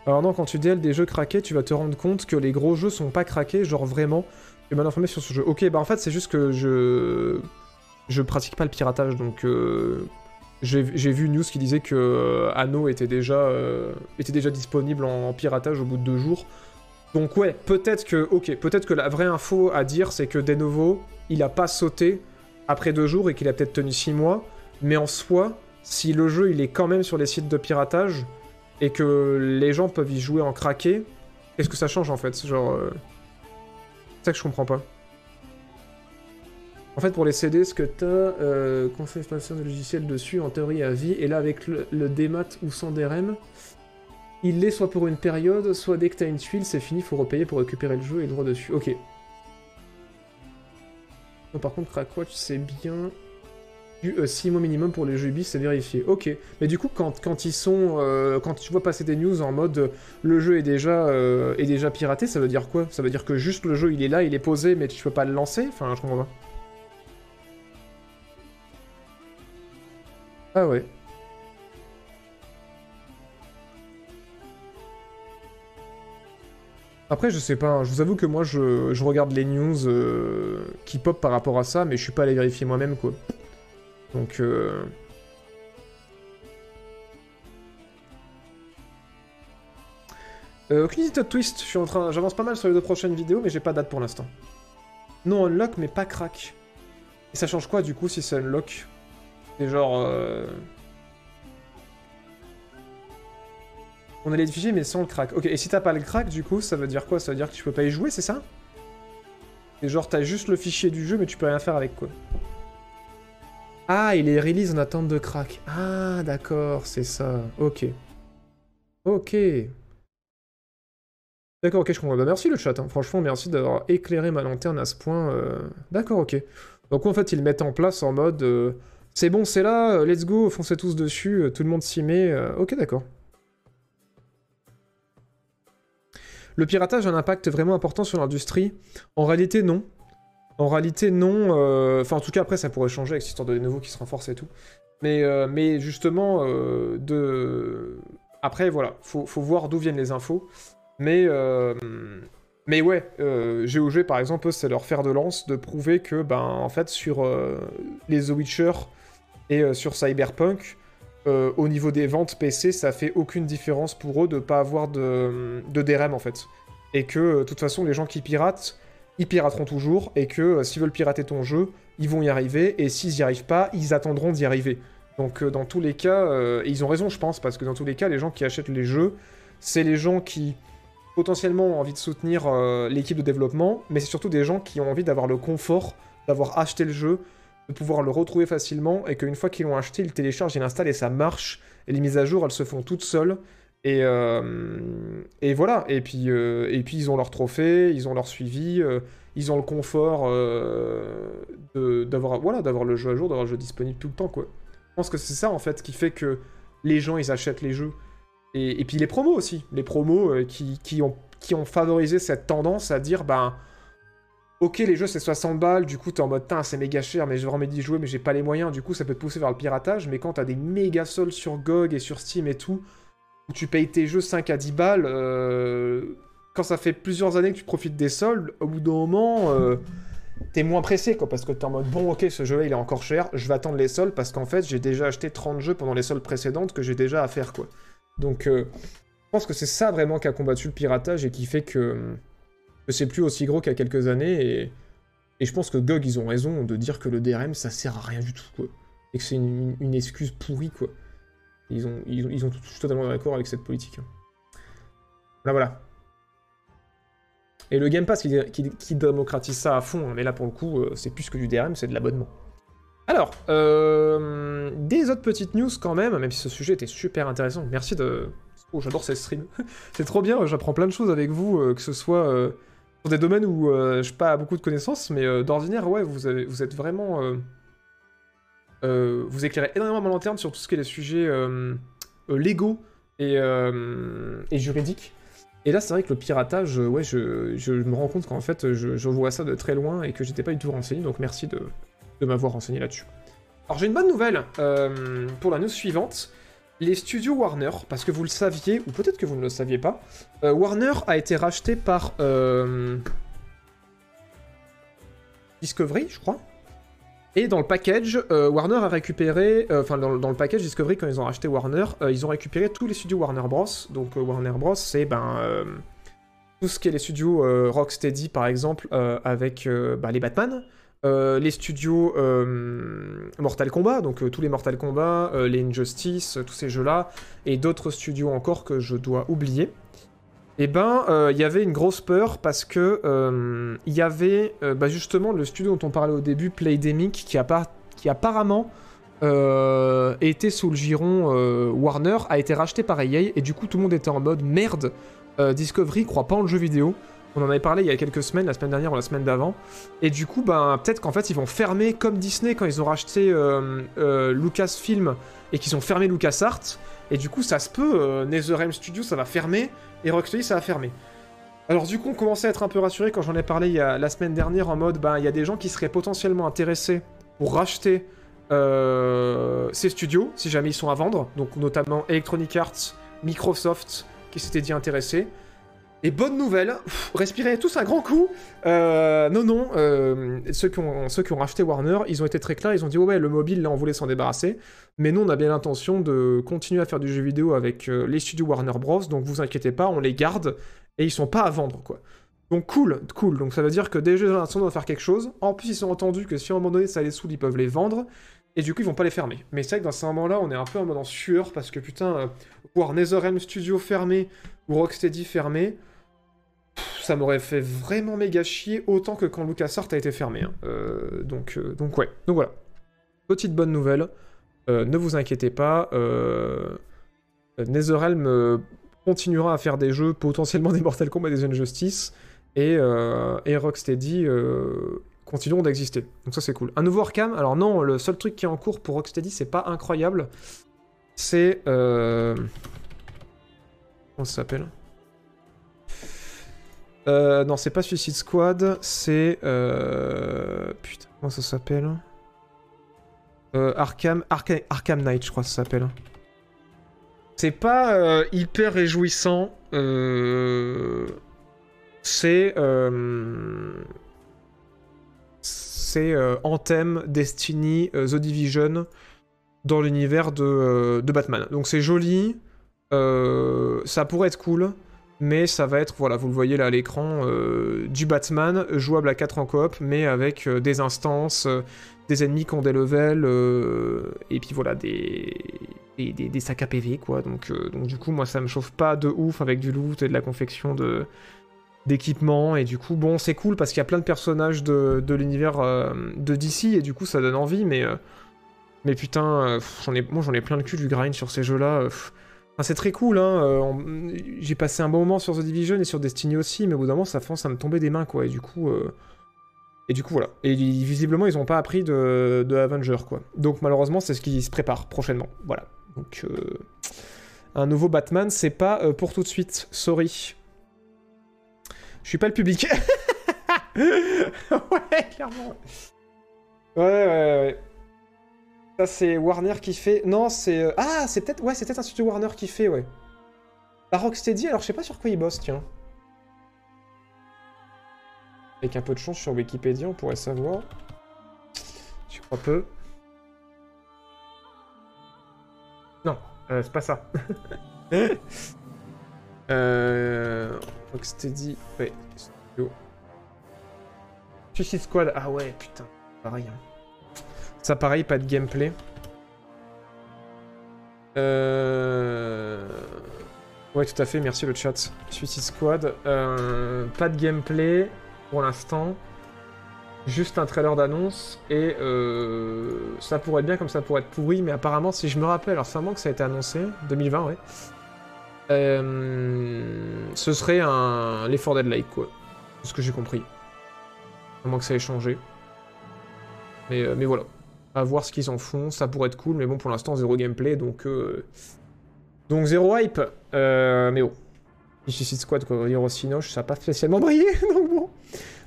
Speaker 1: Alors non, quand tu DL des jeux craqués, tu vas te rendre compte que les gros jeux sont pas craqués, genre vraiment, tu es mal informé sur ce jeu. Ok, bah en fait, c'est juste que je... Je pratique pas le piratage, donc... euh, J'ai vu une news qui disait que euh, Anno était déjà, euh, était déjà disponible en, piratage au bout de deux jours. Donc ouais, peut-être que, peut-être que la vraie info à dire, c'est que de nouveau, il a pas sauté après deux jours et qu'il a peut-être tenu six mois. Mais en soi, si le jeu il est quand même sur les sites de piratage et que les gens peuvent y jouer en craqué, qu'est-ce que ça change en fait? Genre, c'est ça que je comprends pas. En fait, pour les CD, ce que t'as, euh, conseil expansion de logiciel dessus, en théorie à vie, et là avec le, le démat ou sans DRM, il l'est soit pour une période, soit dès que t'as une tuile, c'est fini, faut repayer pour récupérer le jeu et le droit dessus. Ok. Par contre, Crackwatch, c'est bien du 6 mois minimum pour les jeux Ubi, c'est vérifié. Ok. Mais du coup, quand, quand ils euh, quand tu vois passer des news en mode euh, le jeu est déjà, euh, est déjà piraté, ça veut dire quoi? Ça veut dire que juste le jeu il est là, il est posé, mais tu peux pas le lancer? Enfin, je comprends pas. Ah ouais. Après, je sais pas, hein, je vous avoue que moi je, je regarde les news euh, qui pop par rapport à ça, mais je suis pas allé vérifier moi-même quoi. Donc. Euh... Euh, aucune idée de twist, je suis en train. J'avance pas mal sur les deux prochaines vidéos, mais j'ai pas date pour l'instant. Non unlock, mais pas crack. Et ça change quoi du coup si c'est unlock? C'est genre. euh, On a les fichiers mais sans le crack. Ok, et si t'as pas le crack, du coup, ça veut dire quoi? Ça veut dire que tu peux pas y jouer, c'est ça? Et genre, t'as juste le fichier du jeu, mais tu peux rien faire avec quoi. Ah, il est release en attente de crack. Ah, d'accord, c'est ça. Ok. Ok. D'accord, ok, je comprends. Bah, merci le chat, hein. franchement, merci d'avoir éclairé ma lanterne à ce point. euh. D'accord, ok. Donc en fait, ils mettent en place en mode... euh, C'est bon, c'est là, euh, let's go, foncez tous dessus, euh, tout le monde s'y met. euh, Ok, d'accord. le piratage a un impact vraiment important sur l'industrie En réalité, non. En réalité, non. Enfin, en tout cas, après, ça pourrait changer avec cette histoire de nouveau qui se renforce et tout. Mais, justement, de... Après, voilà, faut, faut voir d'où viennent les infos. Mais, mais ouais, GOG, par exemple, c'est leur fer de lance de prouver que, ben, en fait, sur les The Witcher et euh, sur Cyberpunk, euh, au niveau des ventes PC, ça fait aucune différence pour eux de pas avoir de, DRM, en fait. Et que, euh, de toute façon, les gens qui piratent, ils pirateront toujours, et que s'ils veulent pirater ton jeu, ils vont y arriver, et s'ils y arrivent pas, ils attendront d'y arriver. Donc dans tous les cas, ils ont raison je pense, parce que dans tous les cas, les gens qui achètent les jeux, c'est les gens qui potentiellement ont envie de soutenir l'équipe de développement, mais c'est surtout des gens qui ont envie d'avoir le confort d'avoir acheté le jeu, de pouvoir le retrouver facilement, et qu'une fois qu'ils l'ont acheté, ils téléchargent, ils l'installent et ça marche, et les mises à jour, elles se font toutes seules. Et, euh, voilà, et puis, euh, et puis ils ont leur trophée, ils ont leur suivi, euh, ils ont le confort d'avoir voilà, le jeu à jour, d'avoir le jeu disponible tout le temps, quoi. Je pense que c'est ça, en fait, qui fait que les gens, ils achètent les jeux. Et, puis les promos aussi, les promos qui, ont, qui ont favorisé cette tendance à dire, ben, ok, les jeux c'est 60 balles, du coup t'es en mode, c'est méga cher, mais j'ai vraiment envie d'y jouer, mais j'ai pas les moyens, du coup ça peut pousser vers le piratage, mais quand t'as des méga soldes sur GOG et sur Steam et tout, où tu payes tes jeux 5 à 10 balles, euh, quand ça fait plusieurs années que tu profites des soldes, au bout d'un moment, euh, t'es moins pressé, quoi, parce que t'es en mode, bon, ok, ce jeu-là, il est encore cher, je vais attendre les soldes, parce qu'en fait, j'ai déjà acheté 30 jeux pendant les soldes précédentes que j'ai déjà à faire, quoi. Donc, euh, je pense que c'est ça vraiment qui a combattu le piratage et qui fait que, c'est plus aussi gros qu'il y a quelques années, et, et je pense que GOG, ils ont raison de dire que le DRM, ça sert à rien du tout. Et que c'est une, excuse pourrie, quoi. Ils ont, ils, ils ont tout- totalement d'accord avec cette politique. hein. Voilà, voilà. Et le Game Pass qui, qui- qui démocratise ça à fond, hein, mais là pour le coup, euh, c'est plus que du DRM, c'est de l'abonnement. Alors, euh, des autres petites news quand même, même si ce sujet était super intéressant. Merci de. Oh, j'adore ces streams. [LAUGHS] c'est trop bien, j'apprends plein de choses avec vous, euh, que ce soit euh, sur des domaines où euh, je n'ai pas beaucoup de connaissances, mais euh, d'ordinaire, ouais, vous, avez, vous êtes vraiment. euh, vous éclairez énormément ma lanterne sur tout ce qui est les sujets légaux et, juridiques. Et là, c'est vrai que le piratage, ouais, je, je me rends compte qu'en fait, je, je vois ça de très loin et que j'étais pas du tout renseigné, donc merci de, de m'avoir renseigné là-dessus. Alors, j'ai une bonne nouvelle pour la news suivante. Les studios Warner, parce que vous le saviez, ou peut-être que vous ne le saviez pas, euh, Warner a été racheté par euh, Discovery, je crois. Et dans le package, euh, Warner a récupéré, enfin dans, le package Discovery quand ils ont racheté Warner, ils ont récupéré tous les studios Warner Bros. Donc Warner Bros, c'est ben tout ce qui est les studios Rocksteady par exemple, avec bah, les Batman, euh, les studios euh, Mortal Kombat, donc euh, tous les Mortal Kombat, les Injustice, tous ces jeux-là, et d'autres studios encore que je dois oublier. Et ben, il y avait une grosse peur parce que il y avait bah, justement le studio dont on parlait au début, Playdemic, qui, qui apparemment était sous le giron Warner, a été racheté par EA, et du coup tout le monde était en mode merde, Discovery croit pas en le jeu vidéo. On en avait parlé il y a quelques semaines, la semaine dernière ou la semaine d'avant. Et du coup, ben, peut-être qu'en fait, ils vont fermer comme Disney quand ils ont racheté euh, euh, Lucasfilm et qu'ils ont fermé LucasArts. Et du coup, ça se peut, euh, NetherRealm Studios, ça va fermer, et Rocksteady, ça va fermer. Alors du coup, on commençait à être un peu rassuré quand j'en ai parlé il y a, la semaine dernière en mode, ben, il y a des gens qui seraient potentiellement intéressés pour racheter euh, ces studios, si jamais ils sont à vendre, donc notamment Electronic Arts, Microsoft, qui s'étaient dit intéressés. Et bonne nouvelle, respirez tous un grand coup. Euh, non, non, euh, ceux, qui ont, ceux qui ont racheté Warner, ils ont été très clairs, ils ont dit ouais, le mobile, là, on voulait s'en débarrasser. Mais nous, on a bien l'intention de continuer à faire du jeu vidéo avec euh, les studios Warner Bros. Donc vous inquiétez pas, on les garde et ils sont pas à vendre, quoi. Donc cool, cool. Donc ça veut dire que dès jeux d'intention doivent faire quelque chose. En plus, ils sont entendus que si à un moment donné ça les saoule, ils peuvent les vendre. Et du coup, ils vont pas les fermer. Mais c'est vrai que dans ces moments-là, on est un peu en mode en sueur parce que putain, voir NetherRealm Studio fermé ou Rocksteady fermé, ça m'aurait fait vraiment méga chier autant que quand LucasArts a été fermé. hein. Euh, donc, euh, donc ouais. Donc voilà. Petite bonne nouvelle. Euh, ne vous inquiétez pas. NetherRealm continuera à faire des jeux, potentiellement des Mortal Kombat et des Injustice, et, et Rocksteady continueront d'exister. Donc ça c'est cool. Un nouveau Arkham, alors non, le seul truc qui est en cours pour Rocksteady, c'est pas incroyable. C'est... Comment ça s'appelle? Euh, non, c'est pas Suicide Squad, c'est... Euh... Putain, comment ça s'appelle? Euh, Arkham, Arkham, Arkham Knight, je crois que ça s'appelle. C'est pas hyper réjouissant. C'est... C'est Anthem, Destiny, The Division dans l'univers de, de Batman. Donc c'est joli, ça pourrait être cool, mais ça va être, voilà, vous le voyez là à l'écran, euh, du Batman jouable à 4 en coop, mais avec euh, des instances, euh, des ennemis qui ont des levels, et puis voilà, des, des, sacs à PV, quoi. Donc, du coup, moi, ça me chauffe pas de ouf avec du loot et de la confection de d'équipements et du coup bon c'est cool parce qu'il y a plein de personnages de, l'univers de DC et du coup ça donne envie mais mais putain j'en ai moi j'en ai plein le cul du grind sur ces jeux là c'est très cool hein euh, j'ai passé un bon moment sur The Division et sur Destiny aussi mais au bout d'un moment ça commence à me tomber des mains quoi et du coup euh, et du coup voilà et visiblement ils ont pas appris de, Avenger quoi donc malheureusement c'est ce qui se prépare prochainement voilà donc euh, un nouveau Batman c'est pas pour tout de suite sorry je suis pas le public. [LAUGHS] ouais, clairement. Ouais, ouais, ouais. Ça, c'est Warner qui fait. Non, c'est. euh, Ah, c'est peut-être. Ouais, c'est peut-être un studio Warner qui fait, ouais. La Rocksteady, alors je sais pas sur quoi ils bossent, tiens. Avec un peu de chance sur Wikipédia, on pourrait savoir. Je crois peu. Non, euh, c'est pas ça. [LAUGHS] euh. Rocksteady. Ouais, studio. Suicide Squad. Ah ouais, putain. Pareil. hein. Ça, pareil, pas de gameplay. Euh... Ouais, tout à fait, merci le chat. Suicide Squad. Euh, pas de gameplay pour l'instant. Juste un trailer d'annonce. Et euh, ça pourrait être bien comme ça pourrait être pourri. Mais apparemment, si je me rappelle, alors c'est un que ça a été annoncé. 2020, ouais. Euh, ce serait un 4 Dead-like, quoi. C'est ce que j'ai compris. À moins que ça ait changé. Mais, euh, mais voilà. À voir ce qu'ils en font. Ça pourrait être cool, mais bon, pour l'instant, zéro gameplay, donc... euh, Donc zéro hype. Euh, mais bon. Suicide Squad, quoi. Hero Sinoche, ça n'a pas spécialement [LAUGHS] brillé, donc bon.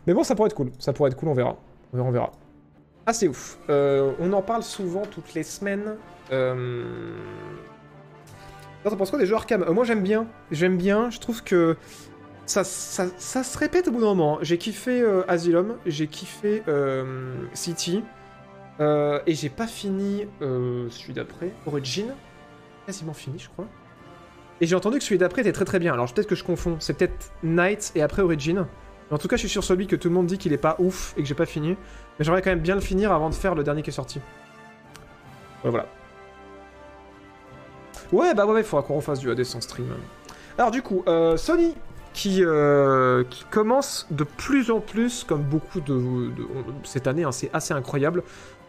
Speaker 1: Mais bon, ça pourrait être cool. Ça pourrait être cool, on verra. On verra, on verra. Ah, c'est ouf. Euh, on en parle souvent toutes les semaines. Euh... T'en penses quoi des jeux Arkham? Euh, Moi j'aime bien, j'aime bien, je trouve que ça, ça, ça se répète au bout d'un moment. J'ai kiffé Asylum, j'ai kiffé City, euh, et j'ai pas fini euh, celui d'après, Origin, quasiment fini je crois. Et j'ai entendu que celui d'après était très très bien, alors peut-être que je confonds, c'est peut-être Night et après Origin. Mais en tout cas je suis sur celui que tout le monde dit qu'il est pas ouf et que j'ai pas fini, mais j'aimerais quand même bien le finir avant de faire le dernier qui est sorti. Ouais, voilà. Ouais, bah ouais, il faudra qu'on refasse du AD sans stream. Alors du coup, euh, Sony qui, commence de plus en plus, comme beaucoup de, cette année, hein, c'est assez incroyable.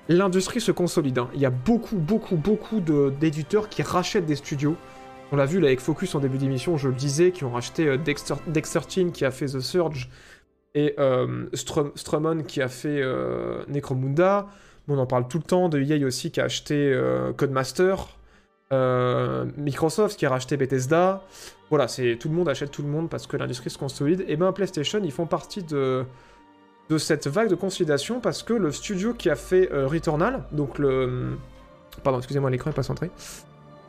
Speaker 1: L'industrie se consolide. hein. Il y a beaucoup, beaucoup, beaucoup d'éditeurs qui rachètent des studios. On l'a vu avec Focus en début d'émission, je le disais, qui ont racheté euh, Dexter, Dexter qui a fait The Surge et euh, qui a fait euh, Necromunda. On en parle tout le temps de EA aussi qui a acheté euh, Codemaster. Microsoft qui a racheté Bethesda. Voilà, c'est tout le monde achète tout le monde parce que l'industrie se consolide. Et ben PlayStation, ils font partie de de cette vague de consolidation parce que le studio qui a fait euh, Returnal, donc le pardon, excusez-moi, l'écran est pas centré.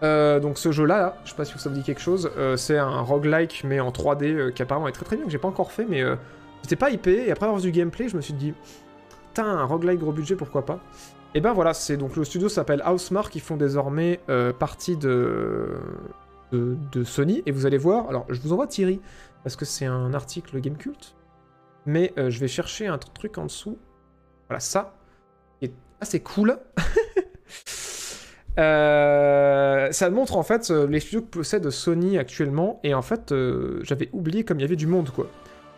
Speaker 1: Euh, donc ce jeu-là, là, je sais pas si ça vous dit quelque chose, euh, c'est un roguelike mais en 3D euh, qui apparemment est très très bien, que j'ai pas encore fait, mais euh, j'étais pas hypé, et après avoir vu du gameplay, je me suis dit, putain, un roguelike gros budget, pourquoi pas Et ben voilà, c'est donc le studio s'appelle Housemark, ils font désormais euh, partie de, de, de Sony, et vous allez voir, alors je vous envoie Thierry, parce que c'est un article Gamecult, mais euh, je vais chercher un tr- truc en dessous, voilà ça, qui est assez cool. [LAUGHS] Euh, ça montre en fait euh, les studios que possède Sony actuellement et en fait j'avais oublié comme il y avait du monde quoi.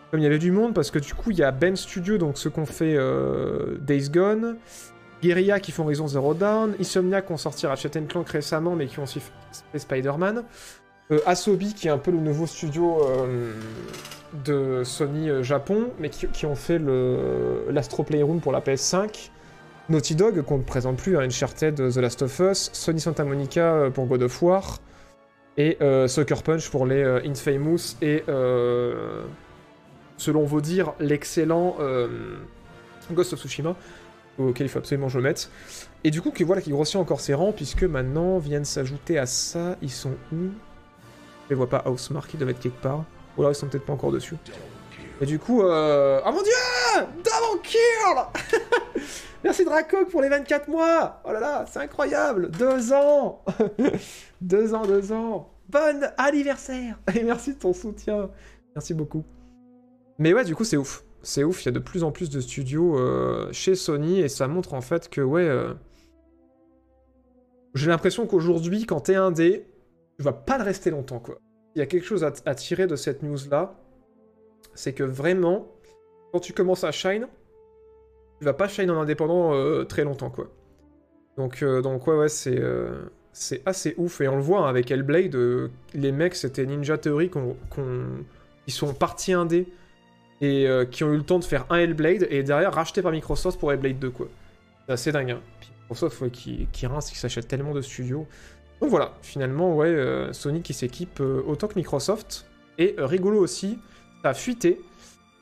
Speaker 1: Comme il y avait du monde parce que du coup il y a Ben Studio donc ceux qu'on fait Days Gone, Guerrilla qui font Horizon Zero Dawn, Insomniac qui ont sorti Ratchet Clank récemment mais qui ont aussi fait Spider-Man, Asobi qui est un peu le nouveau studio euh, de Sony euh, Japon mais qui, ont fait l'Astro Playroom pour la PS5. Naughty Dog, qu'on ne présente plus, hein, Uncharted, The Last of Us, Sony Santa Monica euh, pour God of War, et euh, Sucker Punch pour les euh, Infamous et euh, selon vos dires, l'excellent euh, Ghost of Tsushima, auquel il faut absolument que je mette. Et du coup, qui, voilà, qui grossit encore ses rangs, puisque maintenant viennent s'ajouter à ça, ils sont où? Je les vois pas, Housemark, ils doivent être quelque part. Ou alors ils sont peut-être pas encore dessus. Et du coup, euh... oh mon dieu kill [LAUGHS] Merci Dracoc pour les 24 mois Oh là là, c'est incroyable Deux ans [LAUGHS] Deux ans, deux ans Bon anniversaire [LAUGHS] Et merci de ton soutien Merci beaucoup. Mais ouais, du coup, c'est ouf. C'est ouf, il y a de plus en plus de studios euh, chez Sony et ça montre en fait que, ouais... euh, J'ai l'impression qu'aujourd'hui, quand t'es indé, tu vas pas le rester longtemps, quoi. Il y a quelque chose à, tirer de cette news-là, c'est que vraiment, quand tu commences à shine, tu vas pas shine en indépendant euh, très longtemps, quoi. Donc, euh, donc ouais, ouais, c'est euh, c'est assez ouf. Et on le voit hein, avec Hellblade, les mecs, c'était Ninja Theory qu'on, qu'on- qui sont partis indés et qui ont eu le temps de faire un Hellblade et derrière racheté par Microsoft pour Hellblade 2, quoi. C'est assez dingue, hein. Microsoft, ouais, qui, qui rince, qui s'achète tellement de studios. Donc voilà, finalement, ouais, euh, Sony qui s'équipe euh, autant que Microsoft. Et euh, rigolo aussi, ça a fuité.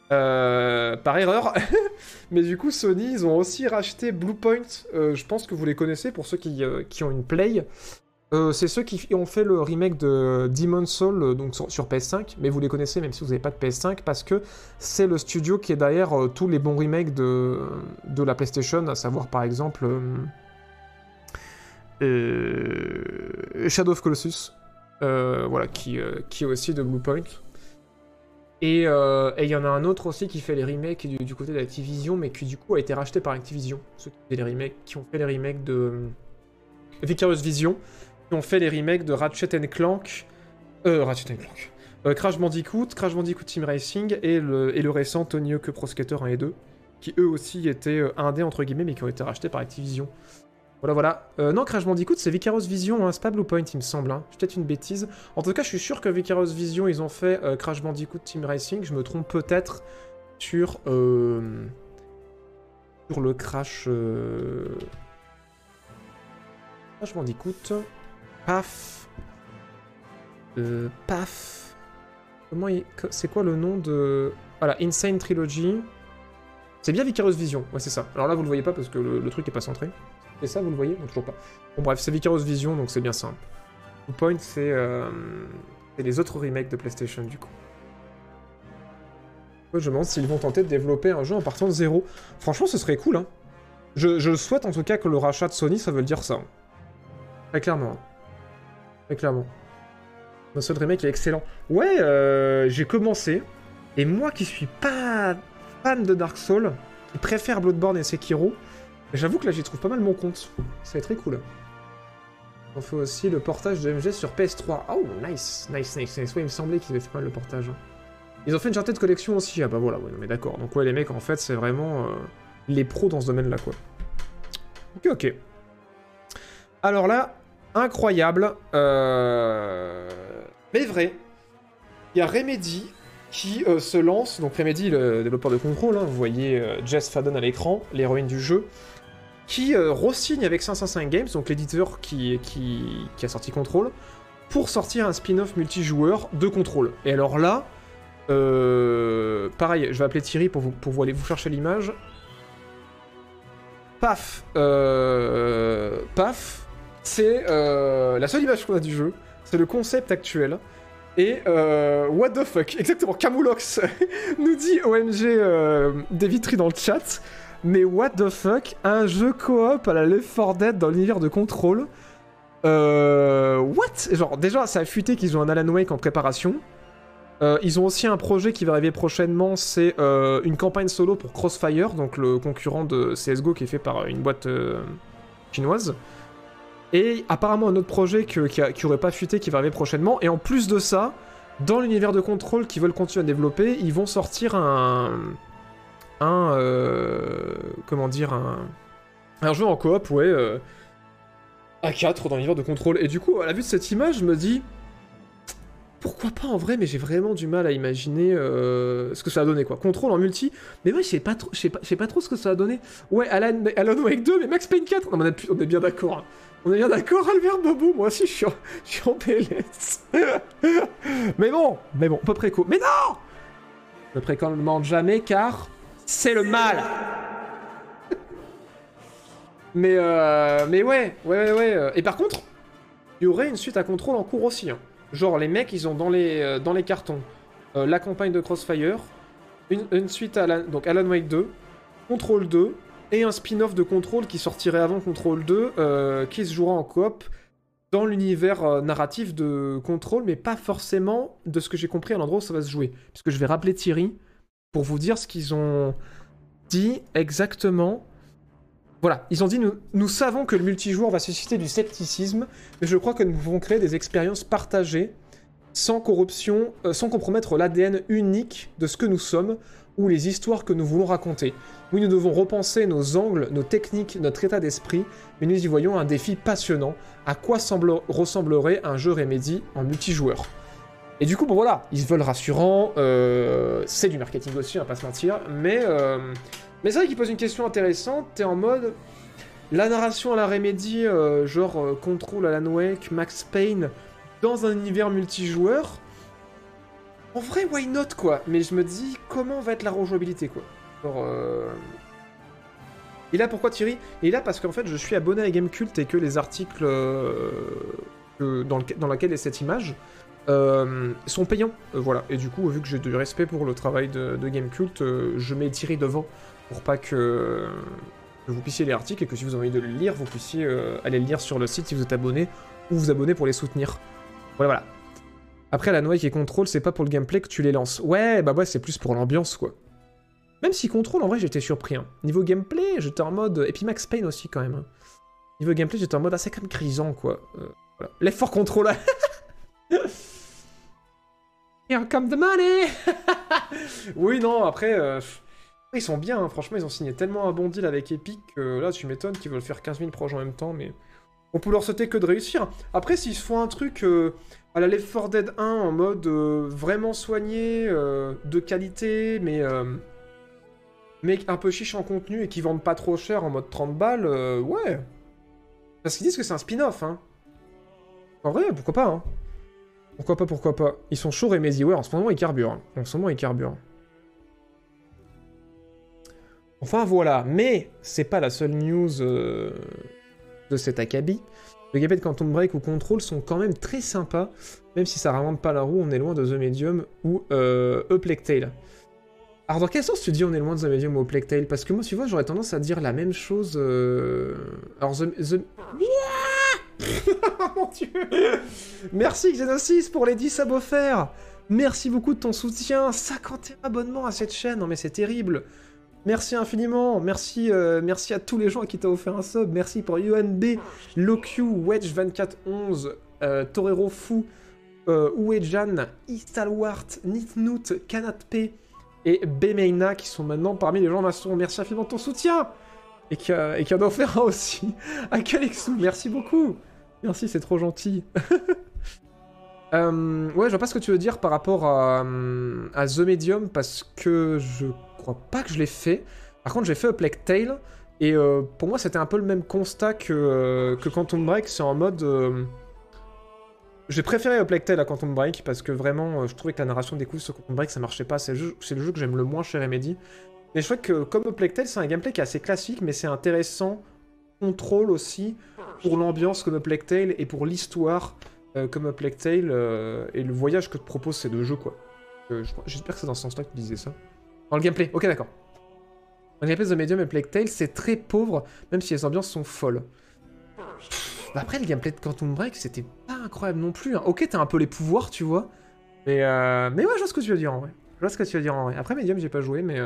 Speaker 1: par erreur, [LAUGHS] mais du coup Sony ils ont aussi racheté Bluepoint. Je pense que vous les connaissez pour ceux qui, ont une Play. C'est ceux qui ont fait le remake de Demon's Soul donc sur, sur PS5, mais vous les connaissez même si vous n'avez pas de PS5 parce que c'est le studio qui est derrière tous les bons remakes de la PlayStation, à savoir par exemple euh, Shadow of Colossus, euh, voilà, qui, euh, qui est aussi de Bluepoint. Et il y en a un autre aussi qui fait les remakes du, du côté d'Activision, mais qui du coup a été racheté par Activision. Ceux qui, les remakes, qui ont fait les remakes de Vicarious Vision, qui ont fait les remakes de Ratchet Clank, euh, Ratchet Clank, Crash Bandicoot, Crash Bandicoot Team Racing et le, et le récent Tony Hawk Pro Skater 1 et 2, qui eux aussi étaient indés entre guillemets, mais qui ont été rachetés par Activision. Voilà, voilà. Euh, non, Crash Bandicoot, c'est Vicarious Vision, hein, c'est pas il me semble. Hein. Peut-être une bêtise. En tout cas, je suis sûr que Vicarious Vision, ils ont fait euh, Crash Bandicoot Team Racing. Je me trompe peut-être sur, euh, sur le Crash... euh, Crash Bandicoot. Paf. Paf. Comment il... C'est quoi le nom de... Voilà, Insane Trilogy. C'est bien Vicarious Vision, ouais c'est ça. Alors là vous le voyez pas parce que le, le truc est pas centré. C'est ça, vous le voyez Non, toujours pas. Bon bref, c'est Vicarious Vision, donc c'est bien simple. Point, c'est euh, c'est les autres remakes de PlayStation du coup. Je me demande s'ils vont tenter de développer un jeu en partant de zéro. Franchement, ce serait cool, hein. Je, souhaite en tout cas que le rachat de Sony, ça veut dire ça. Très clairement. Très clairement. Le seul remake est excellent. Ouais, euh, j'ai commencé. Et moi qui suis pas fan de Dark Souls, qui préfère Bloodborne et Sekiro, j'avoue que là j'y trouve pas mal mon compte. Être très cool. On fait aussi le portage de MG sur PS3. Oh, nice, nice, nice, nice. Ouais, il me semblait qu'ils avaient fait pas mal le portage. hein. Ils ont fait une Uncharted collection aussi. Ah bah voilà, ouais, non, mais d'accord. Donc ouais, les mecs, en fait, c'est vraiment euh, les pros dans ce domaine-là, quoi. Ok, ok. Alors là, incroyable. euh, Mais vrai. Il y a Remedy qui euh, se lance. Donc Remedy, le développeur de contrôle, hein, vous voyez Jess Fadden à l'écran, l'héroïne du jeu, qui euh, re-signe avec 505 Games, donc l'éditeur qui, a sorti Control, pour sortir un spin-off multijoueur de Control. Et alors là, euh, pareil, je vais appeler Thierry pour vous, aller vous chercher l'image. Paf, euh, paf, c'est euh, la seule image qu'on a du jeu, c'est le concept actuel. Et what the fuck, exactement, Camoulox [LAUGHS] nous dit OMG euh, dans le chat, mais what the fuck, un jeu coop à la Left 4 Dead dans l'univers de contrôle. Euh, what? Genre déjà ça a fuité qu'ils ont un Alan Wake en préparation. Euh, ils ont aussi un projet qui va arriver prochainement, c'est euh, une campagne solo pour Crossfire, donc le concurrent de CSGO qui est fait par une boîte euh, chinoise. Et apparemment un autre projet qui aurait pas fuité qui va arriver prochainement. Et en plus de ça, dans l'univers de contrôle qu'ils veulent continuer à développer, ils vont sortir un... Un... euh, comment dire Un, un jeu en coop, ouais. euh, à 4 dans l'univers de contrôle. Et du coup, à la vue de cette image, je me dis... Pourquoi pas en vrai, mais j'ai vraiment du mal à imaginer euh, ce que ça a donné quoi. Contrôle en multi, mais moi je sais pas trop, sais pas, trop ce que ça a donné. Ouais, Alan, Alan Wake 2, mais Max Payne 4, non, mais on, est, bien d'accord. hein. On est bien d'accord, Albert Bobo, moi aussi je suis en, je suis en PLS. [LAUGHS] mais bon, mais bon, peu près quoi. Mais non Ne précommande jamais car c'est le mal. mais euh, mais ouais, ouais, ouais, euh. Et par contre, il y aurait une suite à contrôle en cours aussi. hein. Genre les mecs, ils ont dans les euh, cartons la campagne de Crossfire, une, suite à donc Alan Wake 2, Control 2 et un spin-off de Control qui sortirait avant Control 2, euh, qui se jouera en coop dans l'univers narratif de Control, mais pas forcément de ce que j'ai compris à l'endroit où ça va se jouer. Puisque je vais rappeler Thierry pour vous dire ce qu'ils ont dit exactement. Voilà, ils ont dit nous, savons que le multijoueur va susciter du scepticisme, mais je crois que nous pouvons créer des expériences partagées sans corruption, euh, sans compromettre l'ADN unique de ce que nous sommes ou les histoires que nous voulons raconter. Oui, nous devons repenser nos angles, nos techniques, notre état d'esprit, mais nous y voyons un défi passionnant. À quoi semble- ressemblerait un jeu Remedy en multijoueur? Et du coup, bon voilà, ils se veulent rassurants, euh, c'est du marketing aussi, on va pas se mentir, mais, euh, mais c'est vrai qu'ils posent une question intéressante, t'es en mode... La narration à la Remedy, euh, genre euh, Control, Alan Wake, Max Payne, dans un univers multijoueur, en vrai, why not, quoi? Mais je me dis, comment va être la rejouabilité, quoi? Genre, euh... Et là, pourquoi Thierry? Et là, parce qu'en fait, je suis abonné à Gamecult et que les articles euh, dans, lequel- dans lesquels est cette image euh, sont payants. Euh, voilà. Et du coup, vu que j'ai du respect pour le travail de, de Gamecult, euh, je mets Thierry devant pour pas que, vous puissiez les articles et que si vous avez envie de le lire, vous puissiez aller le lire sur le site si vous êtes abonné ou vous abonner pour les soutenir. Voilà, voilà. Après, la Wake et Control, c'est pas pour le gameplay que tu les lances. Ouais, bah ouais, c'est plus pour l'ambiance, quoi. Même si Control, en vrai, j'étais surpris. hein. Niveau gameplay, j'étais en mode... Et puis Max Payne aussi, quand même. hein. Niveau gameplay, j'étais en mode assez comme grisant, quoi. Euh, voilà. L'effort contrôle. [LAUGHS] Here come the money [LAUGHS] Oui, non, après... euh, Ils sont bien, hein. franchement, ils ont signé tellement un bon deal avec Epic que là, tu m'étonnes qu'ils veulent faire 15 000 projets en même temps, mais... On peut leur souhaiter que de réussir. Après, s'ils se font un truc euh, à la Left 4 Dead 1 en mode euh, vraiment soigné, de qualité, mais, mais un peu chiche en contenu et qui vendent pas trop cher en mode 30 balles, ouais. Parce qu'ils disent que c'est un spin-off, hein. En vrai, pourquoi pas, hein. Pourquoi pas, pourquoi pas. Ils sont chauds Remedy, ouais, en ce moment ils carburent. hein. En ce moment ils carburent. Enfin voilà, mais c'est pas la seule news euh, de cet acabit. Le gameplay de Quantum Break ou Control sont quand même très sympas, même si ça réinvente pas la roue, on est loin de The Medium ou euh, Plague. Alors dans quel sens tu dis on est loin de The Medium ou A Plague Parce que moi tu vois j'aurais tendance à dire la même chose... euh, Alors the... [LAUGHS] mon dieu. Merci Xenosys pour les 10 subs offerts. Merci beaucoup de ton soutien. 51 abonnements à cette chaîne, non mais c'est terrible. Merci infiniment, merci, euh, merci à tous les gens à qui t'as offert un sub, merci pour UNB, Locu, Wedge2411, euh, Torero Fou, euh, Uejan, Istalwart, Nitnout, Kanatpe et Bemeina qui sont maintenant parmi les gens maçons. Merci infiniment de ton soutien. Et qui, a- qui en a offert un aussi. À Kalexou, merci beaucoup Merci, c'est trop gentil [LAUGHS] Euh, ouais, je vois pas ce que tu veux dire par rapport à, hum, à The Medium parce que je crois pas que je l'ai fait. Par contre, j'ai fait A Plague Tale et euh, pour moi, c'était un peu le même constat que, euh, que Quantum Break. C'est en mode. euh, J'ai préféré A Plague Tale à Quantum Break parce que vraiment, euh, je trouvais que la narration des coups sur Quantum Break ça marchait pas. C'est le le jeu que j'aime le moins chez Remedy. Mais je crois que comme A Plague Tale, c'est un gameplay qui est assez classique, mais c'est intéressant. Contrôle aussi pour l'ambiance comme A Plague Tale et pour l'histoire euh, comme A Plague Tale euh, et le voyage que te proposent ces deux jeux, quoi. Euh, J'espère que c'est dans ce sens-là que tu disais ça. Dans le gameplay, ok, d'accord. Dans le gameplay de Medium et Plague Tale, c'est très pauvre, même si les ambiances sont folles. Après, le gameplay de Quantum Break, c'était pas incroyable non plus. hein. Ok, t'as un peu les pouvoirs, tu vois. Mais, euh... mais ouais, je vois ce que tu veux dire en vrai. Je vois ce que tu veux dire en vrai. Après, Medium, j'ai pas joué, mais.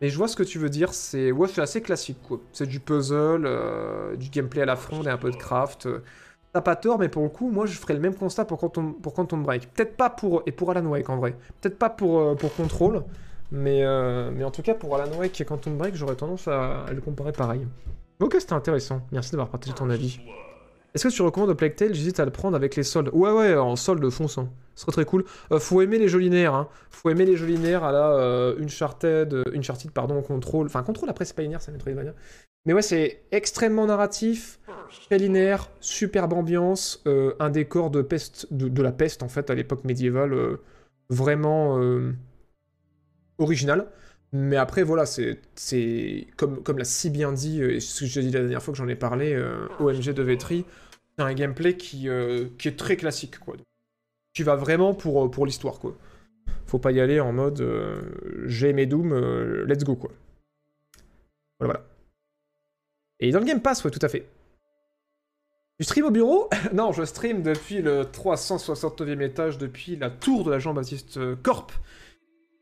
Speaker 1: Mais je vois ce que tu veux dire. C'est ouais, c'est assez classique, quoi. C'est du puzzle, euh, du gameplay à la fronde et un peu de craft. T'as pas tort, mais pour le coup, moi, je ferais le même constat pour Quantum, pour Quantum Break. Peut-être pas pour... Et pour Alan Wake, en vrai. Peut-être pas pour, euh, Control, mais, euh, mais en tout cas, pour Alan Wake et Quantum Break, j'aurais tendance à, à le comparer pareil. Ok, c'était intéressant. Merci d'avoir partagé ton avis. Est-ce que tu recommandes Plague Tale J'hésite à le prendre avec les soldes? Ouais, ouais, en solde fonce. Hein. Ce serait très cool. Euh, faut aimer les jolis nerfs. Hein. Faut aimer les jolis nerfs à la euh, Uncharted, euh, Uncharted, pardon, Control. Enfin, Control après, c'est pas linéaire, c'est Metroidvania. Mais ouais, c'est extrêmement narratif, très linéaire, superbe ambiance, euh, un décor de peste, de, la peste en fait à l'époque médiévale, vraiment, original. Mais après, voilà, c'est comme, comme l'a si bien dit, euh, et ce que j'ai dit la dernière fois que j'en ai parlé, euh, OMG de Vetri, c'est un gameplay qui, euh, qui est très classique, quoi. Tu vas vraiment pour, pour l'histoire, quoi. Faut pas y aller en mode j'ai mes Doom, let's go, quoi. Voilà, voilà. Et dans le Game Pass, ouais, tout à fait. Tu stream au bureau? [LAUGHS] Non, je stream depuis le 369e étage, depuis la tour de la Jean-Baptiste Corp,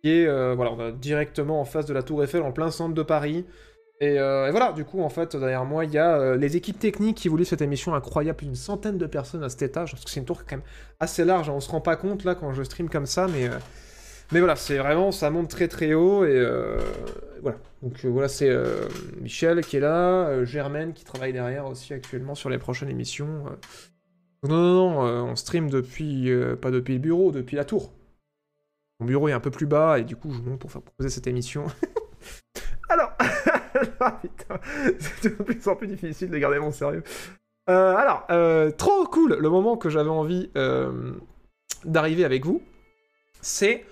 Speaker 1: qui est euh, voilà, directement en face de la tour Eiffel, en plein centre de Paris. Et, euh, voilà, du coup, en fait, derrière moi, il y a euh, les équipes techniques qui voulaient cette émission incroyable, une centaine de personnes à cet étage, parce que c'est une tour quand même assez large, hein, on se rend pas compte là quand je stream comme ça, mais, voilà, c'est vraiment, ça monte très très haut, et voilà. Donc voilà, c'est Michel qui est là, Germaine qui travaille derrière aussi actuellement sur les prochaines émissions. Non, non, non, on stream depuis, pas depuis le bureau, depuis la tour. Mon bureau est un peu plus bas, et du coup, je monte pour faire proposer cette émission. [LAUGHS] Alors, [LAUGHS] ah, [LAUGHS] c'est de plus en plus difficile de garder mon sérieux. Euh, alors, euh, trop cool, le moment que j'avais envie euh, d'arriver avec vous, c'est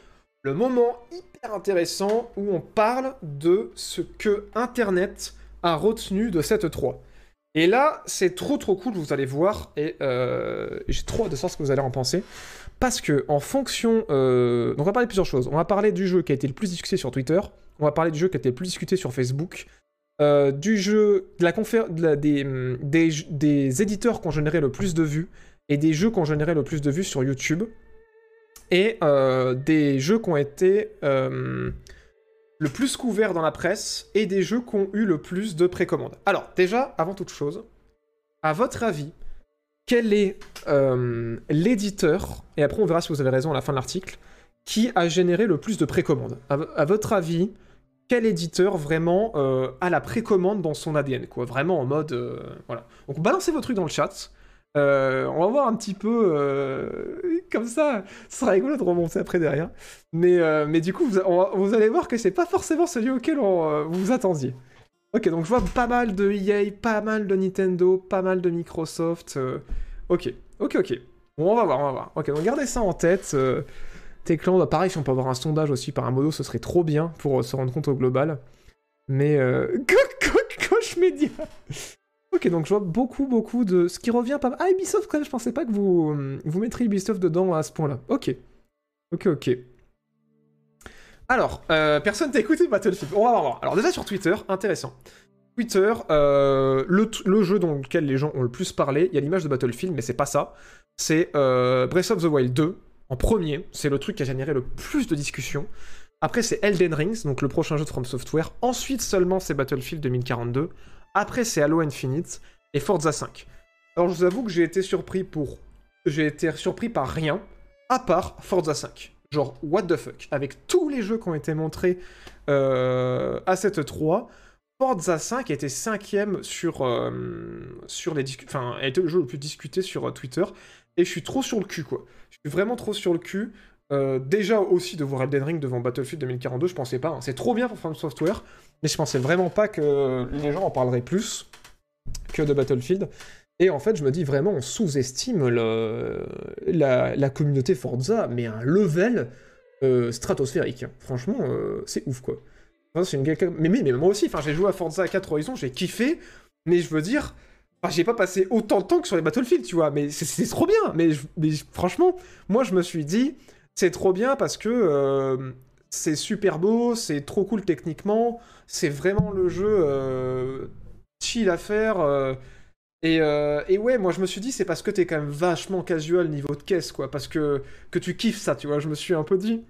Speaker 1: le moment hyper intéressant où on parle de ce que Internet a retenu de cette 3. Et là, c'est trop trop cool, vous allez voir, et j'ai trop hâte de savoir ce que vous allez en penser. Parce que, en fonction. euh, Donc, on va parler de plusieurs choses. On va parler du jeu qui a été le plus discuté sur Twitter. On va parler du jeu qui a été le plus discuté sur Facebook. euh, du jeu. De la des, hum, des, éditeurs qui ont généré le plus de vues. Et des jeux qui ont généré le plus de vues sur YouTube. Et euh, des jeux qui ont été. le plus couverts dans la presse. Et des jeux qui ont eu le plus de précommandes. Alors, déjà, avant toute chose, à votre avis, quel est euh, l'éditeur, et après on verra si vous avez raison à la fin de l'article, qui a généré le plus de précommandes à, vo- à votre avis, quel éditeur vraiment euh, a la précommande dans son ADN quoi? Vraiment en mode... euh, voilà. Donc balancez vos trucs dans le chat. On va voir un petit peu [LAUGHS] comme ça. Ce sera rigolo de remonter après derrière. Mais, du coup, vous, allez voir que c'est pas forcément celui auquel on, vous attendiez. Ok, donc je vois pas mal de EA, pas mal de Nintendo, pas mal de Microsoft. euh, Ok, ok, ok. Bon, on va voir, on va voir. Ok, donc gardez ça en tête. Euh, Techland, bah, pareil, si on peut avoir un sondage aussi par un modo, ce serait trop bien pour euh, se rendre compte au global. Mais... Euh... [LAUGHS] co- co- Coach Média Ok, donc je vois beaucoup, beaucoup de... Ce qui revient pas mal... Ah, Ubisoft, quand même, je pensais pas que vous, vous mettriez Ubisoft dedans à ce point-là. Ok. Ok, ok. Alors, euh, personne t'a écouté Battlefield. On va voir. Alors déjà sur Twitter, intéressant. Twitter, euh, le, jeu dans lequel les gens ont le plus parlé, il y a l'image de Battlefield, mais c'est pas ça. C'est euh, Breath of the Wild 2, en premier. C'est le truc qui a généré le plus de discussions. Après, c'est Elden Rings, donc le prochain jeu de From Software. Ensuite seulement, c'est Battlefield 2042. Après, c'est Halo Infinite et Forza 5. Alors, je vous avoue que j'ai été surpris pour... J'ai été surpris par rien, à part Forza 5. Genre, what the fuck Avec tous les jeux qui ont été montrés euh, à cette 3, Forza 5 a été cinquième sur, euh, sur les Enfin, été le jeu le plus discuté sur euh, Twitter. Et je suis trop sur le cul, quoi. Je suis vraiment trop sur le cul. Déjà aussi de voir Elden Ring devant Battlefield 2042, je pensais pas. hein. C'est trop bien pour From Software, mais je pensais vraiment pas que les gens en parleraient plus que de Battlefield. Et en fait, je me dis vraiment, on sous-estime la, communauté Forza, mais un level euh, stratosphérique. Franchement, euh, c'est ouf, quoi. C'est une... mais, mais, mais moi aussi, j'ai joué à Forza 4 Horizons, j'ai kiffé, mais je veux dire, j'ai pas passé autant de temps que sur les Battlefield, tu vois, mais c'est- trop bien. Mais, franchement, moi, je me suis dit, c'est trop bien parce que euh, c'est super beau, c'est trop cool techniquement, c'est vraiment le jeu chill à faire. Euh, et, ouais, moi je me suis dit, c'est parce que t'es quand même vachement casual niveau de caisse, quoi, parce que, tu kiffes ça, tu vois. Je me suis un peu dit,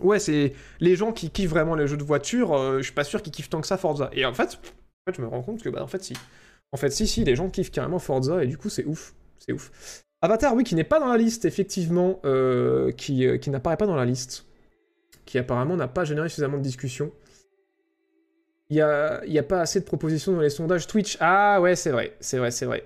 Speaker 1: ouais, c'est les gens qui kiffent vraiment les jeux de voiture, euh, je suis pas sûr qu'ils kiffent tant que ça Forza. Et en fait, je me rends compte que, bah, en fait, si. En fait, si, si, les gens kiffent carrément Forza, et du coup, c'est ouf. C'est ouf. Avatar, oui, qui n'est pas dans la liste, effectivement, euh, qui, qui n'apparaît pas dans la liste, qui apparemment n'a pas généré suffisamment de discussion. Il n'y a, a pas assez de propositions dans les sondages Twitch. Ah ouais, c'est vrai, c'est vrai, c'est vrai.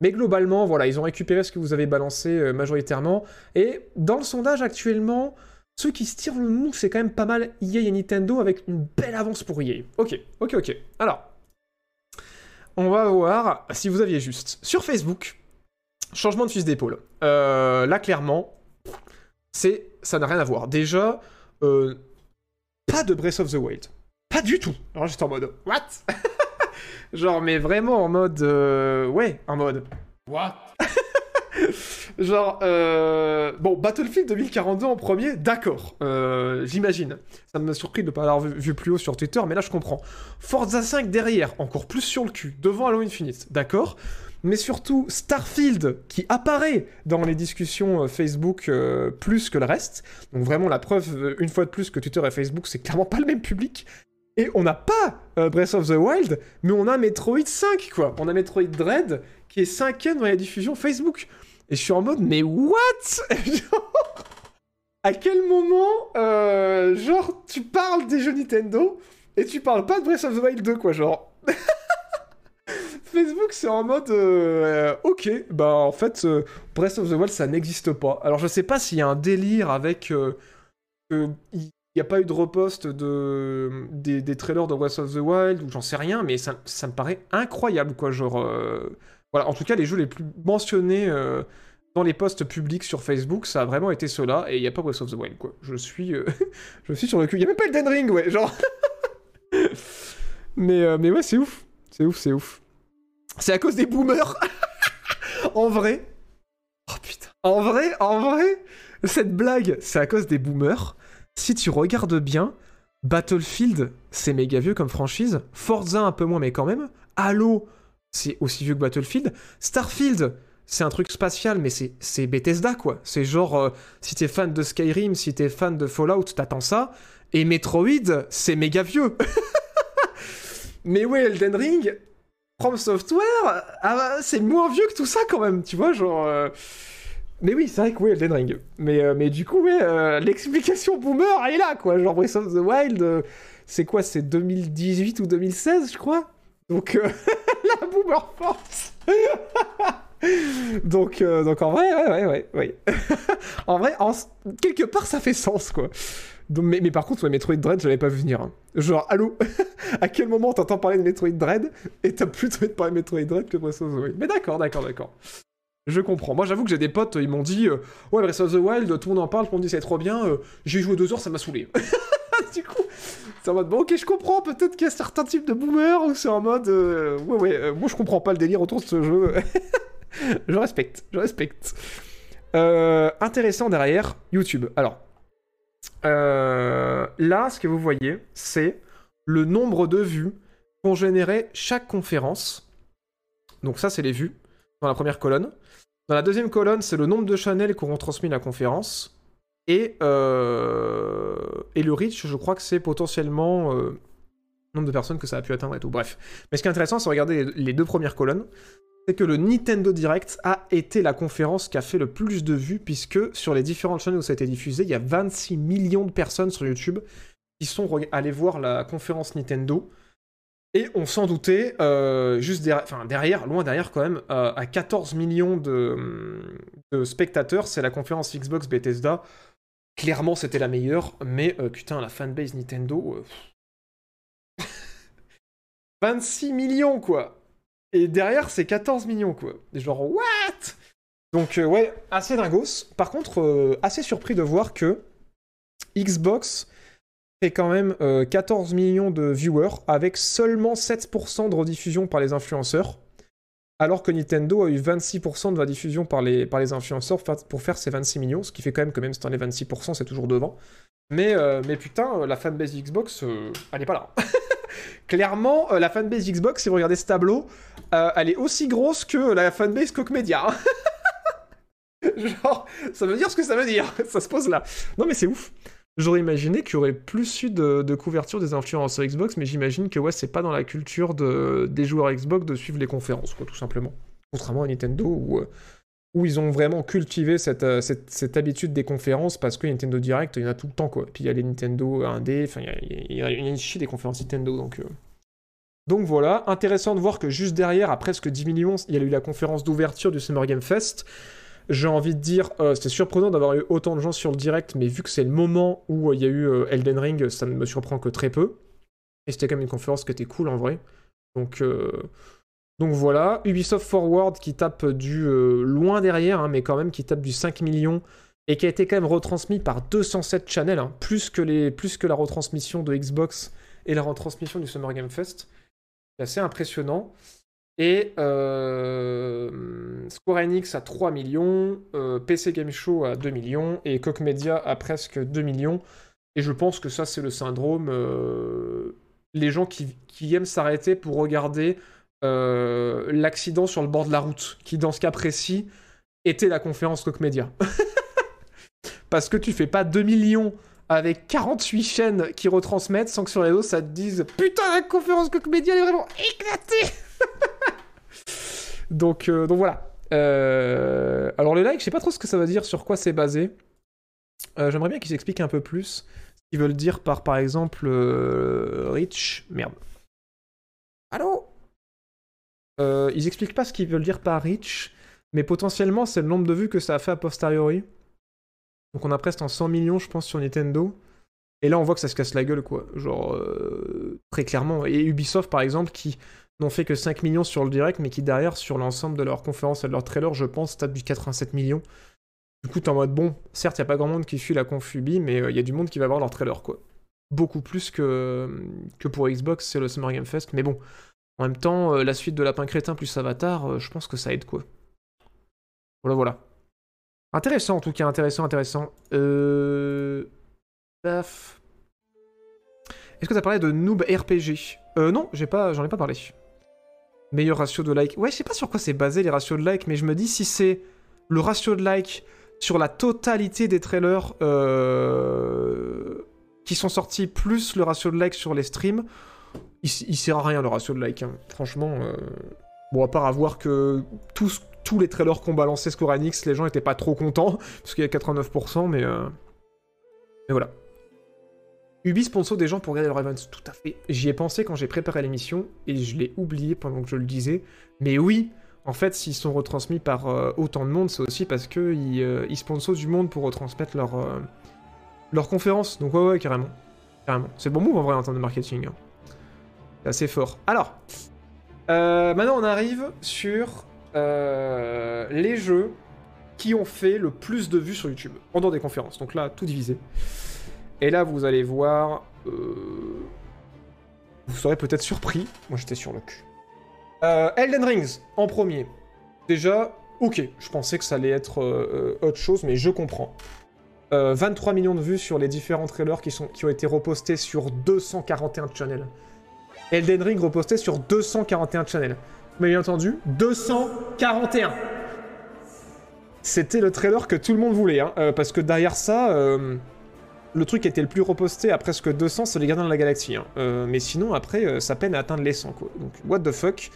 Speaker 1: Mais globalement, voilà, ils ont récupéré ce que vous avez balancé euh, majoritairement. Et dans le sondage actuellement, ceux qui se tirent le mou, c'est quand même pas mal EA et Nintendo avec une belle avance pour EA. Ok, ok, ok. Alors, on va voir si vous aviez juste. Sur Facebook, changement de fusil d'épaule. Euh, là, clairement, c'est, ça n'a rien à voir. Déjà, euh, pas de Breath of the Wild. Pas du tout. Alors j'étais en mode, what? [LAUGHS] Genre, mais vraiment en mode, euh, ouais, en mode,
Speaker 6: What? [LAUGHS]
Speaker 1: Genre, euh... bon, Battlefield 2042 en premier, d'accord, euh, j'imagine. Ça m'a surpris de ne pas l'avoir vu, vu plus haut sur Twitter, mais là je comprends. Forza 5 derrière, encore plus sur le cul, devant Halo Infinite, d'accord mais surtout Starfield qui apparaît dans les discussions Facebook euh, plus que le reste. Donc vraiment la preuve, une fois de plus, que Twitter et Facebook, c'est clairement pas le même public. Et on n'a pas euh, Breath of the Wild, mais on a Metroid 5, quoi. On a Metroid Dread qui est cinquième dans la diffusion Facebook. Et je suis en mode, mais what? [LAUGHS] À quel moment, euh, genre, tu parles des jeux Nintendo et tu parles pas de Breath of the Wild 2, quoi, genre? [LAUGHS] Facebook, c'est en mode, euh, ok, bah en fait, Breath of the Wild, ça n'existe pas. Alors je sais pas s'il y a un délire avec n'y a pas eu de repost de, des, trailers de Breath of the Wild, ou j'en sais rien, mais ça, me paraît incroyable, quoi, genre... euh, Voilà, en tout cas, les jeux les plus mentionnés euh, dans les posts publics sur Facebook, ça a vraiment été ceux-là, et il n'y a pas Breath of the Wild, quoi. Je suis, euh, [LAUGHS] je suis sur le cul. Il n'y a même pas Elden Ring, ouais, genre... [LAUGHS] mais, mais ouais, c'est ouf. C'est ouf, c'est ouf. C'est à cause des boomers. [LAUGHS] en vrai. Oh putain. En vrai, en vrai, cette blague, c'est à cause des boomers. Si tu regardes bien, Battlefield, c'est méga vieux comme franchise. Forza, un peu moins, mais quand même. Halo, c'est aussi vieux que Battlefield. Starfield, c'est un truc spatial, mais c'est Bethesda, quoi. C'est genre, euh, si t'es fan de Skyrim, si t'es fan de Fallout, t'attends ça. Et Metroid, c'est méga vieux. [LAUGHS] mais ouais, Elden Ring, From Software, ah bah, c'est moins vieux que tout ça quand même, tu vois, genre... euh, Mais oui, c'est vrai que oui, Elden Ring. Mais, euh, mais du coup, ouais, euh, l'explication boomer, est là, quoi. Genre Breath of the Wild, euh, c'est quoi, c'est 2018 ou 2016, je crois? Donc, [LAUGHS] la boomer force [LAUGHS] donc, donc en vrai, ouais, ouais, ouais, ouais. [LAUGHS] en vrai, quelque part, ça fait sens, quoi. Mais, mais par contre, ouais, Metroid Dread, je l'avais pas vu venir. hein. Genre, allô À quel moment t'entends parler de Metroid Dread et t'as plus envie de parler de Metroid Dread que Breath of the Wild? Mais d'accord, d'accord, d'accord. Je comprends. Moi, j'avoue que j'ai des potes, ils m'ont dit euh, Ouais, Breath of the Wild, tout le monde en parle, tout le monde dit c'est trop bien, euh, j'ai joué deux heures, ça m'a saoulé. [LAUGHS] du coup, c'est en mode Bon, ok, je comprends, peut-être qu'il y a certains types de boomers où c'est en mode euh, Ouais, ouais, moi je comprends pas le délire autour de ce jeu. [LAUGHS] je respecte, je respecte. Intéressant derrière, YouTube. Alors, là, ce que vous voyez, c'est le nombre de vues qu'ont généré chaque conférence. Donc ça, c'est les vues dans la première colonne. Dans la deuxième colonne, c'est le nombre de channels qu'ont retransmis la conférence. Et, euh, et le reach, je crois que c'est potentiellement euh, nombre de personnes que ça a pu atteindre et tout. Bref. Mais ce qui est intéressant, c'est regarder les, deux premières colonnes. C'est que le Nintendo Direct a été la conférence qui a fait le plus de vues, puisque sur les différentes chaînes où ça a été diffusé, il y a 26 millions de personnes sur YouTube qui sont allées voir la conférence Nintendo. Et on s'en doutait, euh, juste derrière, loin derrière quand même, euh, à 14 millions de, de spectateurs, c'est la conférence Xbox Bethesda. Clairement, c'était la meilleure, mais euh, putain, la fanbase Nintendo. euh, 26 [LAUGHS] millions, quoi! Et derrière, c'est 14 millions, quoi. Genre, what? Donc, ouais, assez dingos. Par contre, assez surpris de voir que Xbox fait quand même euh, 14 millions de viewers avec seulement 7% de rediffusion par les influenceurs. Alors que Nintendo a eu 26% de rediffusion par les, par les influenceurs pour faire ces 26 millions, ce qui fait quand même que même si t'en es 26%, c'est toujours devant. Mais, euh, mais putain, euh, la fanbase Xbox, euh, elle est pas là. [LAUGHS] Clairement, la fanbase Xbox, si vous regardez ce tableau, elle est aussi grosse que la fanbase Coq Media. [LAUGHS] Genre, ça veut dire ce que ça veut dire. [LAUGHS] ça se pose là. Non, mais c'est ouf. J'aurais imaginé qu'il y aurait plus eu de, couverture des influenceurs Xbox, mais j'imagine que ouais, c'est pas dans la culture de, des joueurs Xbox de suivre les conférences, quoi, tout simplement. Contrairement à Nintendo, où, euh, ils ont vraiment cultivé cette, euh, cette, habitude des conférences, parce que Nintendo Direct, il y en a tout le temps, quoi. Puis il y a les Nintendo 1D, enfin, il y a une chier des conférences Nintendo, donc... euh. Donc voilà, intéressant de voir que juste derrière, à presque 10 millions, il y a eu la conférence d'ouverture du Summer Game Fest. J'ai envie de dire, euh, c'était surprenant d'avoir eu autant de gens sur le direct, mais vu que c'est le moment où euh, il y a eu euh, Elden Ring, ça ne me surprend que très peu. Et c'était quand même une conférence qui était cool en vrai. Donc, donc voilà, Ubisoft Forward qui tape du loin derrière, hein, mais quand même qui tape du 5 millions et qui a été quand même retransmis par 207 channels, hein, plus, que les, plus que la retransmission de Xbox et la retransmission du Summer Game Fest. C'est assez impressionnant. Et euh, Square Enix à 3 millions, euh, PC Game Show à 2 millions, et Koch Media à presque 2 millions. Et je pense que ça, c'est le syndrome. euh, les gens qui, aiment s'arrêter pour regarder euh, l'accident sur le bord de la route, qui dans ce cas précis était la conférence Koch Media. [LAUGHS] Parce que tu fais pas 2 millions avec 48 chaînes qui retransmettent sans que sur les dos ça te dise Putain, la conférence elle est vraiment éclatée [LAUGHS] donc, euh, donc voilà. Euh, alors le like, je sais pas trop ce que ça veut dire, sur quoi c'est basé. Euh, J'aimerais bien qu'ils expliquent un peu plus ce qu'ils veulent dire par, par exemple, Rich. Merde. Allô? Ils expliquent pas ce qu'ils veulent dire par Rich, mais potentiellement c'est le nombre de vues que ça a fait a posteriori. Donc on a presque en 100 millions, je pense, sur Nintendo. Et là, on voit que ça se casse la gueule, quoi. Genre, euh, très clairement. Et Ubisoft, par exemple, qui n'ont fait que 5 millions sur le direct, mais qui derrière, sur l'ensemble de leurs conférences et de leurs trailers, je pense, tape du 87 millions. Du coup, t'es en mode, bon, certes, il a pas grand monde qui suit la confubi, mais il y a du monde qui va voir leur trailer, quoi. Beaucoup plus que, pour Xbox, c'est le Summer Game Fest. Mais bon, en même temps, euh, la suite de Lapin Crétin plus Avatar, euh, je pense que ça aide, quoi. Voilà, voilà. Intéressant, en tout cas, intéressant, intéressant. Euh... Paf. Est-ce que t'as parlé de Noob RPG Euh, non, j'ai pas, j'en ai pas parlé. Meilleur ratio de like. Ouais, je sais pas sur quoi c'est basé les ratios de like, mais je me dis si c'est le ratio de like sur la totalité des trailers euh, qui sont sortis plus le ratio de like sur les streams, il, sert à rien le ratio de like. hein. Franchement, euh, bon, à part à voir que tous, tous les trailers qu'on balançait Square Enix, les gens étaient pas trop contents, [LAUGHS] parce qu'il y a 89%, mais, euh, mais voilà. Ubi sponsor des gens pour regarder leur event, tout à fait. J'y ai pensé quand j'ai préparé l'émission et je l'ai oublié pendant que je le disais. Mais oui, en fait, s'ils sont retransmis par euh, autant de monde, c'est aussi parce qu'ils euh, ils sponsorisent du monde pour retransmettre leur, euh, leur conférence. Donc ouais, ouais, carrément. Carrément. C'est bon move en vrai en termes de marketing. hein. C'est assez fort. Alors, euh, maintenant on arrive sur euh, les jeux qui ont fait le plus de vues sur YouTube pendant des conférences. Donc là, tout divisé. Et là, vous allez voir. euh, Vous serez peut-être surpris. Moi, j'étais sur le cul. Euh, Elden Rings, en premier. Déjà, ok, je pensais que ça allait être euh, autre chose, mais je comprends. Euh, 23 millions de vues sur les différents trailers qui, ont été repostés sur 241 channels. Elden Ring reposté sur 241 channels. Vous m'avez entendu 241 C'était le trailer que tout le monde voulait, hein, parce que derrière ça, le truc qui était le plus reposté à presque 200, c'est les Gardiens de la Galaxie. hein. Euh, mais sinon, après, euh, ça peine à atteindre les 100, quoi. Donc, what the fuck?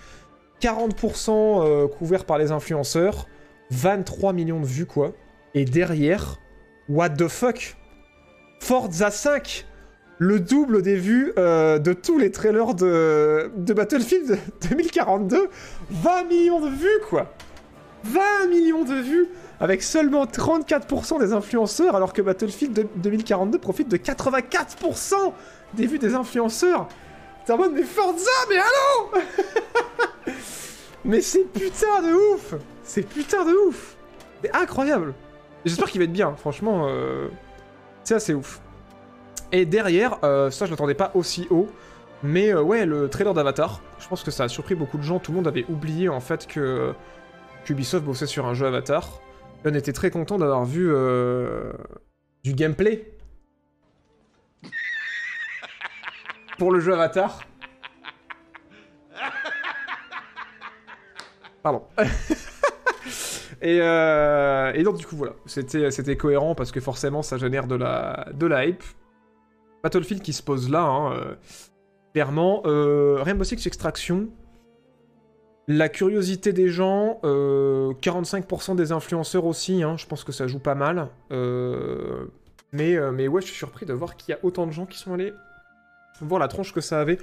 Speaker 1: 40% euh, couverts par les influenceurs, 23 millions de vues, quoi. Et derrière, what the fuck? Forza 5 le double des vues euh, de tous les trailers de, de Battlefield [LAUGHS] 2042. 20 millions de vues, quoi 20 millions de vues avec seulement 34% des influenceurs, alors que Battlefield de- 2042 profite de 84% des vues des influenceurs. T'es en mode, mais Forza, mais allô [LAUGHS] Mais c'est putain de ouf C'est putain de ouf C'est incroyable J'espère qu'il va être bien, franchement, euh, c'est assez ouf. Et derrière, euh, ça je l'attendais pas aussi haut, mais euh, ouais, le trailer d'Avatar, je pense que ça a surpris beaucoup de gens, tout le monde avait oublié en fait que qu'Ubisoft bossait sur un jeu Avatar. On était très content d'avoir vu euh, du gameplay [LAUGHS] pour le jeu Avatar. Pardon. [LAUGHS] et, euh, et donc du coup voilà, c'était c'était cohérent parce que forcément ça génère de la de la hype. Battlefield qui se pose là, hein, euh, clairement. Euh, Rainbow Six Extraction, la curiosité des gens, euh, 45% des influenceurs aussi, hein, je pense que ça joue pas mal. Euh, mais, euh, mais ouais, je suis surpris de voir qu'il y a autant de gens qui sont allés voir la tronche que ça avait.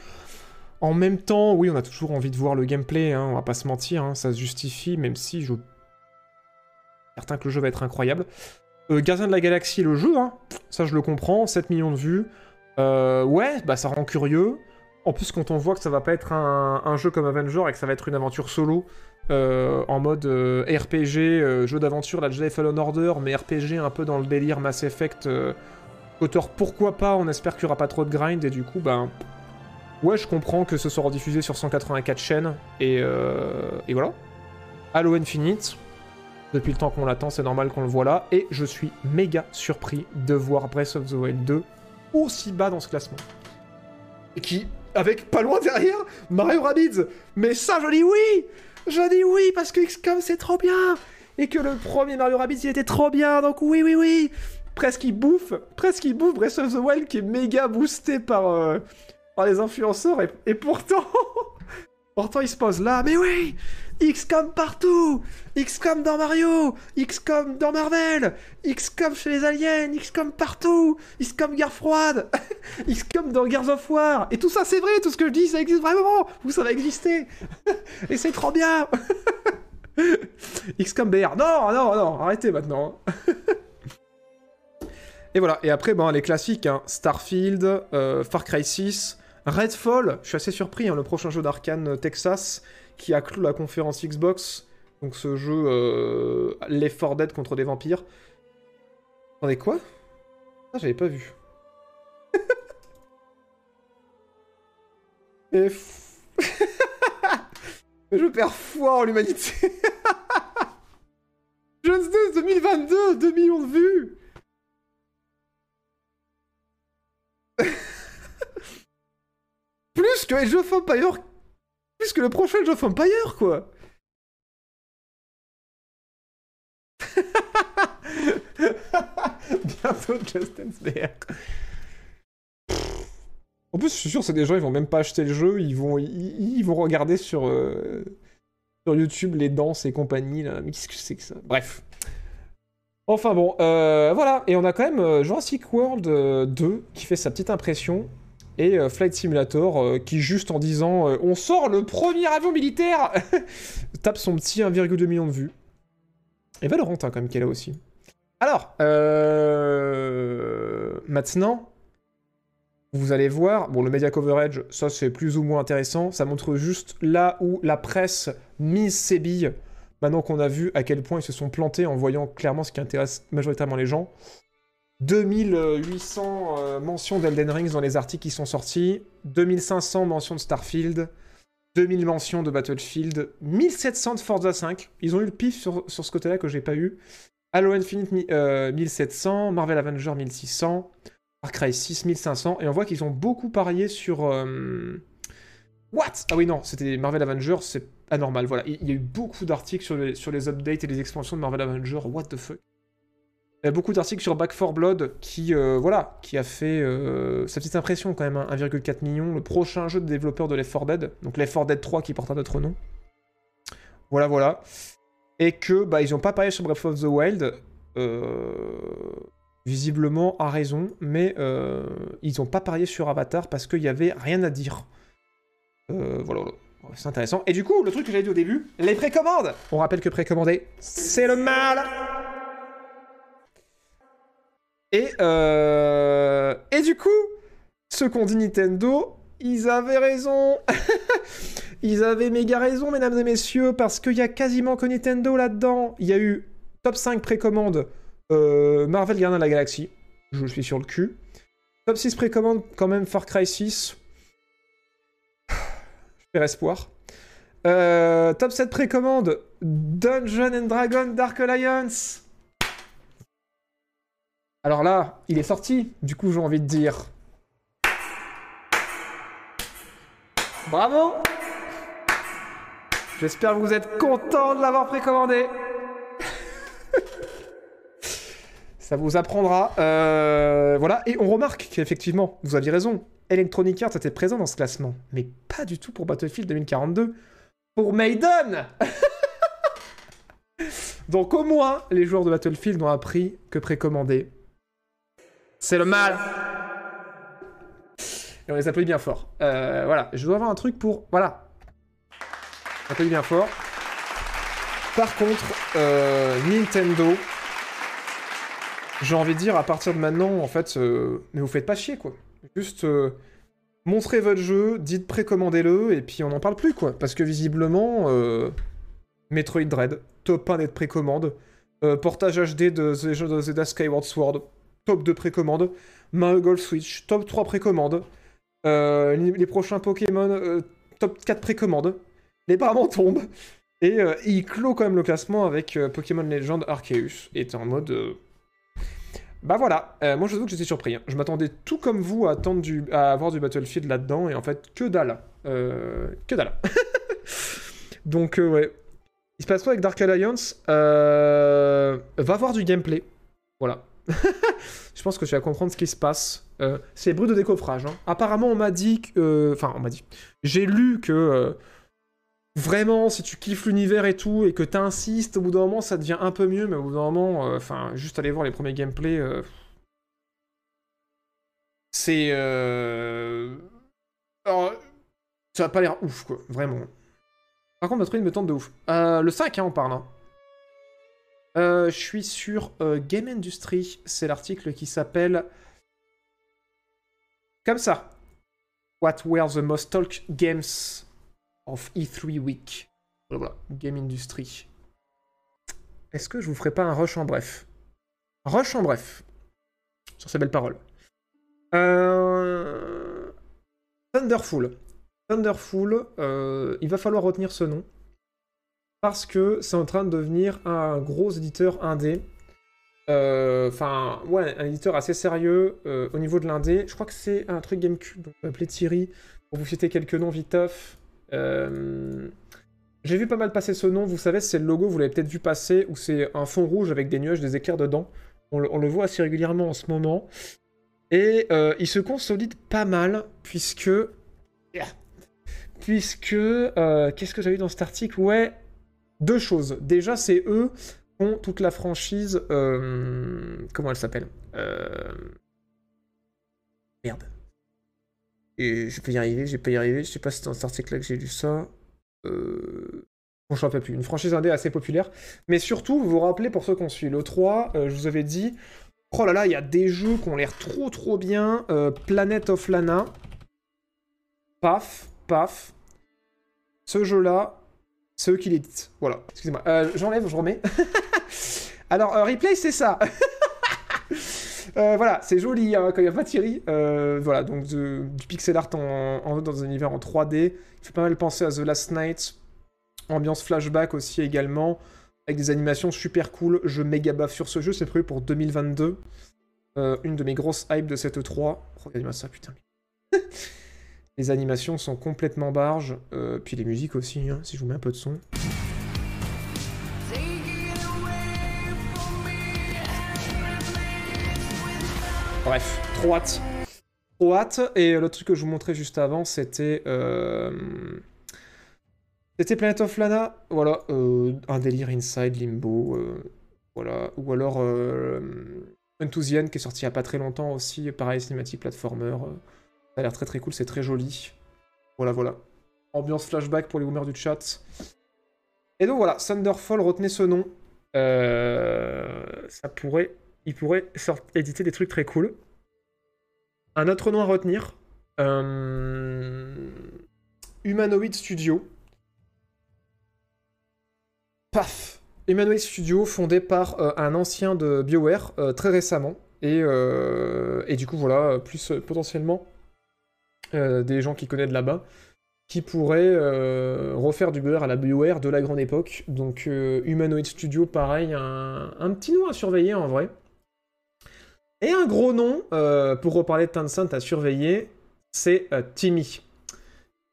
Speaker 1: En même temps, oui, on a toujours envie de voir le gameplay, hein, on va pas se mentir, hein, ça se justifie, même si je... Certain que le jeu va être incroyable. Euh, Gardien de la Galaxie, le jeu, ça je le comprends, 7 millions de vues. Euh, ouais, bah ça rend curieux. En plus, quand on voit que ça va pas être un, jeu comme Avenger et que ça va être une aventure solo, euh, en mode euh, RPG, euh, jeu d'aventure, la Jedi Fallen Order, mais RPG un peu dans le délire Mass Effect. Auteur, pourquoi pas On espère qu'il y aura pas trop de grind et du coup, ben. Ouais, je comprends que ce soit rediffusé sur 184 chaînes et, et voilà. Halo Infinite. Depuis le temps qu'on l'attend, c'est normal qu'on le voit là. Et je suis méga surpris de voir Breath of the Wild 2 aussi bas dans ce classement. Et qui, avec pas loin derrière, Mario Rabbids. Mais ça, je dis oui! Je dis oui, parce que XCOM, c'est trop bien! Et que le premier Mario Rabbids, il était trop bien, donc oui, oui, oui! Presque il bouffe, presque il bouffe Breath of the Wild, qui est méga boosté par, euh, par les influenceurs, et, et pourtant... [LAUGHS] pourtant, il se pose là, mais oui XCOM partout. XCOM dans Mario. XCOM dans Marvel. XCOM chez les aliens. XCOM partout. XCOM guerre froide. [LAUGHS] XCOM dans Gears of War. Et tout ça c'est vrai, tout ce que je dis ça existe vraiment. Ou ça va exister. [LAUGHS] Et c'est trop bien. [LAUGHS] XCOM BR Non, non, non, arrêtez maintenant. Et voilà, et après, les classiques, hein, Starfield, euh, Far Cry 6, Redfall, je suis assez surpris, hein, le prochain jeu d'Arkane Texas, qui a clou la conférence Xbox, donc ce jeu euh, 4 Dead contre des vampires. Attendez, quoi? Ah, j'avais pas vu. [LAUGHS] Et [LAUGHS] Je perds foi en l'humanité. Just Dance 2022, 2 millions de vues [LAUGHS] Plus que Age of Empire plus que le prochain Age of Empire, quoi Bientôt Just Dance. En plus, je suis sûr, c'est des gens, ils vont même pas acheter le jeu, ils vont, ils, ils vont regarder sur, euh, sur YouTube les danses et compagnie, là. Mais qu'est-ce que c'est que ça? Bref. Enfin bon, euh, voilà. Et on a quand même euh, Jurassic World euh, 2 qui fait sa petite impression et euh, Flight Simulator euh, qui juste en disant euh, on sort le premier avion militaire [LAUGHS] tape son petit 1,2 million de vues. Et Valentin quand même qui est aussi. Alors, euh, maintenant, vous allez voir, bon le media coverage, ça c'est plus ou moins intéressant, ça montre juste là où la presse mise ses billes, maintenant qu'on a vu à quel point ils se sont plantés en voyant clairement ce qui intéresse majoritairement les gens. 2800 euh, mentions d'Elden Rings dans les articles qui sont sortis, 2500 mentions de Starfield, 2000 mentions de Battlefield, 1700 de Forza 5. Ils ont eu le pif sur, ce côté-là que j'ai pas eu. Halo Infinite euh, 1700, Marvel Avenger 1600, Far Cry 6 1500, et on voit qu'ils ont beaucoup parié sur... euh, What? Ah oui, non, c'était Marvel Avenger, c'est anormal, voilà. Il y a eu beaucoup d'articles sur sur les updates et les expansions de Marvel Avenger, what the fuck? Il y a beaucoup d'articles sur Back 4 Blood qui, euh, voilà, qui a fait euh, sa petite impression quand même, hein, 1,4 million. Le prochain jeu de développeur de Left 4 Dead, donc Left 4 Dead 3 qui porte un autre nom. Voilà, voilà. Et que, bah, ils n'ont pas parlé sur Breath of the Wild, euh, visiblement à raison, mais ils n'ont pas parié sur Avatar parce qu'il n'y avait rien à dire. Voilà, voilà. C'est intéressant. Et du coup, le truc que j'avais dit au début, les précommandes On rappelle que précommander, c'est le mal Et, euh... Et du coup, ceux qu'on dit Nintendo, ils avaient raison [LAUGHS] Ils avaient méga raison, mesdames et messieurs, parce qu'il y a quasiment que Nintendo là-dedans. Il y a eu top 5 précommande euh, Marvel Gardien de la Galaxie. Je suis sur le cul. Top 6 précommande quand même Far Cry 6. Je [SIGHS] espoir. Euh, top 7 précommande Dungeon Dragon Dark Alliance. Alors là, il est sorti, du coup j'ai envie de dire. Bravo J'espère que vous êtes contents de l'avoir précommandé. [LAUGHS] Ça vous apprendra. Euh, voilà, et on remarque qu'effectivement, vous aviez raison, Electronic Arts était présent dans ce classement, mais pas du tout pour Battlefield 2042. Pour Maiden [LAUGHS] Donc au moins, les joueurs de Battlefield ont appris que précommander, c'est le mal Et on les applaudit bien fort. Euh, voilà, je dois avoir un truc pour... Voilà. On applaudit bien fort. Par contre, euh, Nintendo... J'ai envie de dire, à partir de maintenant, en fait, euh, mais vous faites pas chier, quoi. Juste, euh, montrez votre jeu, dites précommandez-le, et puis on n'en parle plus, quoi. Parce que visiblement, Metroid Dread, top 1 d'être précommande. Euh, portage HD de The- Zelda Skyward Sword, top 2 précommande. Mario Switch, top 3 précommande. Euh, les, prochains Pokémon, euh, top 4 précommande. Les parements tombent. Et euh, il clôt quand même le classement avec Pokémon Legend Arceus. Et en mode. Bah voilà, moi je vous que j'étais surpris. hein. Je m'attendais tout comme vous à, attendre du... à avoir du Battlefield là-dedans. Et en fait, que dalle. Euh, Que dalle. [LAUGHS] Donc, ouais. Il se passe quoi avec Dark Alliance? Va voir du gameplay. Voilà. [LAUGHS] je pense que tu vas comprendre ce qui se passe. Euh, c'est bruit de décoffrage. hein. Apparemment, on m'a dit que. euh, Enfin, on m'a dit. J'ai lu que. euh, Vraiment, si tu kiffes l'univers et tout, et que t'insistes, au bout d'un moment, ça devient un peu mieux, mais au bout d'un moment, euh, enfin, juste aller voir les premiers gameplays. C'est. Alors, ça a pas l'air ouf, quoi, vraiment. Par contre, il me tente de ouf. Le 5, hein, on parle. hein. Euh, je suis sur euh, Game Industry. C'est l'article qui s'appelle. Comme ça. What were the most talked games of E3 Week? Voilà. Game Industry. Est-ce que je vous ferai pas un rush en bref? Rush en bref. Sur ces belles paroles. Euh... Thunderful. Thunderful, euh, il va falloir retenir ce nom. Parce que c'est en train de devenir un gros éditeur indé. Euh, Enfin, ouais, un éditeur assez sérieux euh, au niveau de l'indé. Je crois que c'est un truc GameCube, appeler Thierry. Pour vous citer quelques noms viteuf. Euh, J'ai vu pas mal passer ce nom, vous savez, c'est le logo, vous l'avez peut-être vu passer, où c'est un fond rouge avec des nuages, des éclairs dedans. On le, voit assez régulièrement en ce moment. Et euh, il se consolide pas mal, puisque puisque qu'est-ce que j'avais dans cet article? Ouais, deux choses. Déjà, c'est eux qui ont toute la franchise. euh, comment elle s'appelle Euh, Merde. Et je peux y arriver, je pas y arriver. Je sais pas si c'est dans cet article-là que j'ai lu ça. Euh... Bon, je ne rappelle plus. Une franchise indé assez populaire. Mais surtout, vous vous rappelez, pour ceux qui ont suivi le 3, euh, je vous avais dit Oh là là, il y a des jeux qui ont l'air trop trop bien. Planet of Lana. Paf, paf. Ce jeu-là, c'est eux qui l'éditent. Voilà, excusez-moi. Euh, J'enlève, je remets. [LAUGHS] Alors, euh, replay, c'est ça. [LAUGHS] Euh, voilà, c'est joli hein, quand il n'y a pas Thierry. Voilà, donc de- du pixel art en, dans un univers en 3D. Il fait pas mal penser à The Last Night. Ambiance flashback aussi également. Avec des animations super cool. Je méga baffe sur ce jeu, c'est prévu pour 2022. Euh, une de mes grosses hypes de cette E3. Regardez-moi ça, putain. [LAUGHS] Les animations sont complètement barges. Euh, puis les musiques aussi, hein, si je vous mets un peu de son. Bref, trop hâte. Trop hâte. Et le truc que je vous montrais juste avant, c'était. euh, C'était Planet of Lana. Voilà, euh, un délire Inside Limbo. voilà. Ou alors. Enthusian qui est sorti il y a pas très longtemps aussi. Pareil, cinématique platformer. Ça a l'air très très cool, c'est très joli. Voilà, voilà. Ambiance flashback pour les boomers du chat. Et donc voilà, Thunderfall, retenez ce nom. Euh, ça pourrait, il pourrait éditer des trucs très cool. Un autre nom à retenir. euh, Humanoid Studio. Paf Humanoid Studio, fondé par euh, un ancien de BioWare très récemment. Et, du coup, voilà, plus potentiellement euh, des gens qui connaissent là-bas qui pourraient euh, refaire du BioWare à la BioWare de la grande époque. Donc euh, Humanoid Studio, pareil, un, un petit nom à surveiller en vrai. Et un gros nom, pour reparler de Tencent à surveiller, c'est Timmy.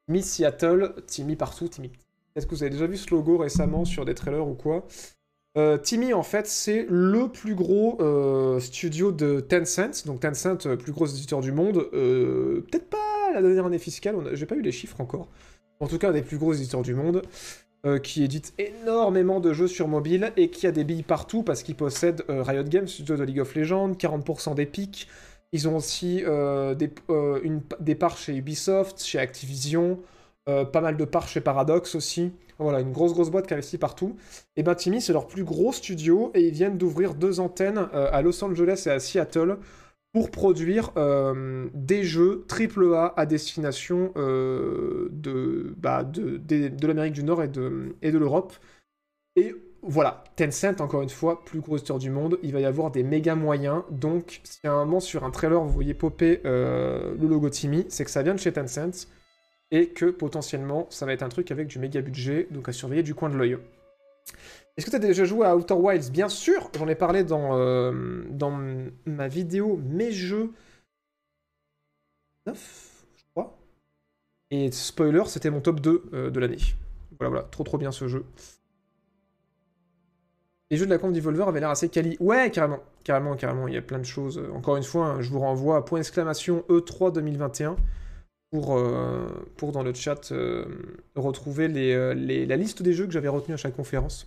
Speaker 1: Timmy Seattle, Timmy partout, Timmy. Est-ce que vous avez déjà vu ce logo récemment sur des trailers ou quoi? Euh, Timmy, en fait, c'est le plus gros studio de Tencent. Donc Tencent, plus gros éditeur du monde. Peut-être pas la dernière année fiscale, a- j'ai pas eu les chiffres encore. En tout cas, un des plus gros éditeurs du monde. euh, qui édite énormément de jeux sur mobile et qui a des billes partout parce qu'ils possèdent euh, Riot Games, studio de League of Legends, 40% d'Epic. Ils ont aussi euh, des, une- des parts chez Ubisoft, chez Activision, pas mal de parts chez Paradox aussi. Voilà, une grosse grosse boîte qui investit partout. Et ben Timmy, c'est leur plus gros studio et ils viennent d'ouvrir deux antennes à Los Angeles et à Seattle pour produire euh, des jeux AAA à destination euh, de, bah, de, de, l'Amérique du Nord et de, et de l'Europe. Et voilà, Tencent, encore une fois, plus gros éditeur du monde, il va y avoir des méga moyens. Donc, si à un moment sur un trailer vous voyez popper euh, le logo Timmy, c'est que ça vient de chez Tencent et que potentiellement ça va être un truc avec du méga budget, donc à surveiller du coin de l'œil. Est-ce que tu as déjà joué à Outer Wilds? Bien sûr, j'en ai parlé dans, euh, dans ma vidéo Mes jeux 9, je crois. Et spoiler, c'était mon top 2 euh, de l'année. Voilà, voilà, trop trop bien ce jeu. Les jeux de la compte Devolver avaient l'air assez quali. Ouais, carrément, carrément, carrément, il y a plein de choses. Encore une fois, hein, je vous renvoie à point d'exclamation E3 2021 pour, euh, pour dans le chat retrouver les, les- la liste des jeux que j'avais retenus à chaque conférence.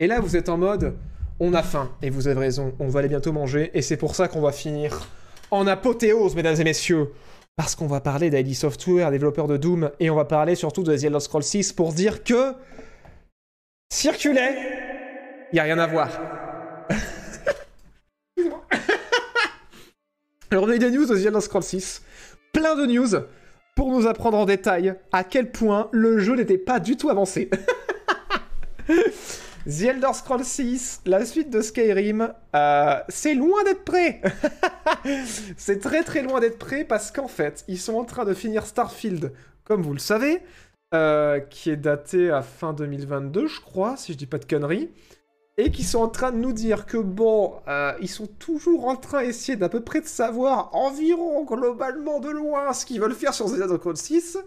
Speaker 1: Et là, vous êtes en mode, on a faim, et vous avez raison, on va aller bientôt manger, et c'est pour ça qu'on va finir en apothéose, mesdames et messieurs. Parce qu'on va parler d'ID Software, développeur de Doom, et on va parler surtout de The Elder Scrolls 6 pour dire que circuler, il y a rien à voir. [LAUGHS] Alors on a eu des news de The Elder Scrolls 6, plein de news pour nous apprendre en détail à quel point le jeu n'était pas du tout avancé. [LAUGHS] The Elder Scrolls 6, la suite de Skyrim, euh, c'est loin d'être prêt. [LAUGHS] c'est très très loin d'être prêt parce qu'en fait, ils sont en train de finir Starfield, comme vous le savez, euh, qui est daté à fin 2022, je crois, si je dis pas de conneries, et qui sont en train de nous dire que bon, euh, ils sont toujours en train d'essayer d'à peu près de savoir environ globalement de loin ce qu'ils veulent faire sur The Elder Scrolls 6,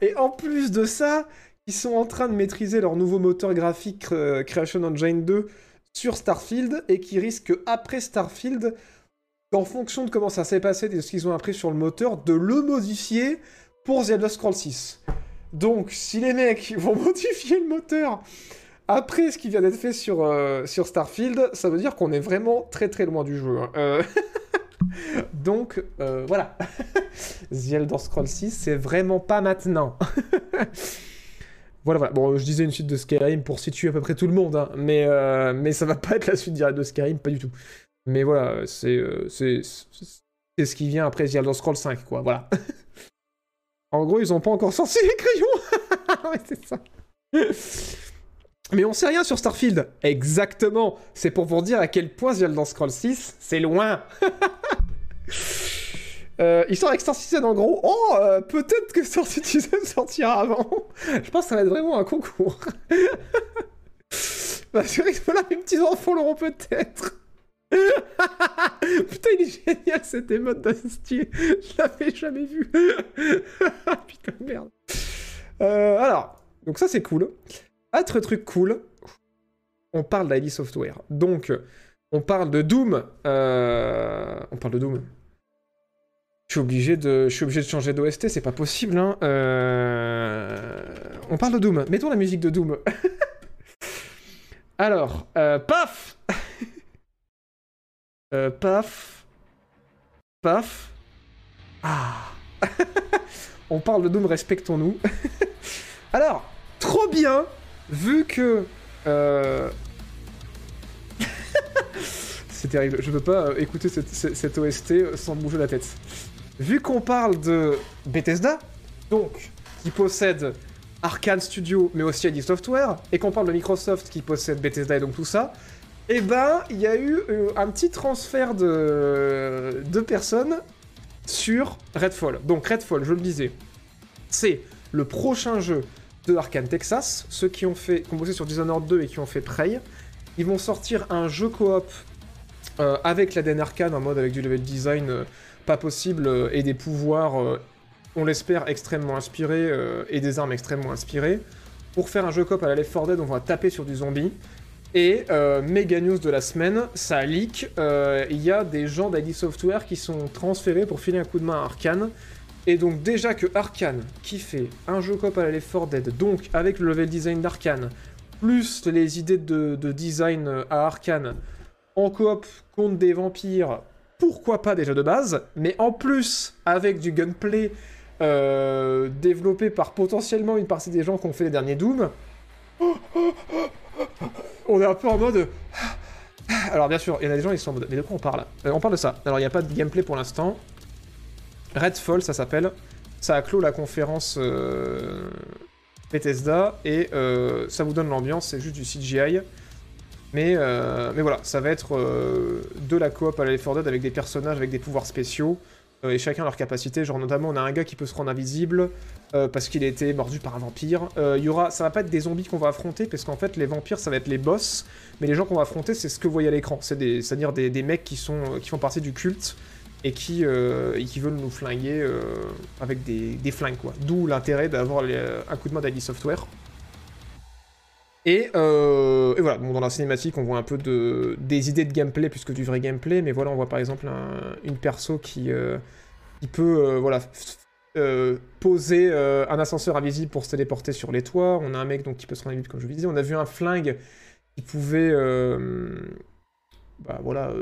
Speaker 1: et en plus de ça, ils sont en train de maîtriser leur nouveau moteur graphique euh, Creation Engine 2 sur Starfield et qui risquent après Starfield, en fonction de comment ça s'est passé, de ce qu'ils ont appris sur le moteur, de le modifier pour The Elder Scrolls 6. Donc, si les mecs [LAUGHS] vont modifier le moteur après ce qui vient d'être fait sur, euh, sur Starfield, ça veut dire qu'on est vraiment très très loin du jeu. hein. Euh, [LAUGHS] Donc, voilà. [LAUGHS] The Elder Scrolls 6, c'est vraiment pas maintenant. Voilà. Bon, je disais une suite de Skyrim pour situer à peu près tout le monde, hein, mais, euh, mais ça va [LAUGHS] pas être la suite directe de Skyrim, pas du tout. Mais voilà, c'est euh, ce qui vient après The Elder Scrolls 5, quoi, voilà. [LAUGHS] en gros, ils ont pas encore sorti les crayons. [LAUGHS] Mais on sait rien sur Starfield. Exactement. C'est pour vous dire à quel point The Elder Scrolls 6, c'est loin. Histoire avec Star Citizen en gros. Oh, euh, peut-être que Star Citizen [LAUGHS] sortira avant. Je pense que ça va être vraiment un concours. [LAUGHS] vrai que voilà, mes petits enfants l'auront peut-être. [LAUGHS] Putain, il est génial cet émode d'Astier. Je l'avais jamais vu. Putain, merde. Euh, alors, donc ça c'est cool. Autre truc cool, on parle d'ID Software. Donc, on parle de Doom. Euh, On parle de Doom. Suis obligé de, je suis obligé de changer d'OST, c'est pas possible. Hein. Euh, On parle de Doom. Mettons la musique de Doom. [LAUGHS] Alors, euh, paf [LAUGHS] Euh, Paf. Paf. Ah [LAUGHS] On parle de Doom, respectons-nous. Alors, trop bien, vu que... euh, C'est terrible, je peux pas écouter cette- cette OST sans bouger la tête. Vu qu'on parle de Bethesda, donc, qui possède Arkane Studio, mais aussi ID Software, et qu'on parle de Microsoft qui possède Bethesda et donc tout ça, eh ben, il y a eu euh, un petit transfert de, personnes sur Redfall. Donc Redfall, je le disais, c'est le prochain jeu de Arkane Texas, ceux qui ont fait, qui ont bossé sur Dishonored 2 et qui ont fait Prey. Ils vont sortir un jeu coop euh, avec l'ADN Arkane en mode avec du level design euh, pas possible euh, et des pouvoirs, euh, on l'espère, extrêmement inspirés euh, et des armes extrêmement inspirées. Pour faire un jeu coop à la Left 4 Dead, on va taper sur du zombie. Et euh, méga news de la semaine, ça leak, il y a des gens d'ID Software qui sont transférés pour filer un coup de main à Arkane. Et donc déjà que Arkane, qui fait un jeu coop à la Left 4 Dead, donc avec le level design d'Arkane, plus les idées de, de design à Arkane, en coop contre des vampires, pourquoi pas déjà de base, mais en plus avec du gunplay euh, développé par potentiellement une partie des gens qui ont fait les derniers Doom, on est un peu en mode alors bien sûr, il y en a des gens qui sont en mode, mais de quoi on parle? Euh, On parle de ça. Alors il n'y a pas de gameplay pour l'instant. Redfall, ça s'appelle. Ça a clos la conférence euh, Bethesda et euh, ça vous donne l'ambiance, c'est juste du CGI. Mais, euh, mais voilà, ça va être euh, de la coop à la Left 4 Dead avec des personnages avec des pouvoirs spéciaux euh, et chacun leur capacité. Genre notamment, on a un gars qui peut se rendre invisible parce qu'il a été mordu par un vampire. Il y ça va pas être des zombies qu'on va affronter parce qu'en fait, les vampires, ça va être les boss. Mais les gens qu'on va affronter, c'est ce que vous voyez à l'écran. C'est-à-dire des, mecs qui, sont, qui font partie du culte et qui, veulent nous flinguer avec des, des flingues. D'où l'intérêt d'avoir un coup de main d'ID Software. Et, euh, et voilà, dans la cinématique, on voit un peu de, des idées de gameplay plus que du vrai gameplay, mais voilà, on voit par exemple un- une perso qui, euh, peut euh, poser un ascenseur invisible pour se téléporter sur les toits. On a un mec donc, qui peut se rendre invisible, comme je vous disais. On a vu un flingue qui pouvait bah, voilà,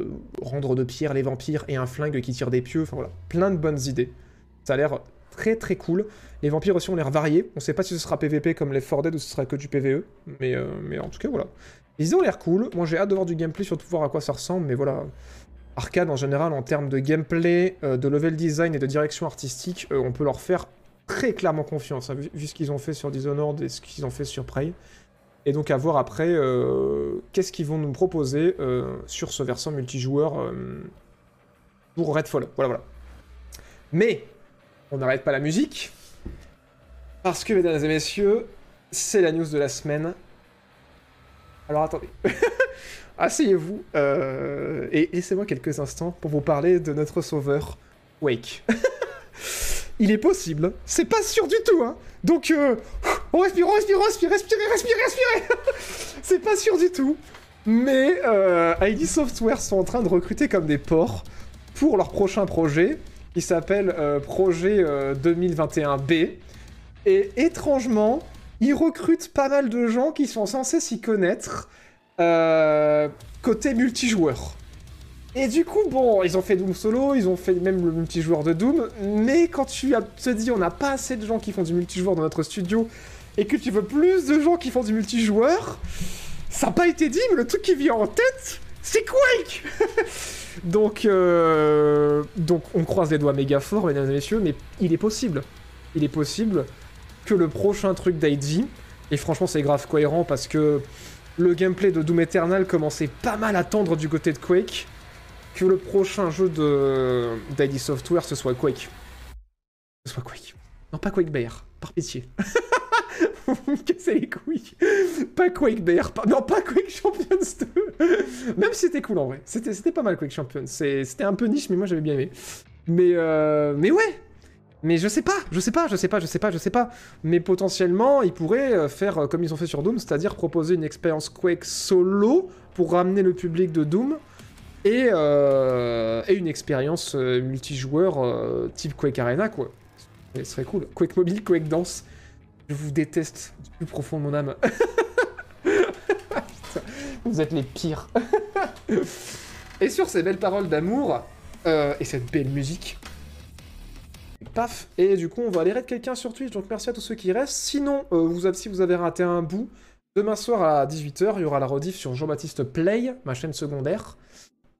Speaker 1: rendre de pierre les vampires et un flingue qui tire des pieux. Enfin voilà, plein de bonnes idées. Ça a l'air très très cool. Les vampires aussi ont l'air variés. On sait pas si ce sera PVP comme les 4 Dead ou ce sera que du PVE. Mais, euh, mais en tout cas, voilà. Idées ont l'air cool. Moi j'ai hâte de voir du gameplay, surtout voir à quoi ça ressemble. Mais voilà. Arcade en général, en termes de gameplay, euh, de level design et de direction artistique, euh, on peut leur faire très clairement confiance, hein, vu, vu ce qu'ils ont fait sur Dishonored et ce qu'ils ont fait sur Prey. Et donc à voir après qu'est-ce qu'ils vont nous proposer sur ce versant multijoueur pour Redfall. Voilà, voilà. Mais on n'arrête pas la musique, parce que, mesdames et messieurs, c'est la news de la semaine. Alors attendez. [LAUGHS] Asseyez-vous euh, et laissez-moi quelques instants pour vous parler de notre sauveur, Wake. [LAUGHS] Il est possible, c'est pas sûr du tout, hein. Donc, euh, on respire, on respire, on respire, respirez, respirez, respirez. [LAUGHS] c'est pas sûr du tout. Mais euh, ID Software sont en train de recruter comme des porcs pour leur prochain projet, qui s'appelle euh, Projet euh, 2021B. Et étrangement, ils recrutent pas mal de gens qui sont censés s'y connaître euh, côté multijoueur. Et du coup, bon, ils ont fait Doom Solo, ils ont fait même le multijoueur de Doom, mais quand tu te dis on n'a pas assez de gens qui font du multijoueur dans notre studio, et que tu veux plus de gens qui font du multijoueur, ça n'a pas été dit, mais le truc qui vient en tête, c'est Quake [LAUGHS] donc, euh, donc, on croise les doigts méga fort, mesdames et messieurs, mais il est possible. Il est possible que le prochain truc d'ID, et franchement c'est grave cohérent parce que le gameplay de Doom Eternal commençait pas mal à tendre du côté de Quake, que le prochain jeu d'ID Software ce soit Quake. Ce soit Quake. Non, pas Quake Bear, par pitié. [LAUGHS] [LAUGHS] Cassez les couilles. Pas Quake Bear, pas- non, pas Quake Champions 2. Même si c'était cool en vrai. C'était pas mal Quake Champions. C'était un peu niche, mais moi j'avais bien aimé. Mais, euh, mais ouais, mais je sais pas, je sais pas, je sais pas, je sais pas, je sais pas. Mais potentiellement, ils pourraient euh, faire euh, comme ils ont fait sur Doom, c'est-à-dire proposer une expérience Quake solo pour ramener le public de Doom et, une expérience multijoueur type Quake Arena, quoi. Ce serait cool. Quake Mobile, Quake Dance. Je vous déteste du plus profond de mon âme. [LAUGHS] Vous êtes les pires. et sur ces belles paroles d'amour euh, et cette belle musique, Paf Et du coup, on va aller raid quelqu'un sur Twitch, donc merci à tous ceux qui restent. Sinon, euh, vous avez- si vous avez raté un bout, demain soir à 18h, il y aura la rediff sur Jean-Baptiste Play, ma chaîne secondaire.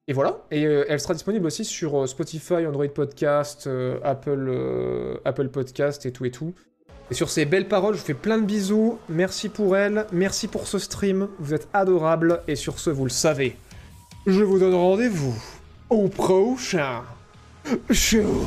Speaker 1: Et voilà, et euh, elle sera disponible aussi sur Spotify, Android Podcast, Apple, Apple Podcast et tout et tout. Et sur ces belles paroles, je vous fais plein de bisous. Merci pour elle, merci pour ce stream. Vous êtes adorables. Et sur ce, vous le savez, je vous donne rendez-vous au prochain show.